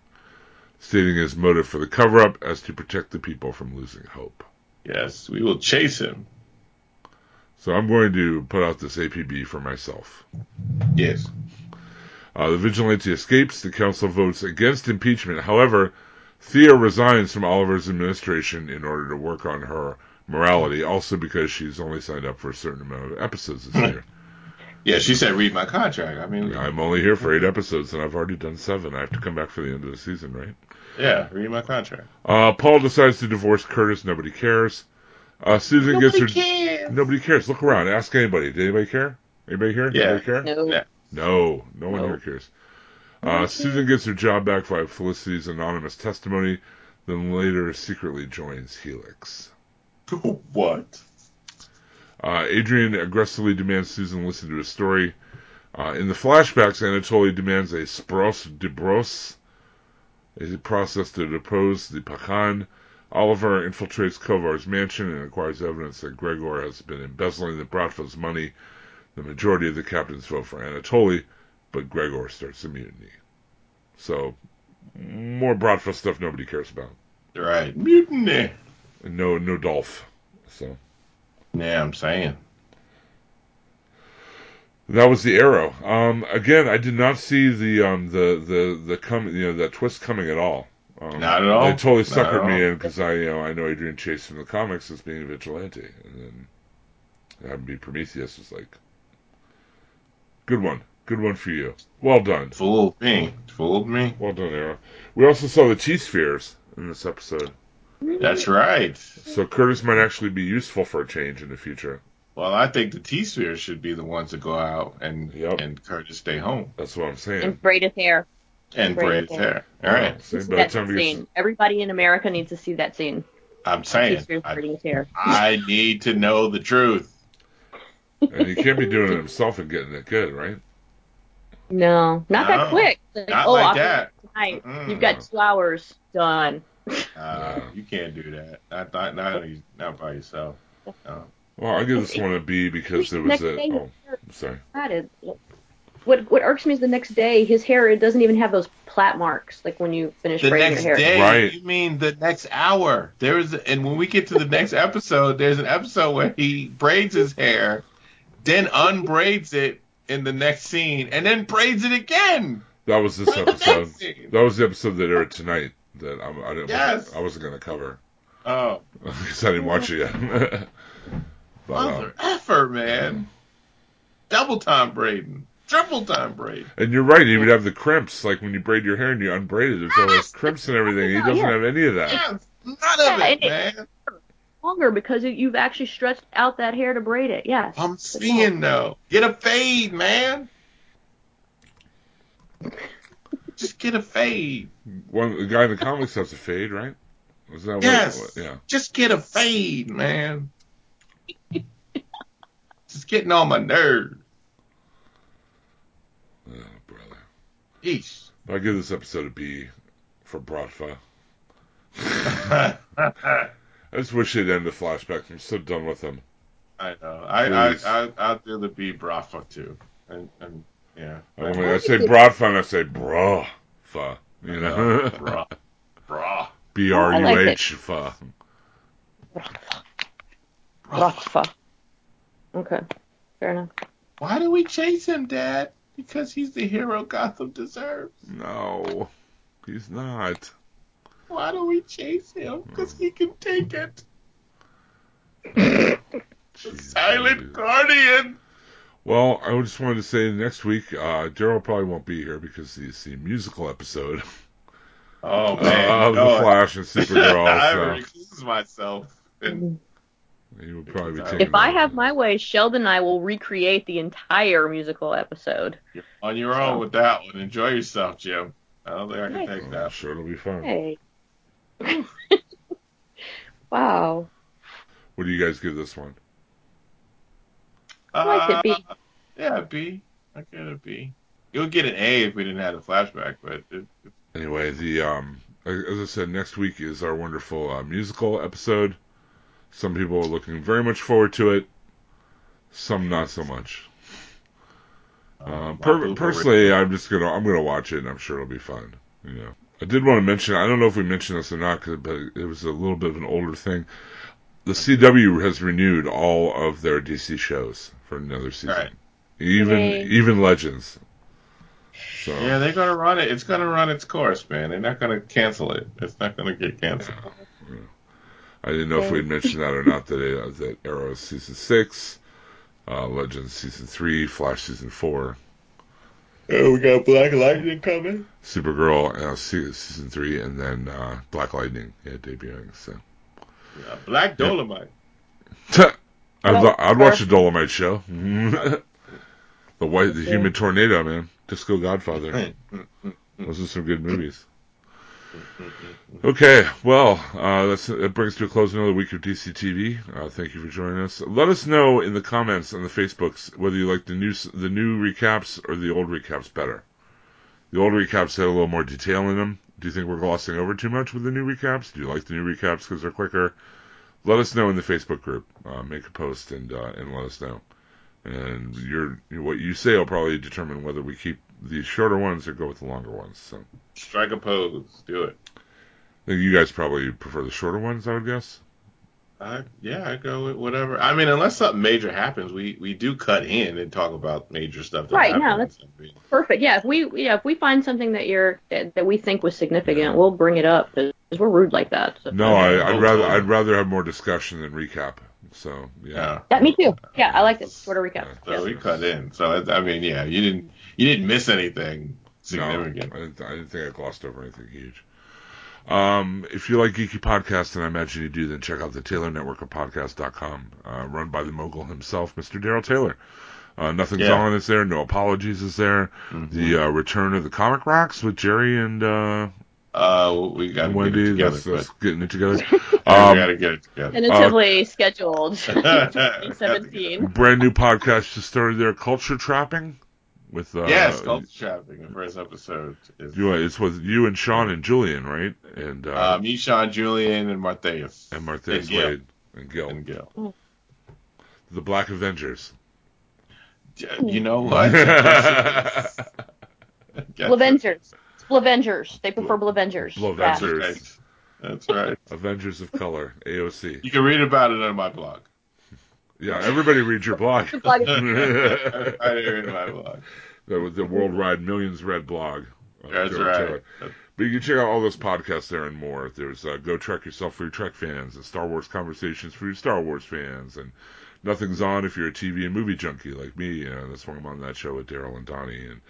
Speaker 3: stating his motive for the cover-up as to protect the people from losing hope.
Speaker 9: Yes, we will chase him.
Speaker 3: So I'm going to put out this APB for myself.
Speaker 9: Yes.
Speaker 3: Uh, the vigilante escapes. The council votes against impeachment. However, Thea resigns from Oliver's administration in order to work on her morality, also because she's only signed up for a certain amount of episodes this year.
Speaker 9: Yeah, she said read my contract. I mean,
Speaker 3: I'm only here for eight episodes, and I've already done seven. I have to come back for the end of the season, right?
Speaker 9: Yeah, read my contract.
Speaker 3: Uh, Paul decides to divorce Curtis. Nobody cares. Uh, Susan gets her.
Speaker 9: cares.
Speaker 3: Nobody cares. Look around. Ask anybody. Did anybody care? Anybody here?
Speaker 9: Yeah.
Speaker 3: Anybody care?
Speaker 4: No.
Speaker 9: Yeah.
Speaker 3: No, no one
Speaker 4: No.
Speaker 3: here cares. Uh, Susan gets her job back by Felicity's anonymous testimony, then later secretly joins Helix.
Speaker 9: what?
Speaker 3: Uh, Adrian aggressively demands Susan listen to his story. Uh, in the flashbacks, Anatoly demands a spros de bros, a process to depose the Pakhan. Oliver infiltrates Kovar's mansion and acquires evidence that Gregor has been embezzling the Bratva's money. The majority of the captains vote for Anatoly, but Gregor starts a mutiny. So, more Bratva stuff nobody cares about.
Speaker 9: Right. Mutiny.
Speaker 3: And no, no Dolph. So.
Speaker 9: Yeah, I'm saying.
Speaker 3: That was the arrow. Um, again, I did not see the um, the the the come you know that twist coming at all. Um,
Speaker 9: Not at all.
Speaker 3: They totally suckered me in because I you know I know Adrian Chase from the comics as being a vigilante, and then having be Prometheus was like, good one, good one for you. Well done,
Speaker 9: Fooled me. Fooled me.
Speaker 3: well done, Arrow. We also saw the T spheres in this episode,
Speaker 9: That's right.
Speaker 3: so Curtis might actually be useful for a change in the future.
Speaker 9: Well, I think the T Sphere should be the ones that go out and
Speaker 3: Yep.
Speaker 9: and Curtis stay home
Speaker 3: That's what I'm saying.
Speaker 4: And braid his hair.
Speaker 9: and
Speaker 4: Braid
Speaker 9: braid his
Speaker 4: hair.
Speaker 9: hair. All right.
Speaker 3: See,
Speaker 4: See
Speaker 3: by the
Speaker 4: that
Speaker 3: time we get
Speaker 4: scene. Everybody in America needs to see that scene.
Speaker 9: I'm saying. I,
Speaker 4: hair.
Speaker 9: I need to know the truth.
Speaker 3: and he can't be doing it himself and getting it good, right?
Speaker 4: No, not
Speaker 9: No,
Speaker 4: that quick. Like,
Speaker 9: Not
Speaker 4: oh,
Speaker 9: like that.
Speaker 4: Tonight.
Speaker 9: Mm-mm.
Speaker 4: You've got two hours. Done.
Speaker 9: Uh, You can't do that. Not not not, not by yourself. No.
Speaker 3: Well, I'll give this one a B because there was a. Oh, I'm sorry.
Speaker 4: What what irks me is the next day his hair it doesn't even have those plait marks like when you finish
Speaker 9: The
Speaker 4: braiding
Speaker 9: next
Speaker 4: your hair.
Speaker 9: day,
Speaker 3: Right.
Speaker 9: you mean the next hour? There is, and when we get to the next episode, there's an episode where he braids his hair, then unbraids it in the next scene, and then braids it again.
Speaker 3: That was this episode. That was the episode that aired tonight that I'm, I didn't.
Speaker 9: Yes.
Speaker 3: I wasn't going to cover
Speaker 9: Oh,
Speaker 3: because I didn't watch it yet. but, um,
Speaker 9: mother effort, man! Double time braiding, triple time braiding.
Speaker 3: and you're right. He would have the crimps, like when you braid your hair and you unbraid it. There's all those crimps and everything. He doesn't
Speaker 4: Yeah.
Speaker 3: have any of that.
Speaker 9: Yes, none of
Speaker 4: Yeah,
Speaker 9: it,
Speaker 4: it-
Speaker 9: man.
Speaker 4: Longer because it, you've actually stretched out that hair to braid it. Yes.
Speaker 9: I'm seeing though. Get a fade, man. Just get a fade.
Speaker 3: One the guy in the comics has a fade, right? Was that what-
Speaker 9: Yes.
Speaker 3: what? Yeah.
Speaker 9: Just get a fade, man. Just getting on my nerves.
Speaker 3: Oh, brother.
Speaker 9: Eesh.
Speaker 3: I give this episode a B for Bratva.
Speaker 9: I
Speaker 3: I just wish they'd end the flashbacks. I'm so done with them.
Speaker 9: I know. I I
Speaker 3: Please.
Speaker 9: I I'll do the B Brafa too. And, and yeah.
Speaker 3: I, mean, I say Bratva and I say Bratva. You know?
Speaker 9: Bra. Bra.
Speaker 3: B R U H.
Speaker 4: Rafa. Okay, fair enough.
Speaker 9: Why do we chase him, Dad? Because he's the hero Gotham deserves.
Speaker 3: No, he's not.
Speaker 9: Why do we chase him? Because he can take it. Silent Guardian.
Speaker 3: Well, I just wanted to say next week, uh, Daryl probably won't be here because it's the musical episode
Speaker 9: Oh man,
Speaker 3: of
Speaker 9: no,
Speaker 3: The Flash and Supergirl.
Speaker 9: I
Speaker 3: so
Speaker 9: recuse myself. And
Speaker 3: he would probably be
Speaker 9: If
Speaker 3: taking
Speaker 4: If I have my way, Sheldon and I will recreate the entire musical episode.
Speaker 9: you're on your own with that one. Enjoy yourself, Jim. I don't think I can take
Speaker 3: I'm
Speaker 9: that.
Speaker 3: sure it'll be fun.
Speaker 4: Hey. wow.
Speaker 3: What do you guys give this one?
Speaker 4: I like it, B.
Speaker 9: Uh, Yeah, B. I get a B. You'll get an A if we didn't have the flashback, but it, it,
Speaker 3: Anyway, the um, as I said, next week is our wonderful uh, musical episode. Some people are looking very much forward to it. Some not so much. Um, per- personally, I'm just gonna I'm gonna watch it, and I'm sure it'll be fun. You know, I did want to mention. I don't know if we mentioned this or not, 'cause- but it was a little bit of an older thing. The CW has renewed all of their DC shows for another season,
Speaker 9: Right.
Speaker 3: even
Speaker 4: Yay.
Speaker 3: even Legends. So
Speaker 9: yeah, they're gonna run it. It's gonna run its course, man. They're not gonna cancel it. It's not gonna get canceled.
Speaker 3: I didn't know if we'd mentioned that or not. That uh, that Arrow season six, uh, Legends season three, Flash season four,
Speaker 9: Oh, we got Black Lightning coming.
Speaker 3: Supergirl uh, se- season three, and then uh, Black Lightning yeah, debuting. So
Speaker 9: Yeah, Black Dolemite.
Speaker 3: I'd, lo- I'd watch the Dolemite show. the white, the human tornado, man. Disco Godfather. Those are some good movies. Okay, well, uh, that brings to a close another week of DC TV. Uh, thank you for joining us. Let us know in the comments on the Facebooks whether you like the new the new recaps or the old recaps better. The old recaps had a little more detail in them. Do you think we're glossing over too much with the new recaps? Do you like the new recaps because they're quicker? Let us know in the Facebook group. Uh, make a post and uh, and let us know. And your what you say will probably determine whether we keep the shorter ones or go with the longer ones. So.
Speaker 9: Strike a pose. Do it.
Speaker 3: You guys probably prefer the shorter ones, I would guess.
Speaker 9: Uh, yeah, I go with whatever. I mean, unless something major happens, we, we do cut in and talk about major stuff. That
Speaker 4: Right, no,
Speaker 9: happens. I mean,
Speaker 4: Perfect. Yeah, if we yeah if we find something that you're that, that we think was significant, we'll bring it up because we're rude like that. So.
Speaker 3: No, I, I'd
Speaker 9: Oh,
Speaker 3: rather
Speaker 9: totally.
Speaker 3: I'd rather have more discussion than recap. So yeah,
Speaker 9: yeah.
Speaker 4: Yeah, me too. Yeah, I like it. Shorter recap.
Speaker 9: So
Speaker 4: Yeah.
Speaker 9: we cut in. So I mean, yeah, you didn't you didn't miss anything
Speaker 3: no,
Speaker 9: significant.
Speaker 3: I didn't, I didn't think I glossed over anything huge. Um, if you like geeky podcasts, and I imagine you do, then check out the Taylor Network of Podcast.com, uh, run by the mogul himself, Mr. Daryl Taylor. Uh, Nothing's
Speaker 9: Yeah.
Speaker 3: on is there. No apologies is there.
Speaker 9: Mhm.
Speaker 3: The uh, return of the comic rocks with Jerry and uh,
Speaker 9: Uh, we got to get
Speaker 3: Wendy.
Speaker 9: it together.
Speaker 3: That's, that's getting it together.
Speaker 9: we
Speaker 3: Um,
Speaker 9: got to get it together.
Speaker 4: Tentatively scheduled.
Speaker 3: Uh,
Speaker 4: 2017.
Speaker 3: brand new podcast just started there, Culture Trapping, with uh,
Speaker 9: yes, culture trapping. The first episode is
Speaker 3: You, it's with you and Sean and Julian, right? And uh,
Speaker 9: uh, me, Sean, Julian, and Martheus.
Speaker 3: and Martha
Speaker 9: and Gil.
Speaker 3: Slade and Gil,
Speaker 9: And Gil.
Speaker 3: the Black Avengers.
Speaker 9: You know what?
Speaker 4: Blavengers. Blavengers. They prefer Blavengers.
Speaker 3: Blavengers.
Speaker 9: That's right. That's right.
Speaker 3: Avengers of Color, AOC.
Speaker 9: You can read about it on my blog.
Speaker 3: Yeah, everybody read your blog.
Speaker 4: Yeah. Blog-
Speaker 9: I read my blog.
Speaker 3: the, the worldwide millions read blog.
Speaker 9: That's
Speaker 3: Daryl
Speaker 9: right.
Speaker 3: Taylor. But you can check out all those podcasts there and more. There's uh, Go Trek Yourself for your Trek fans, and Star Wars Conversations for your Star Wars fans, and Nothing's On if you're a TV and movie junkie like me. Uh, that's why I'm on that show with Daryl and Donnie. And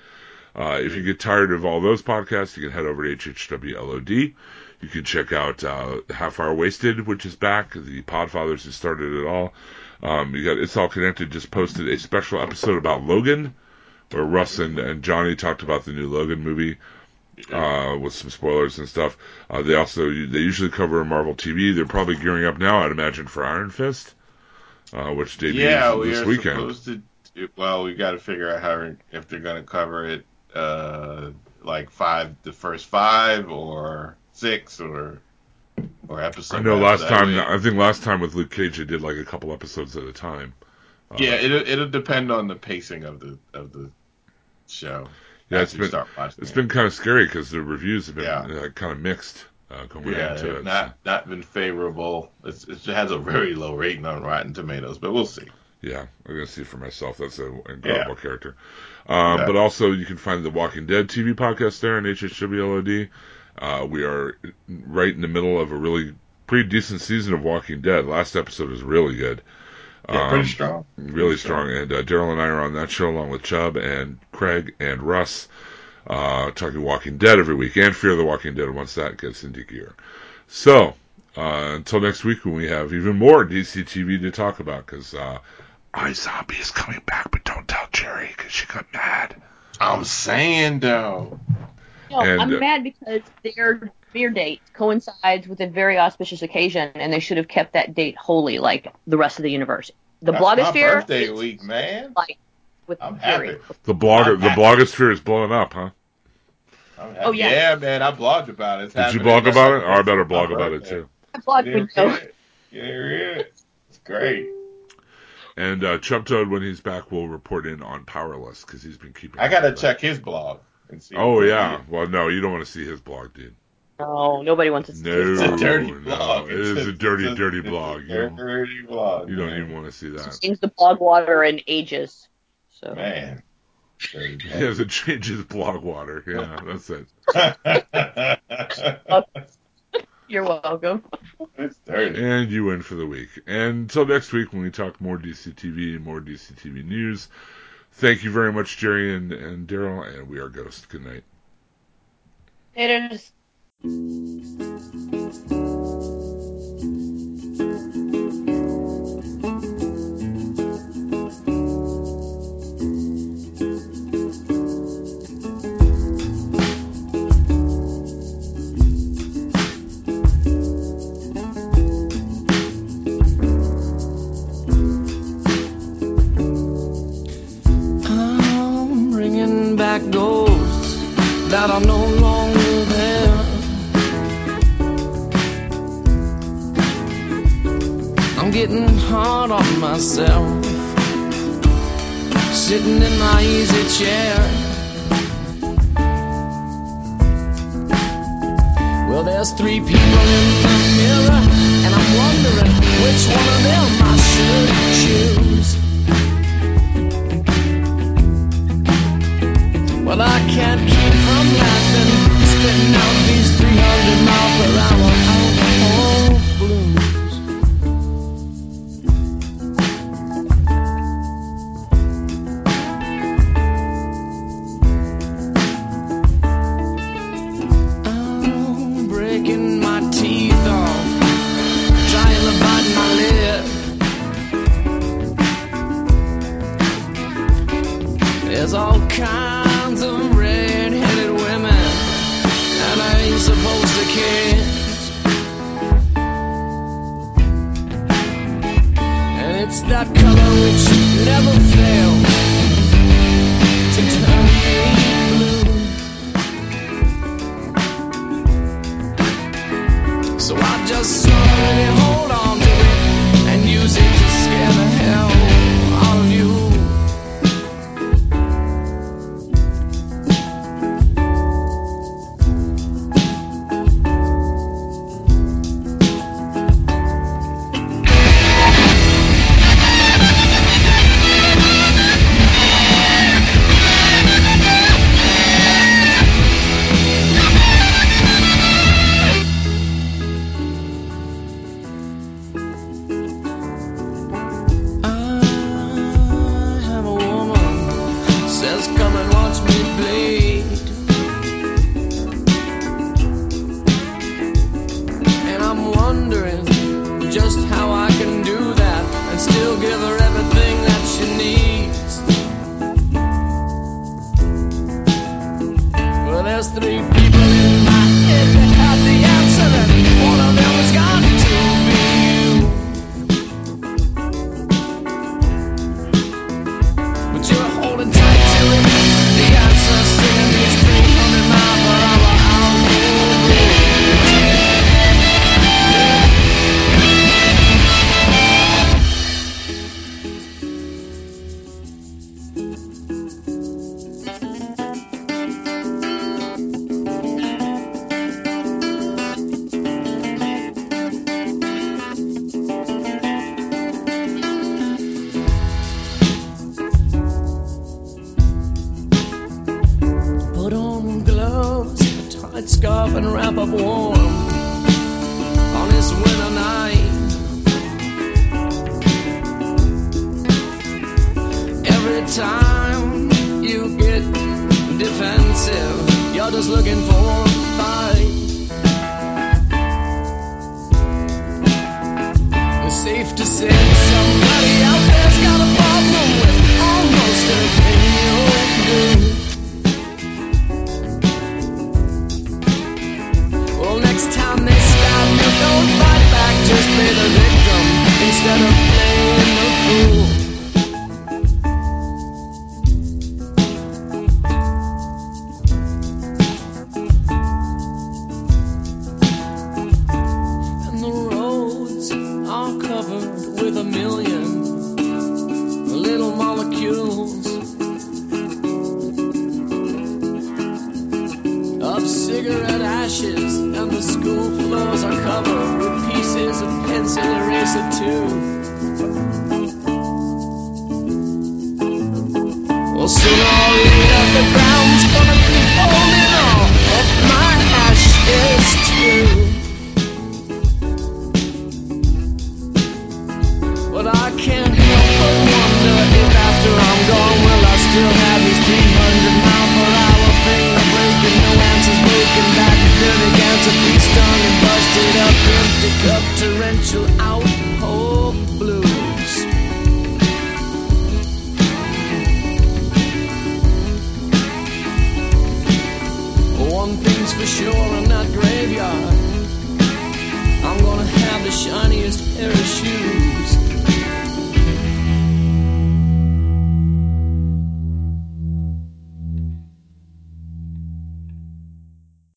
Speaker 3: uh, if you get tired of all those podcasts, you can head over to HHWLOD. You can check out uh, Half Hour Wasted, which is back. The Podfathers who started it all. Um, you got It's All Connected just posted a special episode about Logan, where Russ and, and Johnny talked about the new Logan movie uh, with some spoilers and stuff. Uh, they also they usually cover Marvel TV. They're probably gearing up now, I'd imagine, for Iron Fist, uh, which debuts
Speaker 9: Yeah, we
Speaker 3: this
Speaker 9: are
Speaker 3: weekend.
Speaker 9: supposed to. Well, we got to figure out how if they're going to cover it, uh, like five, the first five, or six, or or episode.
Speaker 3: I know last time, I think last time with Luke Cage, they did like a couple episodes at a time. Uh,
Speaker 9: Yeah, it'll it'll depend on the pacing of the of the show.
Speaker 3: Yeah, it's been- It's
Speaker 9: it.
Speaker 3: been kind of scary because the reviews have been
Speaker 9: Yeah.
Speaker 3: uh, kind of mixed. uh, going
Speaker 9: Yeah,
Speaker 3: into it.
Speaker 9: not not been favorable. It's, it has a very low rating on Rotten Tomatoes, but we'll see.
Speaker 3: Yeah, I'm gonna see for myself. That's an incredible
Speaker 9: Yeah.
Speaker 3: character. Um,
Speaker 9: Yeah.
Speaker 3: But also, you can find the Walking Dead TV podcast there on HHWLOD. Uh, we are right in the middle of a really pretty decent season of Walking Dead. Last episode was really good.
Speaker 9: Yeah,
Speaker 3: Um,
Speaker 9: pretty strong.
Speaker 3: really strong. And uh, Daryl and I are on that show along with Chubb and Craig and Russ, uh, talking Walking Dead every week and Fear the Walking Dead once that gets into gear. So, uh, until next week when we have even more DC TV to talk about, because uh, iZombie is coming back, but don't tell Jerry because she got mad.
Speaker 9: I'm saying though.
Speaker 4: No,
Speaker 3: And,
Speaker 4: I'm
Speaker 3: uh,
Speaker 4: mad because their beer date coincides with a very auspicious occasion, and they should have kept that date holy, like the rest of the universe. The
Speaker 9: That's my
Speaker 4: blogosphere
Speaker 9: birthday
Speaker 4: is
Speaker 9: week, man.
Speaker 4: like with
Speaker 9: I'm happy.
Speaker 3: The blogger,
Speaker 9: I'm
Speaker 3: the
Speaker 9: happy.
Speaker 3: blogosphere is blowing up, huh?
Speaker 9: I'm
Speaker 4: Oh, yeah.
Speaker 9: yeah, man. I blogged about it. It's
Speaker 3: Did you blog
Speaker 9: That's
Speaker 3: about it? Or I better blog about it too.
Speaker 4: I blog
Speaker 9: You didn't
Speaker 4: window.
Speaker 9: read it? You didn't read it? It's great.
Speaker 3: And uh, Chub Toad, when he's back, will report in on Powerless because he's been keeping.
Speaker 9: I gotta check his blog and see.
Speaker 3: Oh yeah.
Speaker 9: he-
Speaker 3: Well, no, you don't want to see his blog, dude.
Speaker 4: No, nobody wants to see
Speaker 3: No,
Speaker 9: It's a dirty
Speaker 3: no,
Speaker 9: blog.
Speaker 3: it
Speaker 9: It's
Speaker 3: is a dirty,
Speaker 9: it's
Speaker 3: dirty
Speaker 9: it's
Speaker 3: blog.
Speaker 9: A
Speaker 3: You
Speaker 9: dirty blog.
Speaker 3: you don't
Speaker 9: man.
Speaker 3: even want to see that.
Speaker 4: Changed the blog water in ages. So
Speaker 9: Man. Dirty
Speaker 3: He hasn't changed his blog water. Yeah, that's it.
Speaker 4: you're welcome.
Speaker 9: it's dirty.
Speaker 3: And you win for the week. And until next week when we talk more DC TV and more DC TV news. Thank you very much, Jerry and, and Daryl, and we are Ghost. Good night.
Speaker 4: It is.
Speaker 10: I'm that are no longer there. I'm getting hard on myself, sitting in my easy chair. Well, there's three people in the mirror, and I'm wondering which one of them I should choose. Well, I can't keep from laughing, spitting out these 300 mile per hour that color which never fails to turn me blue. So I just on it